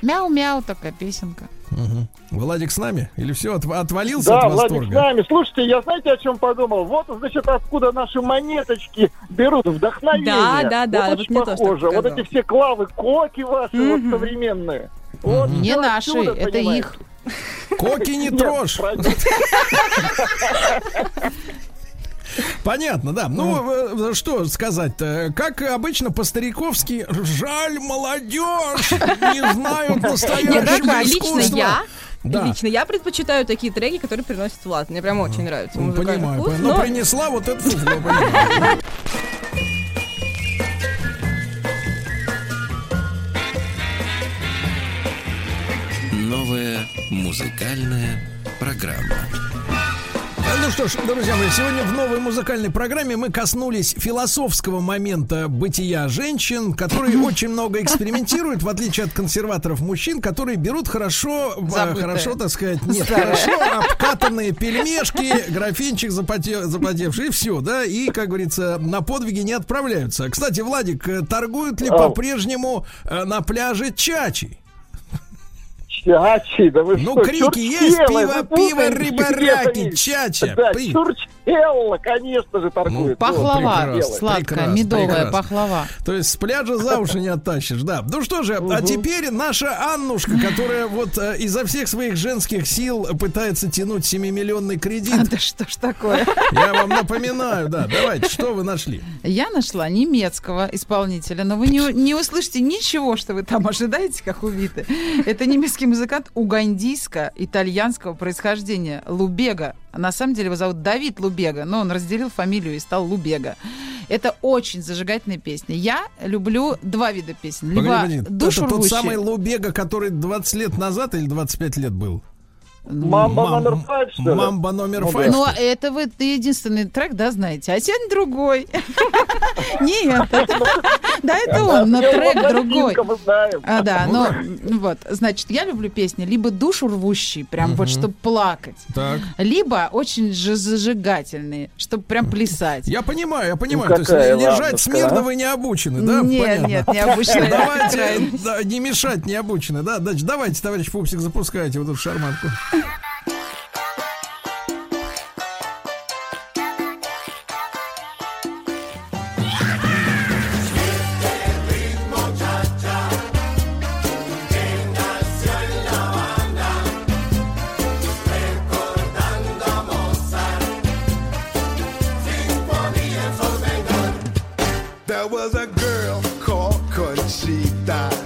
Мяу-мяу такая песенка. Мгм. Владик с нами? Или все, отвалился Да, от Владик с восторга? нами. Слушайте, я знаете, о чем подумал? Вот, значит, откуда наши монеточки берут вдохновение. Да, да, да, Вот вот очень похоже. Вот эти все клавы, коки ваши вот Мгм. современные. Вот Не наши, отсюда, это понимаете? их. Коки не трожь. Понятно, да. Ну, э, что сказать-то? Как обычно по-стариковски, жаль, молодежь не знают настоящего дорогая, лично искусства. я, Да. лично я предпочитаю такие треки, которые приносят влад. Мне прям очень нравится Ну, Понимаю, вкус, но но- принесла вот понимаю. Новая музыкальная программа. Ну что ж, друзья мои, сегодня в новой музыкальной программе мы коснулись философского момента бытия женщин, которые очень много экспериментируют, в отличие от консерваторов мужчин, которые берут хорошо, э, хорошо, так сказать, нет, хорошо обкатанные пельмешки, графинчик запоте- запотевший, и все, да, и, как говорится, на подвиги не отправляются. Кстати, Владик, э, торгуют ли по-прежнему э, на пляже чачи? Чачи, да вы Ну, что, крики есть, пиво, пиво, путаете, рыбараки, чача, Да, пи. Чурчхелла, конечно же, торгует. Пахлава, прекрасно, сладкая, прекрасно, медовая прекрасно. пахлава. То есть с пляжа за уши не оттащишь, да. Ну что же, а теперь наша Аннушка, которая вот э, изо всех своих женских сил пытается тянуть 7-миллионный кредит. Да что ж такое? Я вам напоминаю, да. Давайте, что вы нашли? Я нашла немецкого исполнителя, но вы не, не услышите ничего, что вы там ожидаете, как увиты. Это немецкий музыкант угандийско-итальянского происхождения Лубега. На самом деле его зовут Давид Лубега, но он разделил фамилию и стал Лубега. Это очень зажигательные песни. Я люблю два вида песен. Либо Погоди, погоди. Это тот самый Лубега, который 20 лет назад или 25 лет был? Мамба Мам- номер пять, что ли? Мамба номер Ну, пять. Но это вы единственный трек, да, знаете, а сегодня другой. Нет, это- да, это он, но трек другой. А, да, но ну вот, значит, я люблю песни либо душу рвущие, прям вот, чтобы плакать, Так. либо очень же зажигательные, чтобы прям плясать. Я понимаю, я понимаю. Ну, То есть лежать ладушка, смирно а? вы не обучены, да? Нет, Понятно. нет, необычная Давайте крайность. да, не мешать не обучены, да? Значит, давайте, товарищ Пупсик, запускайте вот эту шарманку. There was a girl called Conchita.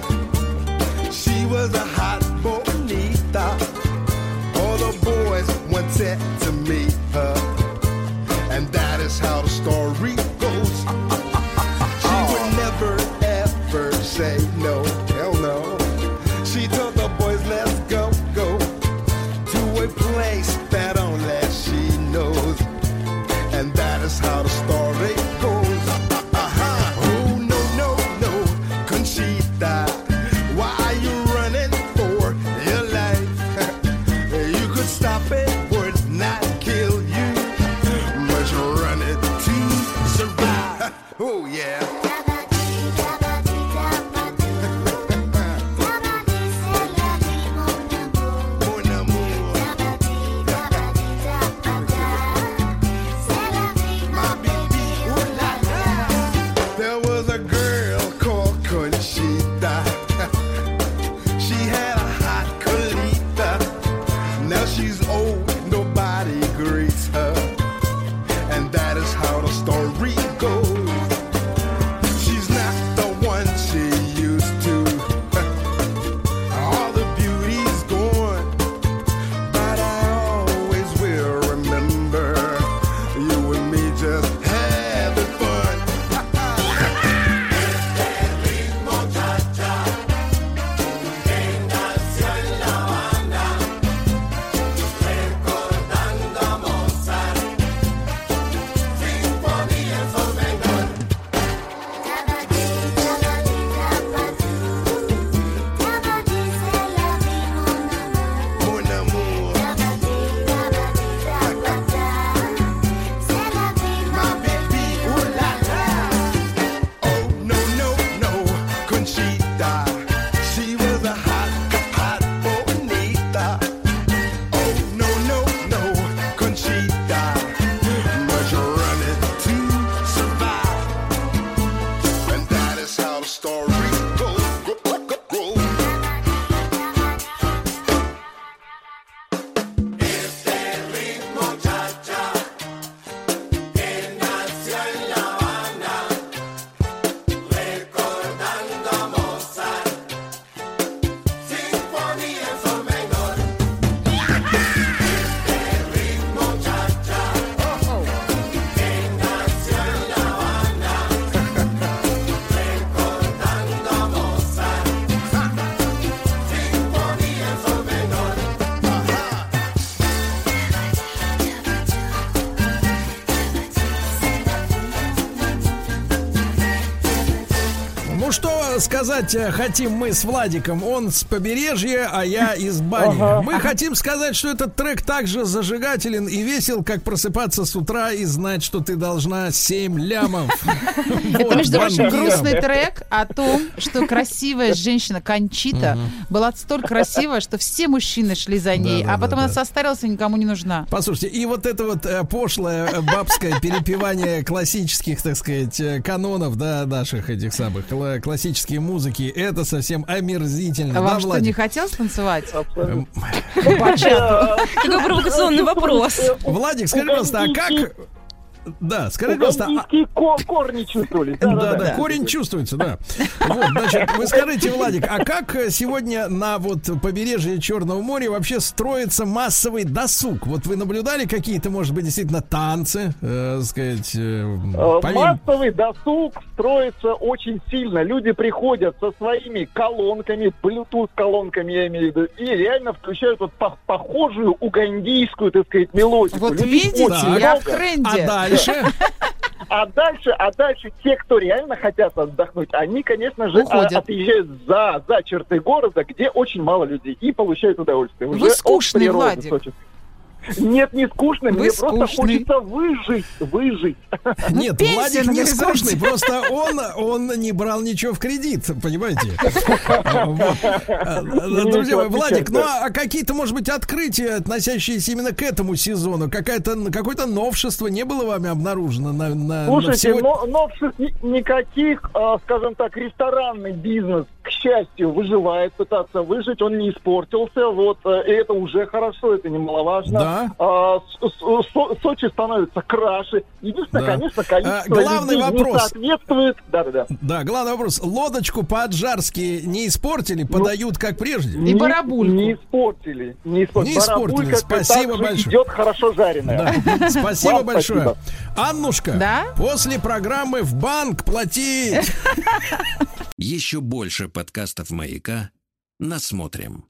Сказать э, хотим мы с Владиком. Он с побережья, а я из бани. Ага. Мы хотим сказать, что этот трек также зажигателен и весел, как просыпаться с утра и знать, что ты должна 7 лямов. Это, между прочим, грустный трек о том, что красивая женщина Кончита была столь красивая, что все мужчины шли за ней, Да, да, а потом да, она состарилась и никому не нужна. Послушайте, и вот это вот э, пошлое э, бабское перепевание классических, так сказать, э, канонов, да, наших этих самых кла- классические музыки, это совсем омерзительно. А да, вам что, Владик? не хотелось танцевать? Эм, Какой провокационный вопрос. Владик, скажи, пожалуйста, а как... Да, скажи, пожалуйста, а- корни чувствовались. Да, да, корень чувствуется, да. Вот, значит, вы скажите, Владик, а как э, сегодня на вот побережье Черного моря вообще строится массовый досуг? Вот вы наблюдали какие-то, может быть, действительно танцы, э, сказать, э, Э, помимо- Массовый досуг строится очень сильно. Люди приходят со своими колонками, Bluetooth колонками, я имею в виду, и реально включают вот по- похожую угандийскую, так сказать, мелодию. Вот видите, я в тренде. А дальше? А дальше, а дальше те, кто реально хотят отдохнуть, они, конечно же, Уходят. а, отъезжают за, за черты города, где очень мало людей, и получают удовольствие. Вы Уже скучный, Владик. Сочи. Нет, не скучно, Вы мне просто скучный. хочется выжить, выжить. Нет, пенсия Владик не скучный, просто он, он не брал ничего в кредит, понимаете? Друзья мои, Владик, ну а какие-то, может быть, открытия, относящиеся именно к этому сезону? Какое-то новшество не было вами обнаружено на, на- на Слушайте, сегодня? новшеств ни- никаких, а, скажем так, ресторанный бизнес, к счастью, выживает, пытаться выжить, он не испортился, вот, э, и это уже хорошо, это немаловажно. Да. А, Со- Сочи становится краше. Единственное, Да. конечно, количество А, главный людей вопрос. не соответствует. Да-да-да. Да, главный вопрос. Лодочку по-аджарски не испортили, подают как прежде? И Не- барабульку. Не испортили. Не испортили. Не испортили, Барабулька спасибо также большое. идет хорошо жареная. Да. Спасибо Вам большое. спасибо. Аннушка, Да? после программы в банк платить. Еще больше подкастов «Маяка» насмотрим.